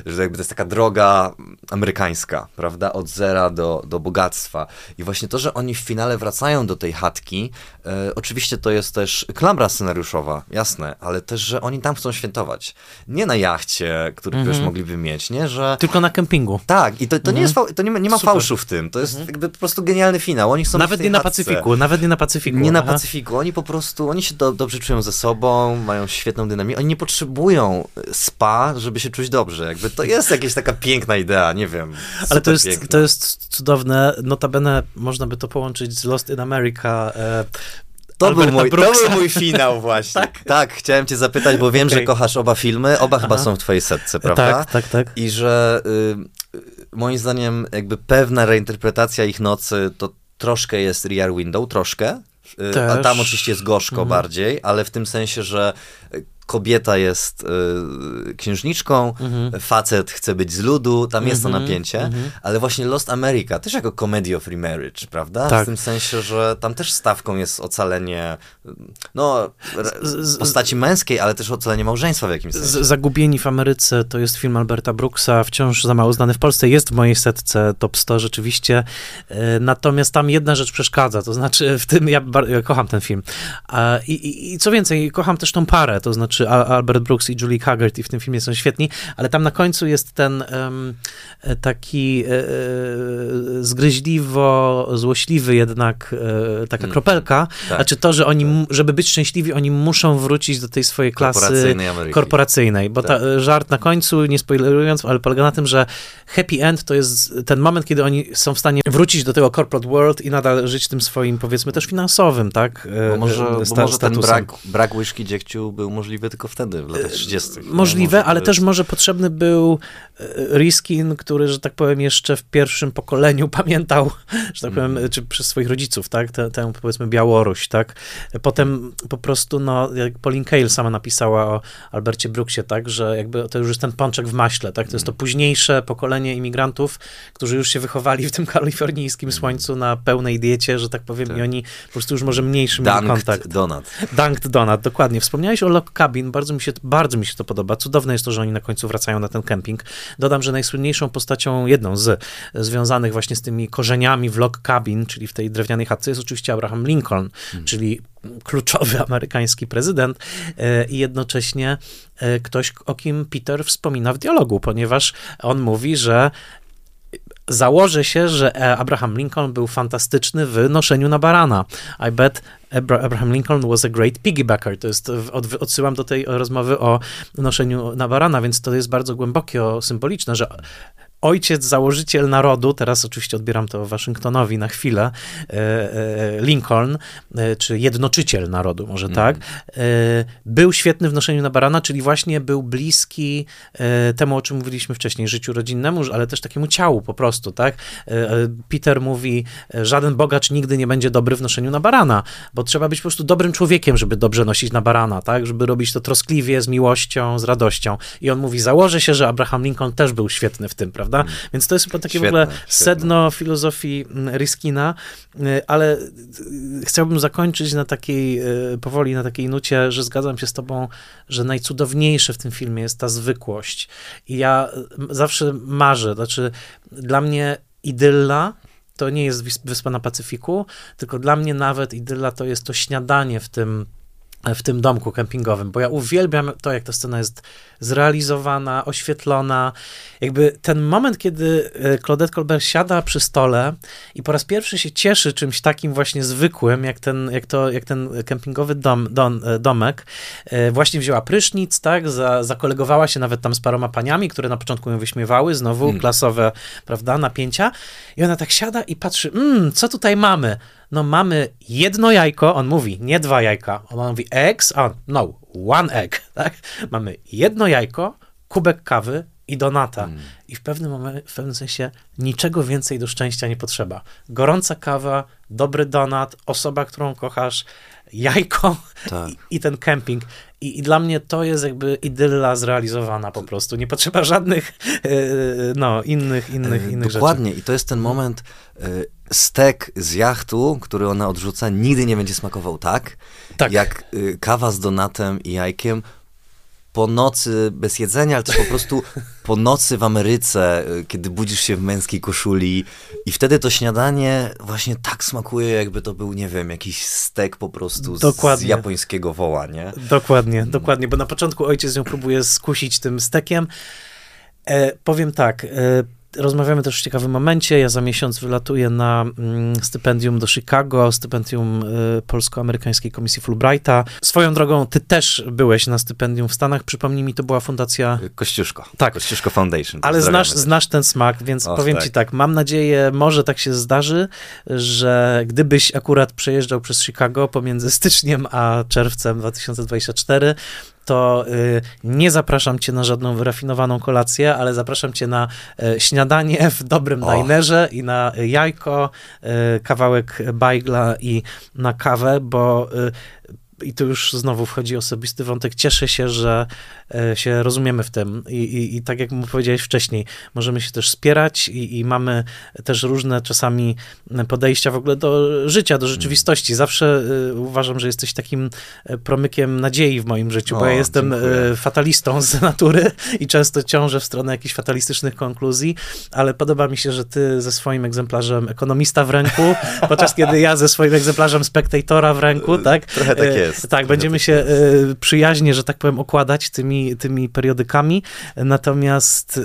S2: że jakby to jest taka droga amerykańska, prawda, od zera do, do bogactwa. I właśnie to, że oni w finale wracają do tej chatki, e, oczywiście to jest też klamra scenariuszowa, jasne, ale też, że oni tam chcą świętować. Nie na jachcie, który -hmm. już mogliby mieć, nie, że...
S1: Tylko na kempingu.
S2: Tak, i to, to nie jest, to nie ma, nie ma fałszu w tym, to jest -hmm. jakby po prostu genialny finał. Oni chcą
S1: Nawet nie na Pacyfiku, nawet nie na Pacyfiku.
S2: Nie Aha. na Pacyfiku, oni po prostu, oni się do, dobrze czują ze sobą, mają świetną dynamikę, oni nie potrzebują spa, żeby się czuć dobrze jakby to jest jakaś taka piękna idea, nie wiem.
S1: Ale to jest, to jest cudowne. Notabene można by to połączyć z Lost in America. E,
S2: to był, mój, to był mój finał właśnie. tak? tak, chciałem cię zapytać, bo wiem, okay. że kochasz oba filmy. Oba Aha. chyba są w twojej setce, prawda?
S1: Tak, tak, tak.
S2: I że y, moim zdaniem jakby pewna reinterpretacja ich nocy to troszkę jest Rear Window, troszkę. Y, a tam oczywiście jest gorzko mhm. bardziej, ale w tym sensie, że kobieta jest y, księżniczką, mhm. facet chce być z ludu, tam jest to mhm, napięcie, mhm. ale właśnie Lost America też jako comedy of remarriage, prawda? Tak. W tym sensie, że tam też stawką jest ocalenie no, z, postaci męskiej, ale też ocalenie małżeństwa w jakimś sensie.
S1: Zagubieni w Ameryce to jest film Alberta Brooksa, wciąż za mało znany w Polsce, jest w mojej setce top 100 rzeczywiście, e, natomiast tam jedna rzecz przeszkadza, to znaczy w tym ja, ja kocham ten film. I, i, I co więcej, kocham też tą parę, to znaczy czy Albert Brooks i Julie Haggerty w tym filmie są świetni, ale tam na końcu jest ten um, taki e, e, zgryźliwo złośliwy jednak e, taka mm. kropelka, tak. znaczy to, że oni, tak. żeby być szczęśliwi, oni muszą wrócić do tej swojej klasy korporacyjnej, korporacyjnej bo tak. ta, żart na końcu, nie spoilerując, ale polega na tym, że happy end to jest ten moment, kiedy oni są w stanie wrócić do tego corporate world i nadal żyć tym swoim, powiedzmy, też finansowym, tak?
S2: Bo może, bo może ten brak, brak łyżki dziegciu był możliwy możliwe tylko wtedy, w latach 30.
S1: Możliwe, ale też może potrzebny był e, Riskin, który, że tak powiem, jeszcze w pierwszym pokoleniu pamiętał, że tak powiem, mm. czy przez swoich rodziców, tak, tę, tę powiedzmy Białoruś, tak. Potem po prostu, no, jak Pauline Kael sama napisała o Albercie Brooksie, tak, że jakby to już jest ten pączek w maśle, tak, to jest to mm. późniejsze pokolenie imigrantów, którzy już się wychowali w tym kalifornijskim mm. słońcu na pełnej diecie, że tak powiem, tak. i oni po prostu już może mniejszy mieli kontakt.
S2: Donut.
S1: Dunked Donut, dokładnie. Wspomniałeś o Log Bardzo mi, się, bardzo mi się to podoba. Cudowne jest to, że oni na końcu wracają na ten kemping. Dodam, że najsłynniejszą postacią, jedną z związanych właśnie z tymi korzeniami w log cabin, czyli w tej drewnianej chatce, jest oczywiście Abraham Lincoln, hmm. czyli kluczowy amerykański prezydent e, i jednocześnie e, ktoś, o kim Peter wspomina w dialogu, ponieważ on mówi, że założę się, że e, Abraham Lincoln był fantastyczny w noszeniu na barana. I bet Abraham Lincoln was a great piggybacker. To jest, od, odsyłam do tej rozmowy o noszeniu na barana, więc to jest bardzo głębokie, symboliczne, że ojciec, założyciel narodu, teraz oczywiście odbieram to Waszyngtonowi na chwilę, e, e, Lincoln, e, czy jednoczyciel narodu, może tak, był świetny w noszeniu na barana, czyli właśnie był bliski temu, o czym mówiliśmy wcześniej, życiu rodzinnemu, ale też takiemu ciału po prostu, tak. Peter mówi, żaden bogacz nigdy nie będzie dobry w noszeniu na barana, bo trzeba być po prostu dobrym człowiekiem, żeby dobrze nosić na barana, tak, żeby robić to troskliwie, z miłością, z radością. I on mówi, założę się, że Abraham Lincoln też był świetny w tym, prawda? Prawda? Więc to jest chyba takie świetne, w ogóle sedno świetne. filozofii mm, Riskina, y, ale y, chciałbym zakończyć na takiej, y, powoli na takiej nucie, że zgadzam się z tobą, że najcudowniejsze w tym filmie jest ta zwykłość. I ja zawsze marzę, znaczy dla mnie idylla to nie jest wyspa na Pacyfiku, tylko dla mnie nawet idylla to jest to śniadanie w tym w tym domku kempingowym, bo ja uwielbiam to, jak ta scena jest zrealizowana, oświetlona. Jakby ten moment, kiedy e, Claudette Colbert siada przy stole i po raz pierwszy się cieszy czymś takim właśnie zwykłym, jak ten, jak to, jak ten kempingowy dom, dom, e, domek, e, właśnie wzięła prysznic, tak, za, zakolegowała się nawet tam z paroma paniami, które na początku ją wyśmiewały, znowu hmm. klasowe, prawda, napięcia i ona tak siada i patrzy, mmm, co tutaj mamy? no mamy jedno jajko, on mówi, nie dwa jajka, on mówi eggs, a no, one egg, tak? Mamy jedno jajko, kubek kawy i donata. Mm. I w pewnym, momencie, w pewnym sensie niczego więcej do szczęścia nie potrzeba. Gorąca kawa, dobry donat, osoba, którą kochasz, jajko tak. i, i, ten kemping. I, I, dla mnie to jest jakby idylla zrealizowana po prostu. Nie potrzeba żadnych e, no, innych, innych,
S2: e,
S1: innych
S2: Dokładnie. rzeczy. I to jest ten moment, e, stek z jachtu, który ona odrzuca, nigdy nie będzie smakował tak, tak. jak kawa z donatem i jajkiem po nocy bez jedzenia, ale też po prostu po nocy w Ameryce, kiedy budzisz się w męskiej koszuli i wtedy to śniadanie właśnie tak smakuje, jakby to był, nie wiem, jakiś stek po prostu dokładnie. z japońskiego woła, nie?
S1: Dokładnie, dokładnie, bo na początku ojciec ją próbuje skusić tym stekiem. E, powiem tak, e, rozmawiamy też w ciekawym momencie. Ja za miesiąc wylatuję na mm, stypendium do Chicago, stypendium y, Polsko-Amerykańskiej Komisji Fulbrighta. Swoją drogą, ty też byłeś na stypendium w Stanach. Przypomnij mi, to była fundacja...
S2: Kościuszko. Tak. Kościuszko Foundation.
S1: Ale znasz, znasz ten smak, więc Och, powiem tak. ci tak, mam nadzieję, może tak się zdarzy, że gdybyś akurat przejeżdżał przez Chicago pomiędzy styczniem a czerwcem 2024, to y, nie zapraszam cię na żadną wyrafinowaną kolację, ale zapraszam cię na y, śniadanie w dobrym oh. dinerze i na jajko, y, kawałek bajgla i na kawę, bo i tu już znowu wchodzi osobisty wątek. Cieszę się, że e, się rozumiemy w tym i, i, i tak jak mu powiedziałeś wcześniej, możemy się też wspierać i, i, mamy też różne czasami podejścia w ogóle do życia, do rzeczywistości. Zawsze e, uważam, że jesteś takim e, promykiem nadziei w moim życiu, o, bo ja jestem dziękuję. fatalistą z natury i często ciążę w stronę jakichś fatalistycznych konkluzji, ale podoba mi się, że ty ze swoim egzemplarzem ekonomista w ręku, podczas kiedy ja ze swoim egzemplarzem spektatora w ręku, tak?
S2: Trochę tak jest.
S1: Tak, będziemy się y, przyjaźnie, że tak powiem, okładać tymi, tymi periodykami, natomiast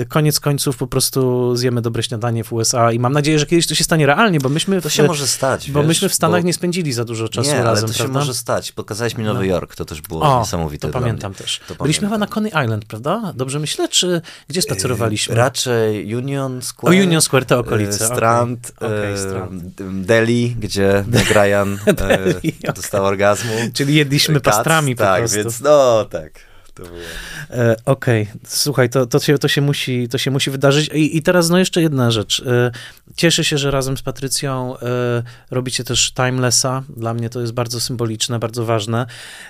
S1: y, koniec końców po prostu zjemy dobre śniadanie w USA i mam nadzieję, że kiedyś to się stanie realnie, bo myśmy...
S2: To się może stać,
S1: Bo wiesz, myśmy w Stanach bo... nie spędzili za dużo czasu
S2: nie,
S1: razem,
S2: ale to
S1: prawda?
S2: się może stać. Pokazałeś mi Nowy no. Jork, to też było o, niesamowite.
S1: to pamiętam też. To Byliśmy chyba na Coney Island, prawda? Dobrze myślę, czy gdzie spacerowaliśmy?
S2: Raczej Union Square.
S1: O, Union Square, te okolice.
S2: Strand, okay. Okay, Strand. Delhi, gdzie Meg Ryan dostał orgazm
S1: Czyli jedliśmy Kac, pastrami
S2: tak,
S1: po prostu.
S2: więc no tak.
S1: E, Okej, okay. słuchaj, to, to, się, to, się musi, to się musi wydarzyć. I, I teraz no jeszcze jedna rzecz. E, cieszę się, że razem z Patrycją e, robicie też Timelessa. Dla mnie to jest bardzo symboliczne, bardzo ważne.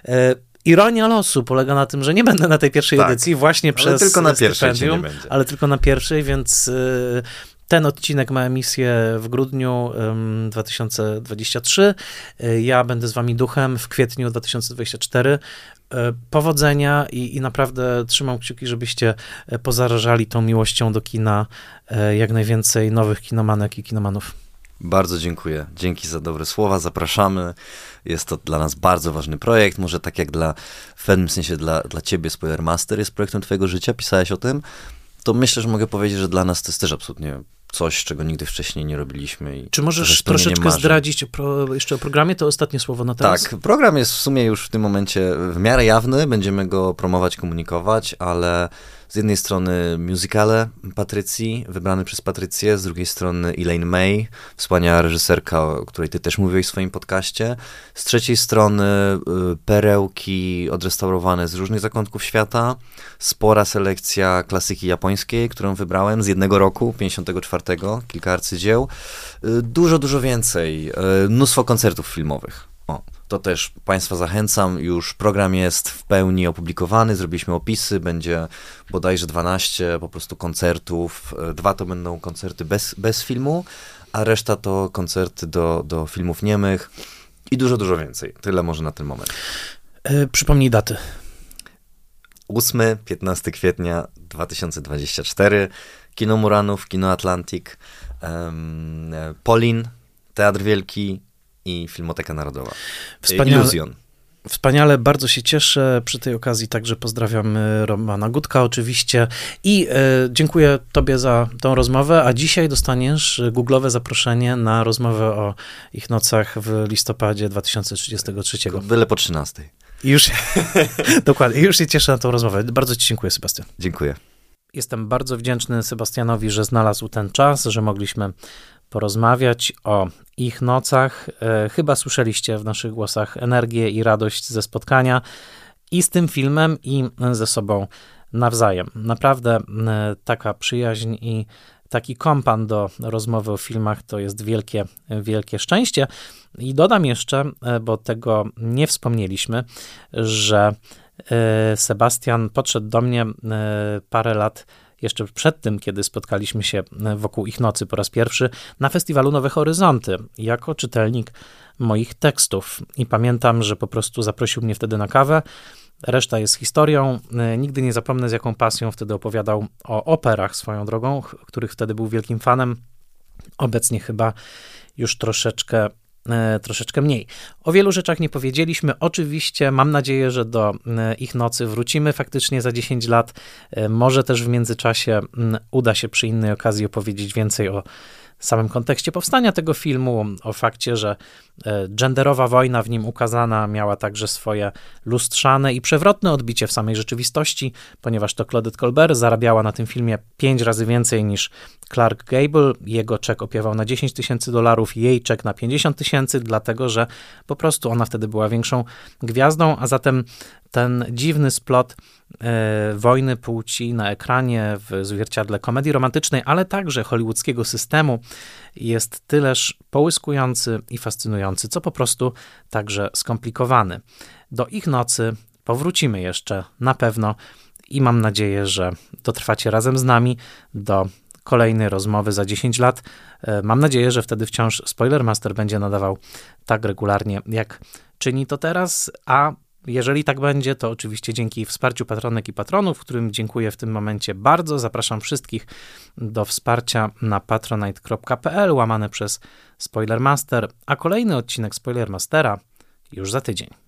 S1: E, Ironia losu polega na tym, że nie będę na tej pierwszej tak, edycji właśnie ale przez
S2: tylko na pierwszej
S1: ale tylko na pierwszej, więc e, ten odcinek ma emisję w grudniu 2023. E, ja będę z wami duchem w kwietniu 2024. E, powodzenia i, i naprawdę trzymam kciuki, żebyście e, pozarażali tą miłością do kina jak najwięcej nowych kinomanek i kinomanów.
S2: Bardzo dziękuję. Dzięki za dobre słowa. Zapraszamy. Jest to dla nas bardzo ważny projekt. Może tak jak dla, w pewnym sensie dla, dla ciebie Spoilermaster jest projektem twojego życia, pisałeś o tym, to myślę, że mogę powiedzieć, że dla nas to jest też absolutnie coś, czego nigdy wcześniej nie robiliśmy. I
S1: Czy możesz troszeczkę zdradzić pro, jeszcze o programie? To ostatnie słowo na teraz.
S2: Tak, program jest w sumie już w tym momencie w miarę jawny, będziemy go promować, komunikować, ale z jednej strony musicale Patrycji, wybrany przez Patrycję, z drugiej strony Elaine May, wspaniała reżyserka, o której ty też mówiłeś w swoim podcaście, z trzeciej strony y, perełki odrestaurowane z różnych zakątków świata, spora selekcja klasyki japońskiej, którą wybrałem z jednego roku, 54, kilka arcydzieł, y, dużo, dużo więcej, y, mnóstwo koncertów filmowych. O, to też Państwa zachęcam. Już program jest w pełni opublikowany, zrobiliśmy opisy, będzie bodajże 12 po prostu koncertów. Dwa to będą koncerty bez, bez filmu, a reszta to koncerty do, do filmów niemych i dużo, dużo więcej. Tyle może na ten moment.
S1: E, przypomnij daty.
S2: 8-15 kwietnia 2024. Kino Muranów, Kino Atlantik, um, Polin, Teatr Wielki, i Filmoteka Narodowa. Wspaniale, Illusion.
S1: Wspaniale, bardzo się cieszę. Przy tej okazji także pozdrawiam Romana Gutka oczywiście i e, dziękuję Tobie za tą rozmowę, a dzisiaj dostaniesz googlowe zaproszenie na rozmowę o ich nocach w listopadzie 2033.
S2: Byle po 13.
S1: I już, dokładnie, już się cieszę na tą rozmowę. Bardzo Ci dziękuję, Sebastian.
S2: Dziękuję.
S1: Jestem bardzo wdzięczny Sebastianowi, że znalazł ten czas, że mogliśmy porozmawiać o ich nocach. E, chyba słyszeliście w naszych głosach energię i radość ze spotkania i z tym filmem, i ze sobą nawzajem. Naprawdę e, taka przyjaźń i taki kompan do rozmowy o filmach to jest wielkie, wielkie szczęście. I dodam jeszcze, e, bo tego nie wspomnieliśmy, że Sebastian podszedł do mnie parę lat jeszcze przed tym, kiedy spotkaliśmy się wokół ich nocy po raz pierwszy na festiwalu Nowe Horyzonty, jako czytelnik moich tekstów. I pamiętam, że po prostu zaprosił mnie wtedy na kawę. Reszta jest historią. Nigdy nie zapomnę, z jaką pasją wtedy opowiadał o operach swoją drogą, których wtedy był wielkim fanem. Obecnie chyba już troszeczkę E, troszeczkę mniej. O wielu rzeczach nie powiedzieliśmy. Oczywiście mam nadzieję, że do e, ich nocy wrócimy faktycznie za 10 lat. E, może też w międzyczasie uda się przy innej okazji opowiedzieć więcej o samym kontekście powstania tego filmu, o fakcie, że e, genderowa wojna w nim ukazana miała także swoje lustrzane i przewrotne odbicie w samej rzeczywistości, ponieważ to Claudette Colbert zarabiała na tym filmie pięć razy więcej niż Clark Gable. Jego czek opiewał na 10 tysięcy dolarów, jej czek na 50 tysięcy, dlatego że po prostu ona wtedy była większą gwiazdą, a zatem ten dziwny splot e, wojny płci na ekranie w zwierciadle komedii romantycznej, ale także hollywoodzkiego systemu jest tyleż połyskujący i fascynujący, co po prostu także skomplikowany. Do ich nocy powrócimy jeszcze na pewno i mam nadzieję, że dotrwacie razem z nami do kolejnej rozmowy za 10 lat. E, mam nadzieję, że wtedy wciąż Spoilermaster będzie nadawał tak regularnie, jak czyni to teraz, a jeżeli tak będzie, to oczywiście dzięki wsparciu patronek i patronów, którym dziękuję w tym momencie bardzo. Zapraszam wszystkich do wsparcia na patronite.pl łamane przez Spoilermaster, a kolejny odcinek Spoilermastera już za tydzień.